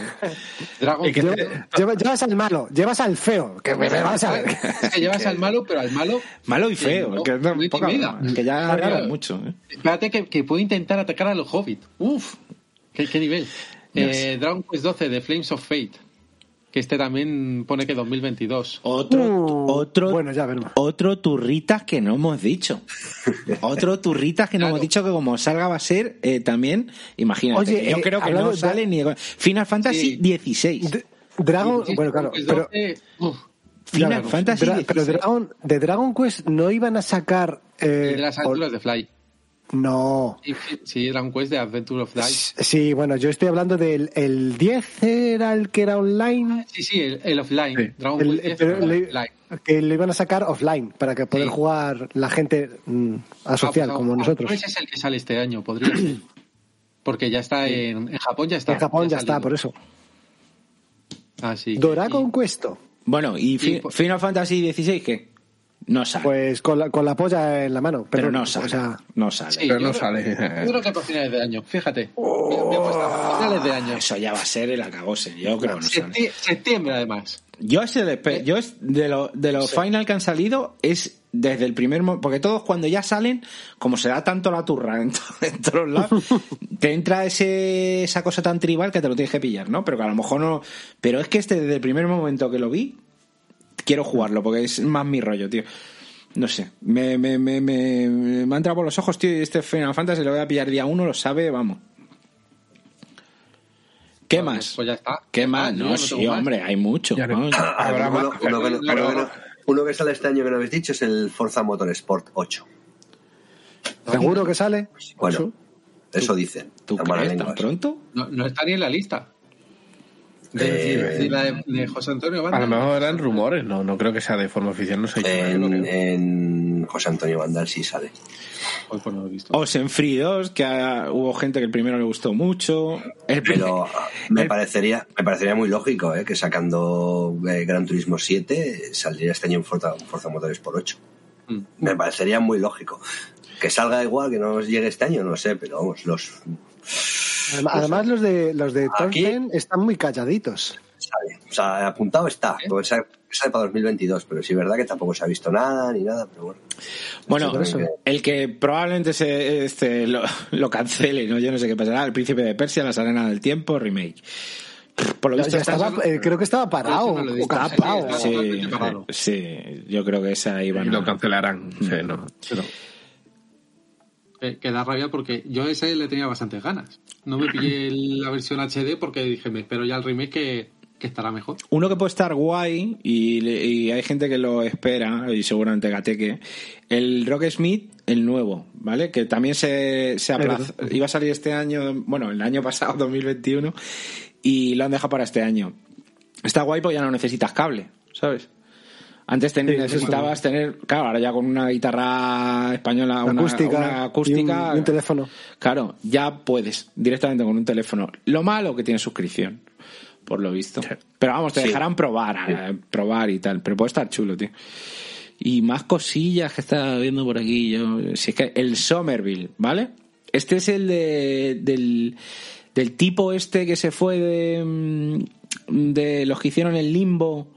C: Dragon
D: Es que
B: llevas al malo, llevas al feo, que me, me vas a ver.
C: Es que llevas al malo, pero al malo.
A: Malo y feo,
C: no-
A: que, no,
C: no
A: poca que ya
C: Claro.
A: mucho. ¿eh?
C: Espérate que, que puede intentar atacar a los hobbits. Uf, qué, qué nivel. Eh, Dragon Quest 12 de Flames of Fate. Que este también pone que 2022.
A: Otro,
B: Uh,
A: otro,
B: bueno, ya veremos.
A: otro turritas que no hemos dicho. otro turritas que no
C: Claro.
A: hemos dicho que como salga va a ser eh, también, imagínate,
B: Oye,
A: yo
B: eh,
A: creo que no
B: de-
A: sale ni Final Fantasy
C: Sí.
A: 16.
B: D- Dragon,
C: Sí,
B: bueno, claro,
C: Quest
B: pero,
C: 12, uf,
B: ya
A: Final. Fantasy
B: Dra- pero
A: 16.
B: Dragon, de Dragon Quest no iban a sacar. eh,
C: de las
B: o-
C: aventuras de Fly.
B: No.
C: Sí, Sí, Dragon Quest de Adventure of Light.
B: Sí, bueno, yo estoy hablando del el 10 era el que era online,
C: Sí, sí, el, el offline.
D: Sí.
C: Dragon
B: el-
C: Quest 10
B: pero le-
C: offline.
B: que lo iban a sacar offline para que poder
C: Sí.
B: jugar la gente mm, asocial
C: Ah, pues,
B: como
C: a- a-
B: nosotros.
C: Ese es el que sale este año, podría ser. Porque ya está en, en Japón, ya está.
B: En Japón ya está, por eso.
C: Ah, sí.
B: Dragon
C: Y-
B: Quest,
A: Bueno, ¿y
C: pues-
A: Final Fantasy 16 qué? No sale.
B: pues con la, con la polla en la mano.
A: pero no sale.
B: O sea,
A: no sale.
C: Sí,
D: Pero
C: yo
D: no
C: creo-
D: sale.
C: Yo creo que para finales de año, fíjate. Apostar, para finales de año.
A: Eso ya va a ser el acabose. Yo creo que no sale.
C: Septi- septiembre, además.
A: Yo ese de,
C: Eh,
A: yo es de, lo- de los final que han salido es desde el primer momento, porque todos cuando ya salen, como se da tanto la turra en, to- en todos lados, te entra ese, esa cosa tan tribal que te lo tienes que pillar, ¿no? Pero que a lo mejor no. Pero es que este desde el primer momento que lo vi, quiero jugarlo, porque es más mi rollo, tío. No sé, me, me, me, me, me ha entrado por los ojos, tío, y este Final Fantasy lo voy a pillar día uno, lo sabe, vamos. ¿Qué
C: Pues-
A: más?
C: Pues ya está.
A: ¿Qué más? No,
C: no
A: sí,
C: más.
A: hombre, hay mucho. Vamos.
D: Habrá
E: uno,
D: más.
E: uno que, uno uno sale este año que no habéis dicho es el Forza Motorsport 8.
B: seguro que sale.
E: Bueno, eso dicen.
A: ¿Tú crees tan pronto?
C: No, no está ni en la lista. De,
E: Eh,
C: la de, de José Antonio
D: A
C: Banda.
D: lo mejor eran rumores, no, no creo que sea de forma oficial, no sé.
E: En, en José Antonio Vandal sí sale.
C: Hoy pues no lo he visto.
A: Oxenfree 2, que hubo gente que el primero le gustó mucho. El
E: Pero me
A: el-
E: parecería, me parecería muy lógico ¿eh? que sacando eh, Gran Turismo 7 saldría este año un Forza, un Forza Motorsport 8.
C: Mm.
E: Me parecería muy lógico. Que salga igual, que no nos llegue este año, no sé, pero vamos, los
B: Además, además los de los de
E: Aquí-
B: Thorsten están muy calladitos.
E: O sea, apuntado está, porque sale, sale para 2022, pero sí es verdad que tampoco se ha visto nada ni nada, pero bueno.
A: Bueno, el que probablemente se, este, lo, lo cancele, ¿no? Yo no sé qué pasará. El Príncipe de Persia, Las Arenas del Tiempo, remake. Por lo visto
B: estaba- eh, creo que estaba parado.
C: No. Sí,
A: Sí,
C: totalmente parado.
A: sí, yo creo que esa iban
D: Y
A: a...
D: lo cancelarán. Sí, no. Pero-
C: Que, que da rabia porque yo a ese le tenía bastantes ganas. No me pillé la versión HD porque dije, me espero ya el remake que, que estará mejor.
A: Uno que puede estar guay y hay gente que lo espera y seguramente gateque. El Rock Smith, el nuevo, ¿vale? Que también se, se aplazó. Iba a salir este año, bueno, el año pasado, 2021, y lo han dejado para este año. Está guay porque ya no necesitas cable, ¿sabes? Antes ten-
B: Sí,
A: necesitabas tener, claro, ahora ya con una guitarra española, una
B: acústica,
A: una acústica
B: y un- y un teléfono.
A: Claro, ya puedes directamente con un teléfono. Lo malo que tiene suscripción, por lo visto. Pero vamos, te
E: Sí.
A: dejarán probar, eh, probar y tal. Pero puede estar chulo, tío. Y más cosillas que estaba viendo por aquí. Yo, si es que el Somerville, ¿vale? Este es el de, del, del tipo este que se fue de, mm, de los que hicieron el limbo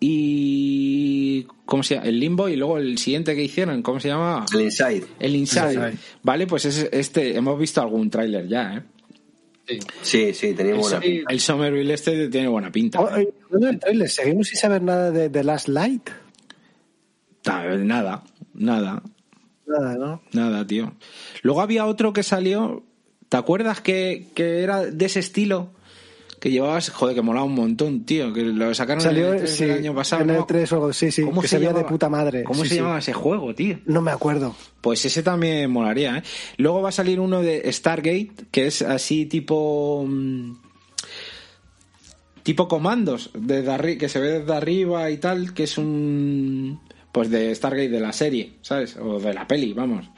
A: y ¿cómo se llama? El limbo y luego el siguiente que hicieron, ¿cómo se llama?
E: El Inside.
A: El Inside.
D: Inside.
A: Vale, pues es este, hemos visto algún tráiler ya, ¿eh?
C: Sí.
E: Sí, sí, tenía
A: El,
E: buena
A: So-
E: pinta.
A: el Somerville este tiene buena pinta.
B: Oh, eh, hablando del trailer, seguimos sin saber nada de The Last Light.
A: Nada, nada,
B: Nada, ¿no?
A: nada, tío. Luego había otro que salió, ¿te acuerdas que, que era de ese estilo? Que llevabas, joder, que molaba un montón, tío, que lo sacaron
B: Salió
A: en el, E3
B: sí,
A: del año pasado.
B: en el
A: ¿no?
B: 3 o algo, sí, sí,
A: ¿Cómo
B: que
A: se
B: se veía de
A: llamaba?
B: puta madre.
A: ¿Cómo
B: Sí,
A: se
B: sí.
A: llamaba ese juego, tío?
B: No me acuerdo.
A: Pues ese también molaría, ¿eh? Luego va a salir uno de Stargate, que es así tipo... mm, tipo comandos, desde arri- que se ve desde arriba y tal, que es un... Pues de Stargate de la serie, ¿sabes? O de la peli, vamos.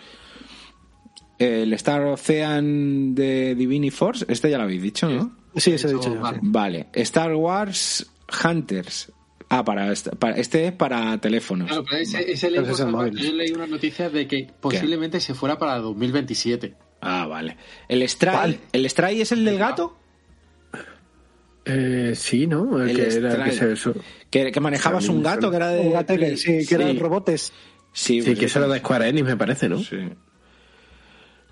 A: El Star Ocean de Divini Force, este ya lo habéis dicho, ¿no?
B: Sí, eso he dicho yo.
C: vale.
B: sí.
A: Vale. Star Wars Hunters. Ah, para este es para teléfonos.
C: Claro, pero ese, ese leí,
B: Pero ese es el móvil.
C: yo leí una noticia de que posiblemente se fuera para 2027.
A: Ah, vale. ¿El Stray?
B: ¿Cuál?
A: ¿El Stray es el del gato?
D: Eh, sí, ¿no? El,
A: El
D: que era el que
A: Strike.
D: se-
A: Que, que manejabas un gato que era de.
B: Un gato que, sí, que eran robotes.
A: Sí,
D: Sí,
A: pues
D: que eso era de Square Enix, me parece, ¿no?
A: Sí.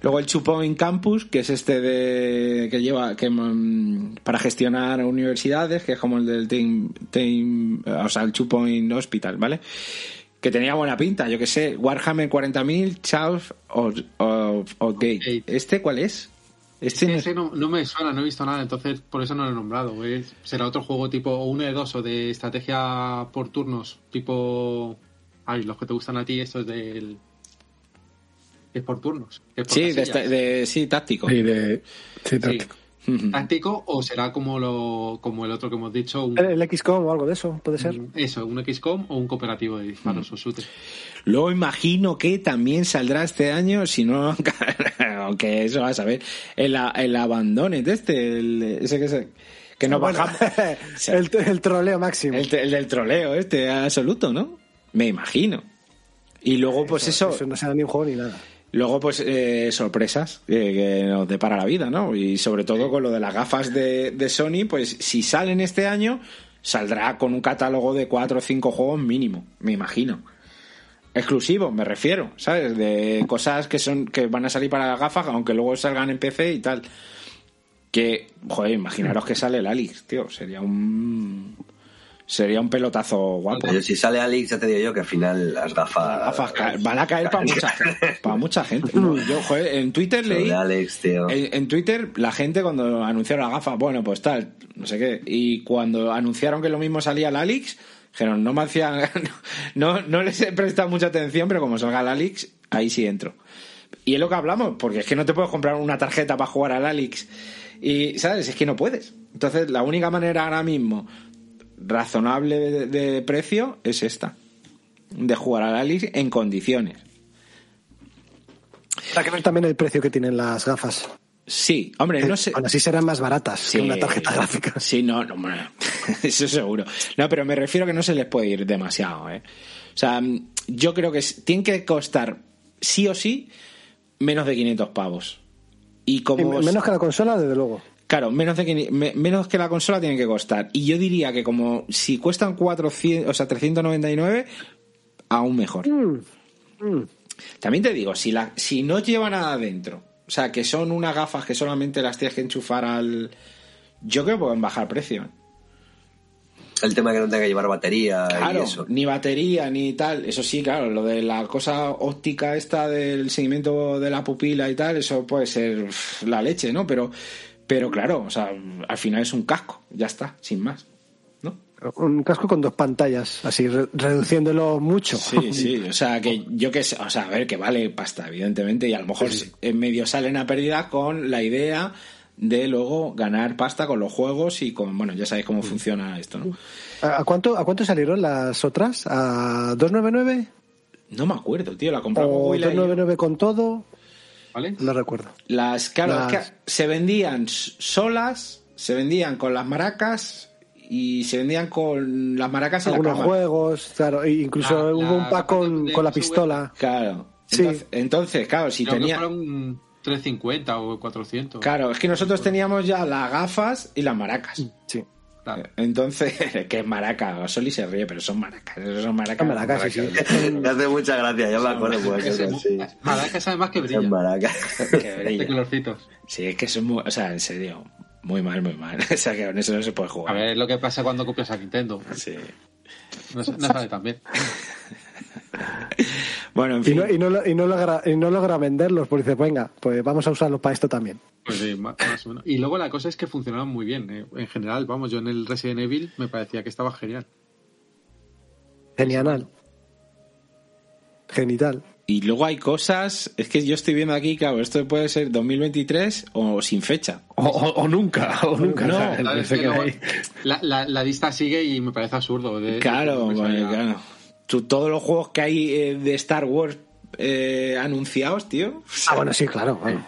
A: Luego el Chupoin Campus, que es este de que lleva que mm, para gestionar universidades, que es como el del Team, team o sea, el Chupoin Hospital, ¿vale? Que tenía buena pinta, yo que sé, Warhammer 40.000, Chaos o, o, o Gate.
C: Gate.
A: ¿Este cuál es? Este no-
C: ese no, no me suena, no he visto nada, entonces por eso no lo he nombrado. Será otro juego tipo uno de dos o de estrategia por turnos, tipo. Ay, los que te gustan a ti, estos del. Es por turnos. que es por
A: Sí, de, de- sí, táctico.
D: Sí, de... Táctico.
C: Táctico o será como lo como el otro que hemos dicho, un,
B: El, el XCOM o algo de eso, puede ser.
C: eso, un XCOM o un cooperativo de disparos o shooter.
A: Luego imagino que también saldrá este año, si no, aunque eso vas a ver, el, el Abandoned este, el, ese que, se, que nos
B: Bueno,
A: bajamos.
B: el, el troleo máximo.
A: El, el del troleo este absoluto, ¿no? Me imagino. Y luego, pues eso,
B: Eso no será ni un juego ni nada.
A: Luego, pues eh, sorpresas que nos depara la vida, ¿no? Y sobre todo con lo de las gafas de, de Sony, pues si salen este año, saldrá con un catálogo de cuatro o cinco juegos mínimo, me imagino. Exclusivo, me refiero, ¿sabes? De cosas que son que van a salir para las gafas, aunque luego salgan en PC y tal. Que, joder, imaginaros que sale el Alix, tío. Sería un. Sería un pelotazo guapo.
E: Pero si sale Alex, ya te digo yo que al final las gafas.
A: Las gafas van a caer para mucha gente. Para mucha gente. No, yo, joder, en Twitter
E: Lo
A: leí.
E: Alex, tío.
A: En, en Twitter, la gente cuando anunciaron las gafas, bueno, pues tal, no sé qué. Y cuando anunciaron que lo mismo salía el Alix, dijeron, no me hacían. No, no les he prestado mucha atención, pero como salga el Alix, ahí sí entro. Y es lo que hablamos, porque es que no te puedes comprar una tarjeta para jugar al Alix. Y, ¿sabes? Es que no puedes. Entonces, la única manera ahora mismo razonable de, de precio es esta. De jugar al Alice en condiciones.
B: Hay que ver también el precio que tienen las gafas.
A: Sí, hombre, no sé.
B: Aún así serán más baratas que una tarjeta gráfica.
A: Sí, no, no, hombre, eso seguro. No, pero me refiero que no se les puede ir demasiado, ¿eh? O sea, yo creo que tienen que costar sí o sí menos de 500 pavos. Y como
B: menos que la consola, desde luego.
A: Claro, menos, de que, me- menos que la consola tienen que costar. Y yo diría que como si cuestan 400, o sea, 399, aún mejor. También te digo, si, la, si no lleva nada dentro, o sea, que son unas gafas que solamente las tienes que enchufar al... Yo creo que pueden bajar precio.
E: El tema de que no tenga que llevar batería
A: Claro,
E: y eso.
A: ni batería ni tal. Eso sí, claro, lo de la cosa óptica esta del seguimiento de la pupila y tal, eso puede ser la leche, ¿no? Pero, pero claro, o sea, al final es un casco, ya está, sin más. ¿No?
B: Un casco con dos pantallas, así re- reduciéndolo mucho.
A: Sí, sí, o sea, que yo que sé, o sea, a ver, que vale pasta, evidentemente, y a lo mejor en medio salen a pérdida con la idea de luego ganar pasta con los juegos y con, bueno, ya sabéis cómo funciona esto, ¿no?
B: ¿A cuánto, ¿A cuánto salieron las otras? ¿A 299?
A: No me acuerdo, tío, la compramos
B: ¿O
A: Willa y yo.
B: 299 con todo?
C: ¿Vale?
B: No recuerdo.
A: Las, claro,
B: Las-
A: es que se vendían solas, se vendían con las maracas y se vendían con las maracas en la
B: Algunos
A: cama.
B: juegos, claro. e Incluso
C: La-
B: hubo
C: la
B: un pack con,
C: de-
B: con la pistola.
A: Claro.
B: Sí.
A: Entonces, entonces, claro, si
C: Creo que
A: tenía...
C: fueron 350 o 400.
A: Claro, es que nosotros teníamos ya las gafas y las maracas.
B: Sí.
C: Claro.
A: Entonces, que es maraca, Soli se ríe, pero son maracas, son maracas.
B: Son maracas, sí, sí.
E: Me hace mucha gracia, yo me acuerdo. Pues, sí.
C: Maracas además que
E: En
C: brilla.
E: Maraca.
A: Que
C: De
A: brilla.
C: colorcitos.
A: Sí, es que son muy, o sea, en serio, muy mal, muy mal. O sea, que con eso no se puede
C: A
A: jugar.
C: ver lo que pasa cuando copias a Nintendo.
A: Sí.
C: No, no sale tan bien.
A: Bueno, en
B: Y no, y, no, lo- y, no logra, y no logra venderlos, porque dice, venga, pues vamos a usarlos para esto también.
C: Pues sí, más, o menos. Y luego la cosa es que funcionaban muy bien. eh. En general, vamos, yo en el Resident Evil me parecía que estaba genial.
B: Genial. Genital.
A: Y luego hay cosas, es que yo estoy viendo aquí, claro, esto puede ser 2023 o sin fecha.
D: O, o- o nunca, o nunca.
A: No,
C: la, la, la lista sigue y me parece absurdo. de-
A: Claro,
C: de- de-
A: bueno, claro. Tú, todos los juegos que hay eh, de Star Wars eh, anunciados, tío.
B: Ah, bueno, sí, claro. bueno.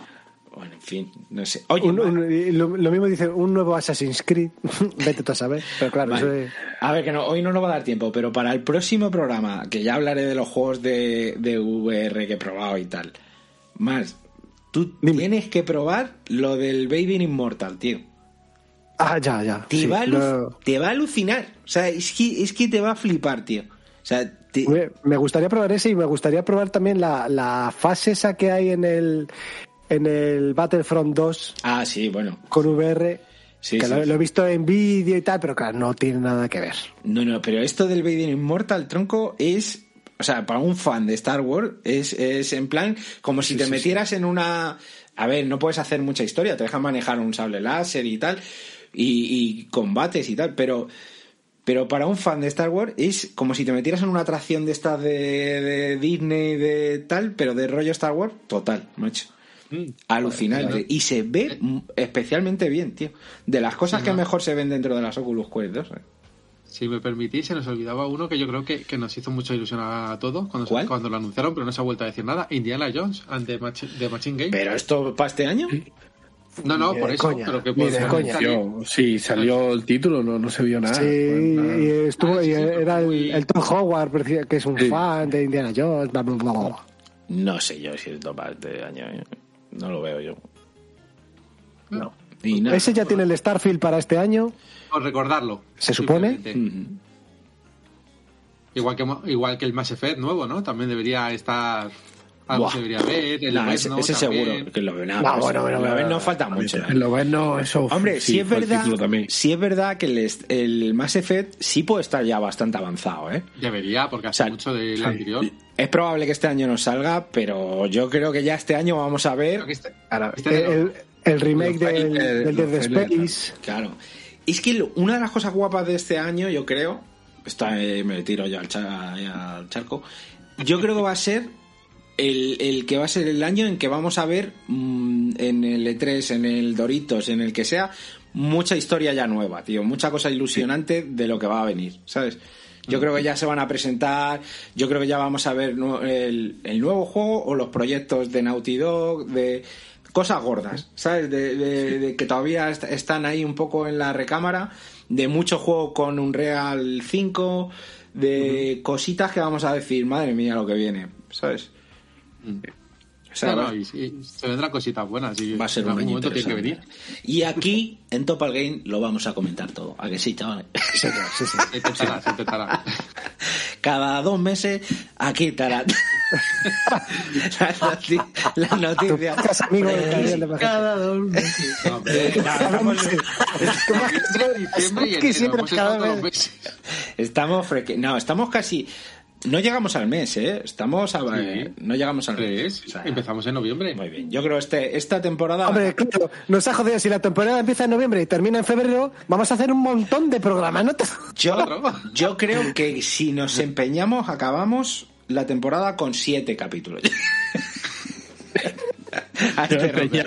A: Bueno, en fin, no sé. Oye,
B: Un- un- lo, lo mismo dice un nuevo Assassin's Creed. Vete tú a saber. Pero claro,
A: Vale.
B: eso es-
A: A ver, que no, hoy no nos va a dar tiempo, pero para el próximo programa, que ya hablaré de los juegos de, de VR que he probado y tal, más, tú
B: Dime.
A: tienes que probar lo del Baby Immortal, tío.
B: Ah, ya, ya.
A: Te,
B: sí,
A: va a
B: lo-
A: te va a alucinar. O sea, es que, es que te va a flipar, tío. Sea,
B: Me, me gustaría probar ese y me gustaría probar también la, la fase esa que hay en el en el Battlefront 2
A: Ah, sí, bueno.
B: con VR.
A: Sí,
B: que
A: sí,
B: lo,
A: sí.
B: lo he visto en vídeo y tal, pero claro, no tiene nada que ver.
A: No, no, pero esto del Vader Immortal, tronco, es. O sea, para un fan de Star Wars, es, es en plan como si te metieras en una. A ver, no puedes hacer mucha historia, te dejan manejar un sable láser y tal, y, y combates y tal, pero. Pero para un fan de Star Wars es como si te metieras en una atracción de estas de, de Disney, de tal, pero de rollo Star Wars, total, macho.
C: Mm.
A: Alucinante. Y se ve mm, especialmente bien, tío. De las cosas
C: Sí,
A: que
C: ¿no?
A: mejor se ven dentro de las Oculus Quest 2. ¿eh?
C: Si me permitís, se nos olvidaba uno que yo creo que, que nos hizo mucha ilusión a todos cuando, cuando lo anunciaron, pero no se ha vuelto a decir nada. Indiana Jones and the, Machi- the Machine Game.
A: ¿Pero esto para este año?
C: No, no, por
B: de
C: eso.
B: coña,
C: pero que
B: ni
C: puede
B: de
C: ser
B: coña.
D: sí, salió el título, no, no se vio nada.
B: sí,
D: Pues nada.
B: y estuvo,
C: Ah, sí,
B: y
C: sí,
B: era el, Tom Howard, que es un
D: Sí.
B: fan de Indiana Jones, bla, bla, bla, bla.
A: No sé yo si esto para este año. ¿eh? No lo veo yo.
B: No.
A: Y nada.
B: Ese ya tiene el Starfield para este año.
C: Por recordarlo.
B: ¿Se supone?
C: Igual que, igual que el Mass Effect nuevo, ¿no? También debería estar. Algo
A: Buah.
C: se debería ver. El
A: Nah,
C: Web,
A: ese,
C: ¿no?
A: ese seguro que lo
B: No, bueno, bueno,
A: lo ven
B: bueno,
A: no falta mucho. ¿eh?
D: En lo ves, no, eso.
A: Hombre,
D: sí,
A: sí, es verdad, sí es verdad que el, el Mass Effect sí puede estar ya bastante avanzado, ¿eh?
C: Debería, porque hace
A: sea,
C: mucho del
D: sí.
C: anterior.
A: Es probable que este año no salga, pero yo creo que ya este año vamos a ver
C: este-
D: Ahora,
C: este de
B: El, remake del, del
D: los
B: Dead Space.
A: Claro. Es que lo- una de las cosas guapas de este año, yo creo, está, eh, me tiro yo al, cha- ahí al charco, yo creo que va a ser el, el que va a ser el año en que vamos a ver mm, en el E3, en el Doritos, en el que sea, mucha historia ya nueva, tío. Mucha cosa ilusionante de lo que va a venir, ¿sabes? Yo creo que ya se van a presentar, yo creo que ya vamos a ver el, el nuevo juego o los proyectos de Naughty Dog, de cosas gordas, ¿sabes? De, de- de que todavía est- están ahí un poco en la recámara, de mucho juego con un Real 5, de cositas que vamos a decir, madre mía, lo que viene, ¿sabes? O sea,
C: No,
A: va-
C: no, y, y se vendrán cositas buenas. Y
A: Va a ser
C: en
A: un
C: algún
A: año
C: momento tiene que venir.
A: interesante. Y aquí, en Topal Game, lo vamos a comentar todo. ¿A que sí, chavales?
B: Sí, sí, sí.
C: Se intentará, se intentará.
A: Cada dos meses, aquí estará. la, noti- la noticia.
B: amigo de Pajares.
A: Cada dos meses.
C: No,
A: estamos,
B: cada
C: meses.
A: estamos casi. No llegamos al mes, ¿eh? Estamos a.
C: Sí.
A: No llegamos al mes. O sea,
C: Empezamos en noviembre.
A: Muy bien. Yo creo este esta temporada.
B: Hombre, claro, nos ha jodido. Si la temporada empieza en noviembre y termina en febrero, vamos a hacer un montón de programas, ¿no? te-
A: Yo, yo creo que si nos empeñamos, acabamos la temporada con siete capítulos. a, este.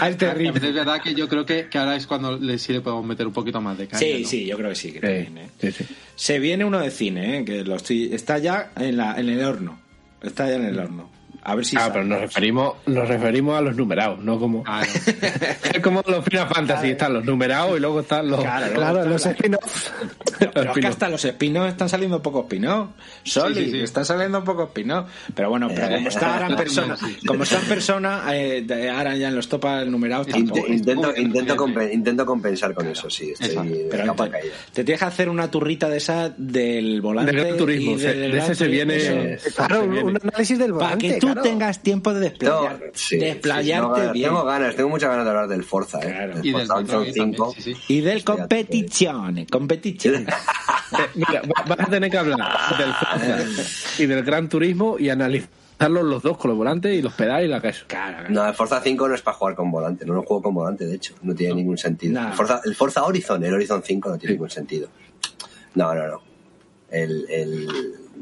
A: A este ritmo.
C: es verdad que yo creo que, que ahora es cuando le, sí le podemos meter un poquito más de caña.
A: Sí,
C: ¿no?
A: sí, yo creo que sí. que
D: Sí,
A: también, ¿eh?
D: sí, sí.
A: Se viene uno de cine, ¿eh? que lo estoy, está ya en, la, en el horno. Está ya en el horno. A ver si
D: Ah,
A: sale.
D: pero nos referimos, nos referimos a los numerados, no como.
C: Ah, no.
D: Es como los Final Fantasy, están los numerados y luego están los.
A: Claro,
B: Claro,
A: está
B: los spin-offs.
A: Pero es que hasta los espinos están saliendo pocos espinos. Soli,
C: Sí, sí, sí.
A: están saliendo pocos espinos. Pero bueno, pero como está ahora en persona, como está en persona, eh, ya en los topas numerados tampoco.
E: Int- intento, intento, compen- intento compensar con eso, sí. Estoy
A: Pero te,
E: caída.
A: te tienes que hacer una turrita de esa del volante.
D: Del Turismo,
A: y
D: se-
A: del
D: de ese se viene-
A: eso.
B: Claro,
D: Se viene.
B: un análisis del
A: Para
B: volante. Claro.
A: tengas tiempo de
E: No,
A: desplayar,
E: sí,
A: desplayarte
E: sí, no,
A: bien.
E: Tengo ganas, tengo muchas ganas de hablar del Forza, ¿eh? Del
C: Y del
E: Forza
C: también,
E: 5.
C: sí, sí.
A: Y del
E: Hostia,
A: competición, competición.
D: Eh, Mira, va- vas a tener que hablar del Forza y del Gran Turismo y analizarlos los dos con los volantes y los pedales y la.
A: Claro, claro.
E: No, el Forza 5 no es para jugar con volante, no lo juego con volante, de hecho, no tiene ningún sentido. El, Forza, el Forza Horizon, el Horizon 5 no tiene ningún sentido. No, no, no. El, el,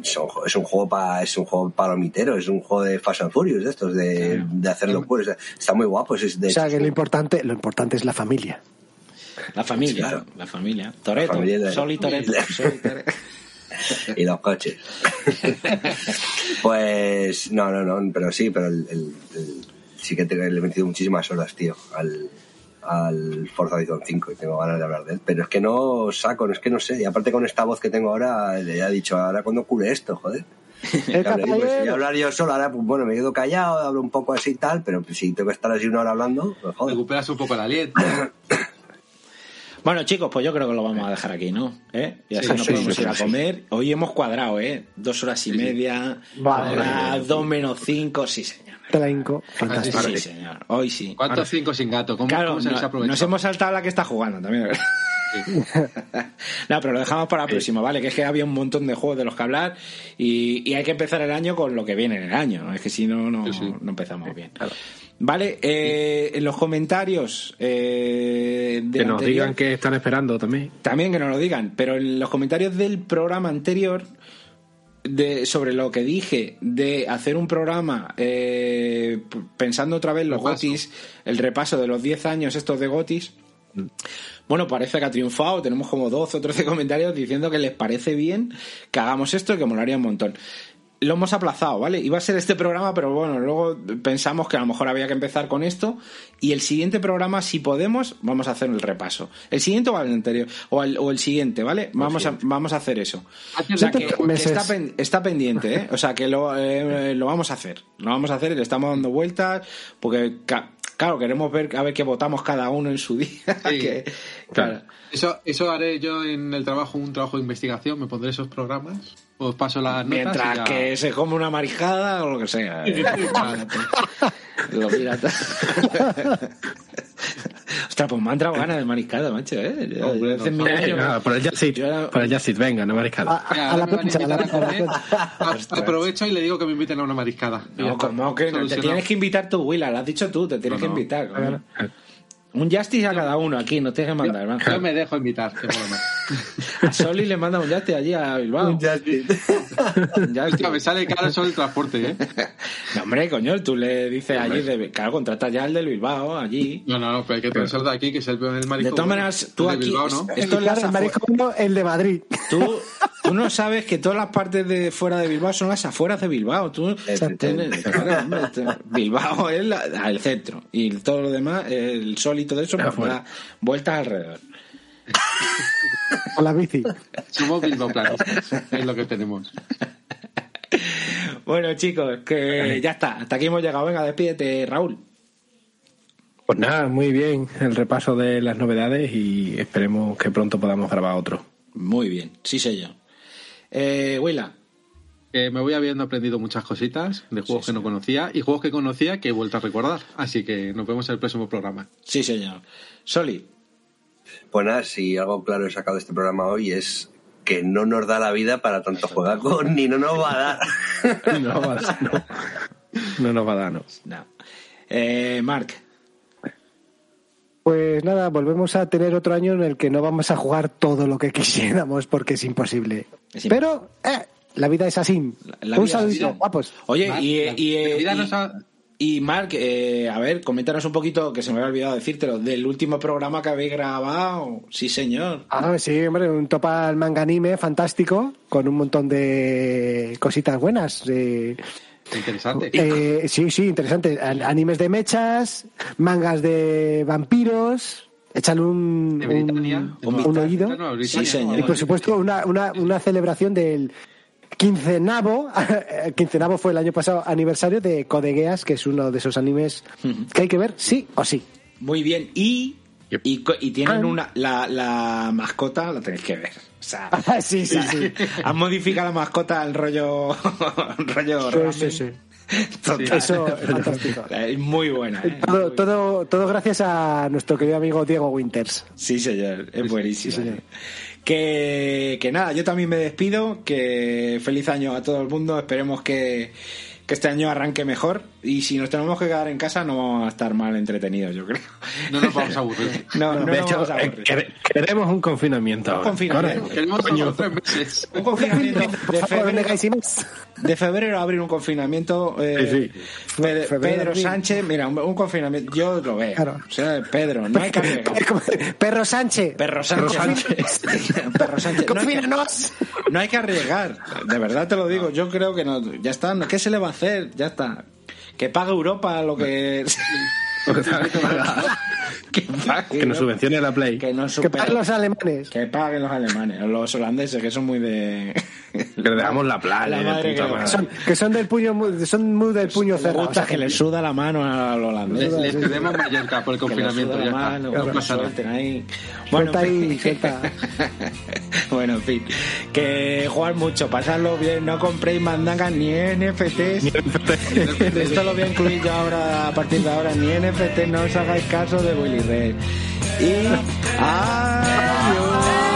E: es un juego- es un juego pa, es un juego palomitero, es un juego de Fast and Furious de estos, de, de hacerlo pues, está muy guapo, es de
B: O sea, que lo importante, lo importante es la familia.
A: La familia,
E: Claro.
A: la familia. Toreto,
E: La familia de-
A: Sol y Toreto. Sol y Toretto.
E: y los coches. pues no, no, no, pero sí, pero el, el- el- sí que te- le he metido muchísimas horas, tío, al, al Forza Horizon 5 y tengo ganas de hablar de él. Pero es que no saco, es que no sé. Y aparte con esta voz que tengo ahora, le he dicho, ahora cuando cure esto, joder. Claro, pues, si voy a
B: caballero.
E: hablar yo solo, ahora pues bueno, me quedo callado, hablo un poco así y tal, pero pues, si tengo que estar así una hora hablando, pues joder.
C: Recuperas un poco el aliento.
A: Bueno, chicos, pues yo creo que lo vamos a dejar aquí, ¿no? ¿Eh? Y así
C: Sí, sí,
A: podemos
C: sí,
A: ir a comer. Hoy hemos cuadrado, ¿eh? Dos horas y media,
B: Vale.
A: dos menos cinco, sí, señor.
B: Te la hinco. Fantástico.
A: Sí, señor. Hoy sí.
C: ¿Cuántos cinco sin gato? ¿Cómo,
A: Claro,
C: cómo se
A: no- nos hemos saltado la que está jugando también. no, pero lo dejamos para la próxima, ¿vale? Que es que había un montón de juegos de los que hablar y, y hay que empezar el año con lo que viene en el año. Es que si no, no,
C: Sí, sí.
A: no empezamos bien. Vale, eh, en los comentarios eh, del
D: Que nos
A: anterior-
D: digan que están esperando también.
A: también que nos lo digan, pero en los comentarios del programa anterior, de, sobre lo que dije de hacer un programa eh, pensando otra vez los
C: Repaso.
A: Gotis, el repaso de los 10 años estos de Gotis, bueno, parece que ha triunfado. Tenemos como 12 o 13 comentarios diciendo que les parece bien que hagamos esto y que molaría un montón. Lo hemos aplazado, ¿vale? Iba a ser este programa, pero bueno, luego pensamos que a lo mejor había que empezar con esto. Y el siguiente programa, si podemos, vamos a hacer el repaso. El siguiente o el anterior, o el, o el siguiente, ¿vale? Vamos a, vamos a hacer eso. O sea, que, que está, pen- está pendiente, ¿eh? O sea, que lo, eh, lo vamos a hacer. Lo vamos a hacer le estamos dando vueltas, porque, claro, queremos ver a ver qué votamos cada uno en su día.
C: Sí.
A: que- claro.
C: Eso, eso haré yo en el trabajo, un trabajo de investigación. Me pondré esos programas. Os paso las notas.
A: Mientras
C: ya-
A: que se come una mariscada o lo que sea. eh. Lo mira. Ostras, pues me han entrado ganas de mariscada, macho, ¿eh? Yo-
C: Hombre,
A: yo
C: no.
A: años-
D: por el
A: Yo era-
D: Por el Jazz venga, no mariscada.
B: A, la plancha, la plancha.
C: Aprovecho y le digo que me inviten a una mariscada.
A: No, como que no, te tienes que invitar tú, Willa, lo has dicho tú, te tienes
C: No,
A: que invitar. Un Justice a cada uno aquí, no tienes que mandar. ¿no?
C: Yo me dejo invitar, qué problema.
A: A Soli le manda un yate allí a Bilbao. Un yate.
C: Hostia, me sale caro solo el transporte, ¿eh?
A: No, hombre, coño, tú le dices allí, de, claro, contrata ya el del Bilbao, allí.
C: No, no, no, pero hay que pensar de aquí, que es el peor del marisco.
A: De todas maneras, tú
C: El de
A: aquí-
C: Bilbao, ¿no?
A: Esto las
B: Claro, el marisco el de Madrid.
A: Tú, tú no sabes que todas las partes de fuera de Bilbao son las afueras de Bilbao. Tú tienes- Bilbao es la- el centro y todo lo demás, el sol y todo eso, pues vueltas alrededor.
B: Con la bici.
C: Somos bilbaoplanistas, es lo que tenemos.
A: Bueno, chicos, que ya está. Hasta aquí hemos llegado. Venga, despídete, Raúl.
D: Pues nada, muy bien el repaso de las novedades y esperemos que pronto podamos grabar otro.
A: Muy bien, sí yo. Eh, Willa,
C: Eh, me voy habiendo aprendido muchas cositas de juegos que no conocía y juegos que conocía que he vuelto a recordar. Así que nos vemos en el próximo programa.
A: sí señor. Soli,
E: Pues nada, si algo claro he sacado de este programa hoy es que no nos da la vida para tanto juego ni no nos va a dar.
D: No, va a dar, no. No nos va a dar, no.
A: no. Eh, Marc,
B: Pues nada, volvemos a tener otro año en el que no vamos a jugar todo lo que quisiéramos porque es imposible.
A: Es imposible.
B: Pero, eh, la vida es así.
A: La
B: Un
A: vida es
B: saludito,
A: así.
B: guapos.
A: Oye, y,
C: la-
A: y,
C: la vida
A: y-
C: nos ha-
A: y Marc, eh, a ver, coméntanos un poquito, que se me había olvidado decírtelo, del último programa que habéis grabado. Sí, señor.
B: Ah, sí, hombre, un topal manga anime fantástico con un montón de cositas buenas. eh,
C: Interesante.
B: eh, sí, sí, interesante. An- Animes de mechas, mangas de vampiros. Échale un,
C: De
B: un,
C: Britannia.
B: un
A: vistazo.
B: oído.
C: No,
A: Sí, señor.
B: Y por supuesto, una, una, una celebración del quincenavo. Quincenavo fue el año pasado aniversario de Code Geass, que es uno de esos animes que hay que ver sí o sí.
A: Muy bien. Y, y, co- y tienen
B: Ah.
A: una. La, la mascota la tenéis que ver. O sea,
B: sí, sí, sí.
A: han modificado la mascota al rollo. rollo
B: Sí,
A: ramen.
B: sí, sí.
A: Total.
B: Eso es fantástico.
A: Es muy buena. ¿eh?
B: Todo, todo, todo gracias a nuestro querido amigo Diego Winters.
A: Sí, señor, es buenísimo.
B: sí, señor.
A: Que, que nada, yo también me despido, que feliz año a todo el mundo, esperemos que, que este año arranque mejor y si nos tenemos que quedar en casa no vamos a estar mal entretenidos, yo creo.
C: No nos vamos a aburrir.
A: No, no
D: de
A: nos
D: hecho,
A: vamos a
D: eh,
A: aburrir.
D: quere- queremos un confinamiento ahora.
A: confinamiento.
C: Queremos tres meses.
A: Un confinamiento de febrero, de febrero abrir un confinamiento. eh,
D: Sí,
B: Febrero,
A: Pedro. Sánchez, mira, un, un confinamiento, yo lo veo.
B: Claro.
A: O sea, Pedro, no hay que arriesgar.
B: Perro Sánchez.
A: Perro Sánchez. Perro Sánchez. No hay, que, no hay que arriesgar. De verdad te lo digo. Yo creo que no. Ya está. ¿Qué se le va a hacer? Ya está. Que pague Europa lo que. que pague.
D: Que nos subvencione la Play.
A: Que nos
B: Que
A: supere-
B: paguen los alemanes.
A: que paguen los alemanes. Los holandeses, que son muy de.
D: Que le dejamos la playa.
A: La que-
D: madre.
B: Son, que son del puño, son muy del puño
A: Me
B: cerrado.
A: gusta que le suda la mano a los holandeses.
C: Les, les cedemos Mallorca por el
A: Que le
C: confinamiento.
A: suda
C: Ya
A: mano,
C: No
A: que
C: pasa nada.
A: ahí. En
B: ahí,
A: bueno, en fin. Que jugar mucho, pasarlo bien, no compréis mandangas ni NFTs. Esto lo voy a incluir yo ahora, a partir de ahora, ni NFT, no os hagáis caso de Willy Y adiós.